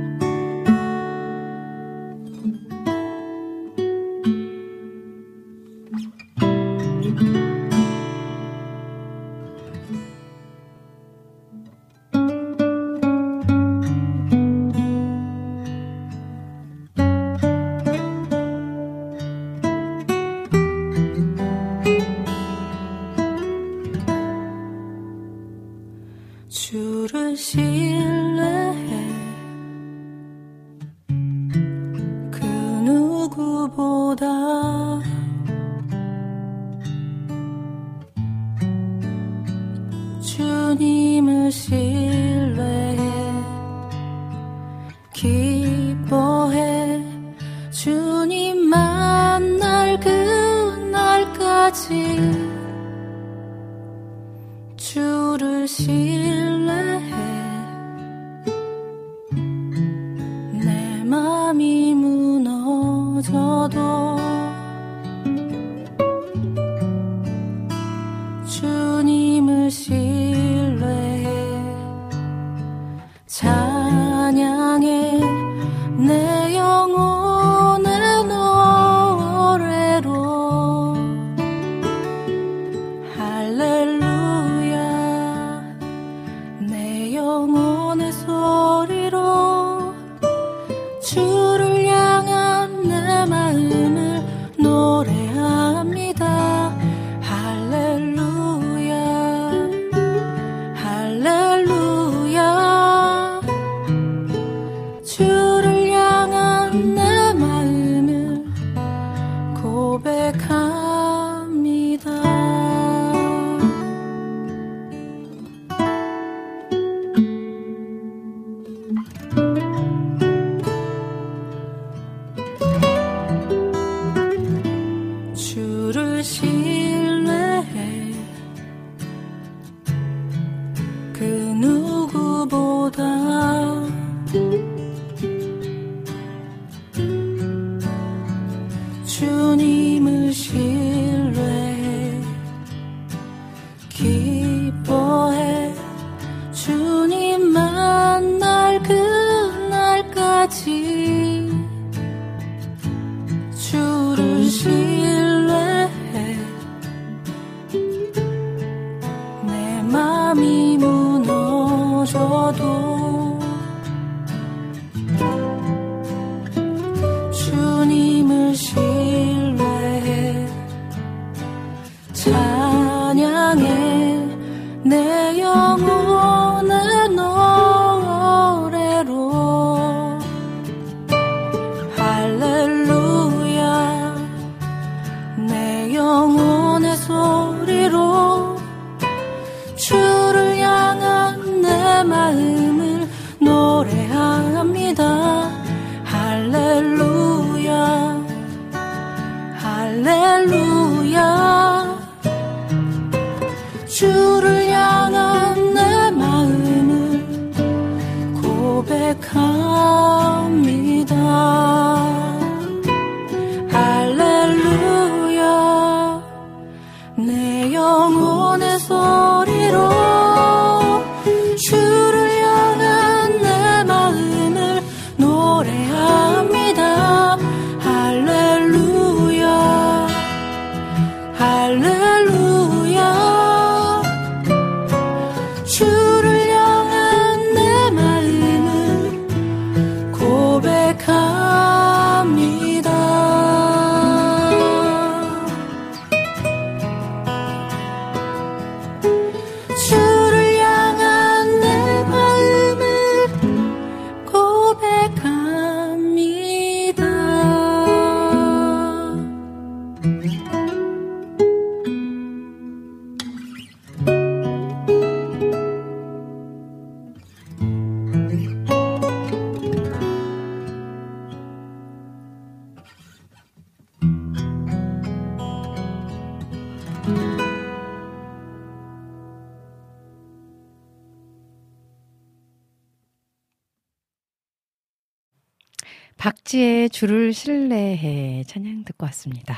Speaker 1: 박지의 주를 신뢰해 찬양 듣고 왔습니다.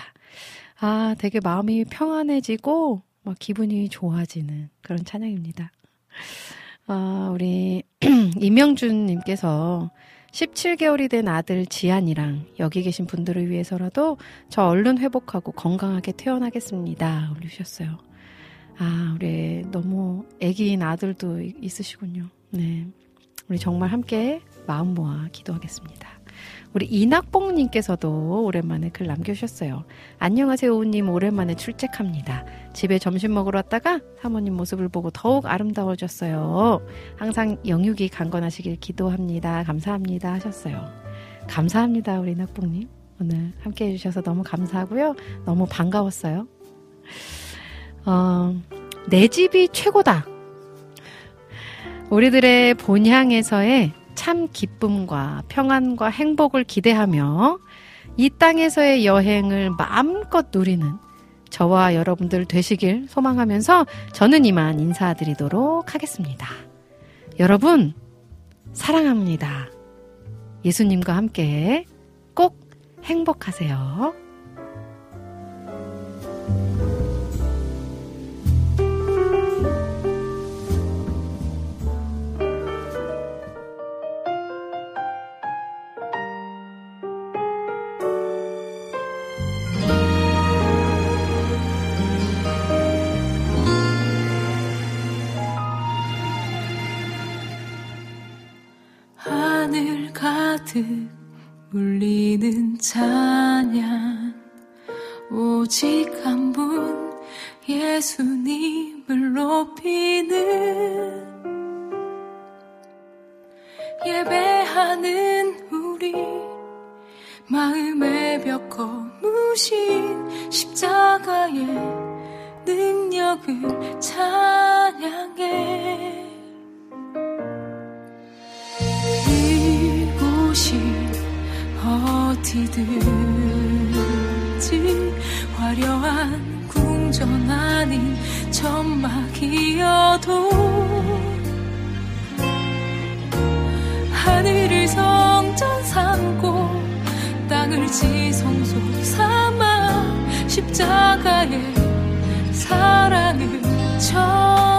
Speaker 1: 아, 되게 마음이 평안해지고 막 기분이 좋아지는 그런 찬양입니다. 아, 우리 이명준 님께서 17개월이 된 아들 지안이랑 여기 계신 분들을 위해서라도 저 얼른 회복하고 건강하게 태어나겠습니다. 올리셨어요. 아, 우리 너무 애기인 아들도 있으시군요. 네. 우리 정말 함께 마음 모아 기도하겠습니다. 우리 이낙봉님께서도 오랜만에 글 남겨주셨어요. 안녕하세요, 우님. 오랜만에 출첵합니다. 집에 점심 먹으러 왔다가 사모님 모습을 보고 더욱 아름다워졌어요. 항상 영육이 강건하시길 기도합니다. 감사합니다. 하셨어요. 감사합니다, 우리 이낙봉님. 오늘 함께 해주셔서 너무 감사하고요. 너무 반가웠어요. 어, 내 집이 최고다. 우리들의 본향에서의 참 기쁨과 평안과 행복을 기대하며 이 땅에서의 여행을 마음껏 누리는 저와 여러분들 되시길 소망하면서 저는 이만 인사드리도록 하겠습니다. 여러분, 사랑합니다. 예수님과 함께 꼭 행복하세요.
Speaker 3: 가득 울리는 찬양. 오직 한 분 예수님을 높이는 예배하는 우리 마음의 벽 거무신 십자가의 능력을 찬양해 곳이 어디든지 화려한 궁전 아닌 천막이어도 하늘을 성전 삼고 땅을 지성소 삼아 십자가의 사랑을 전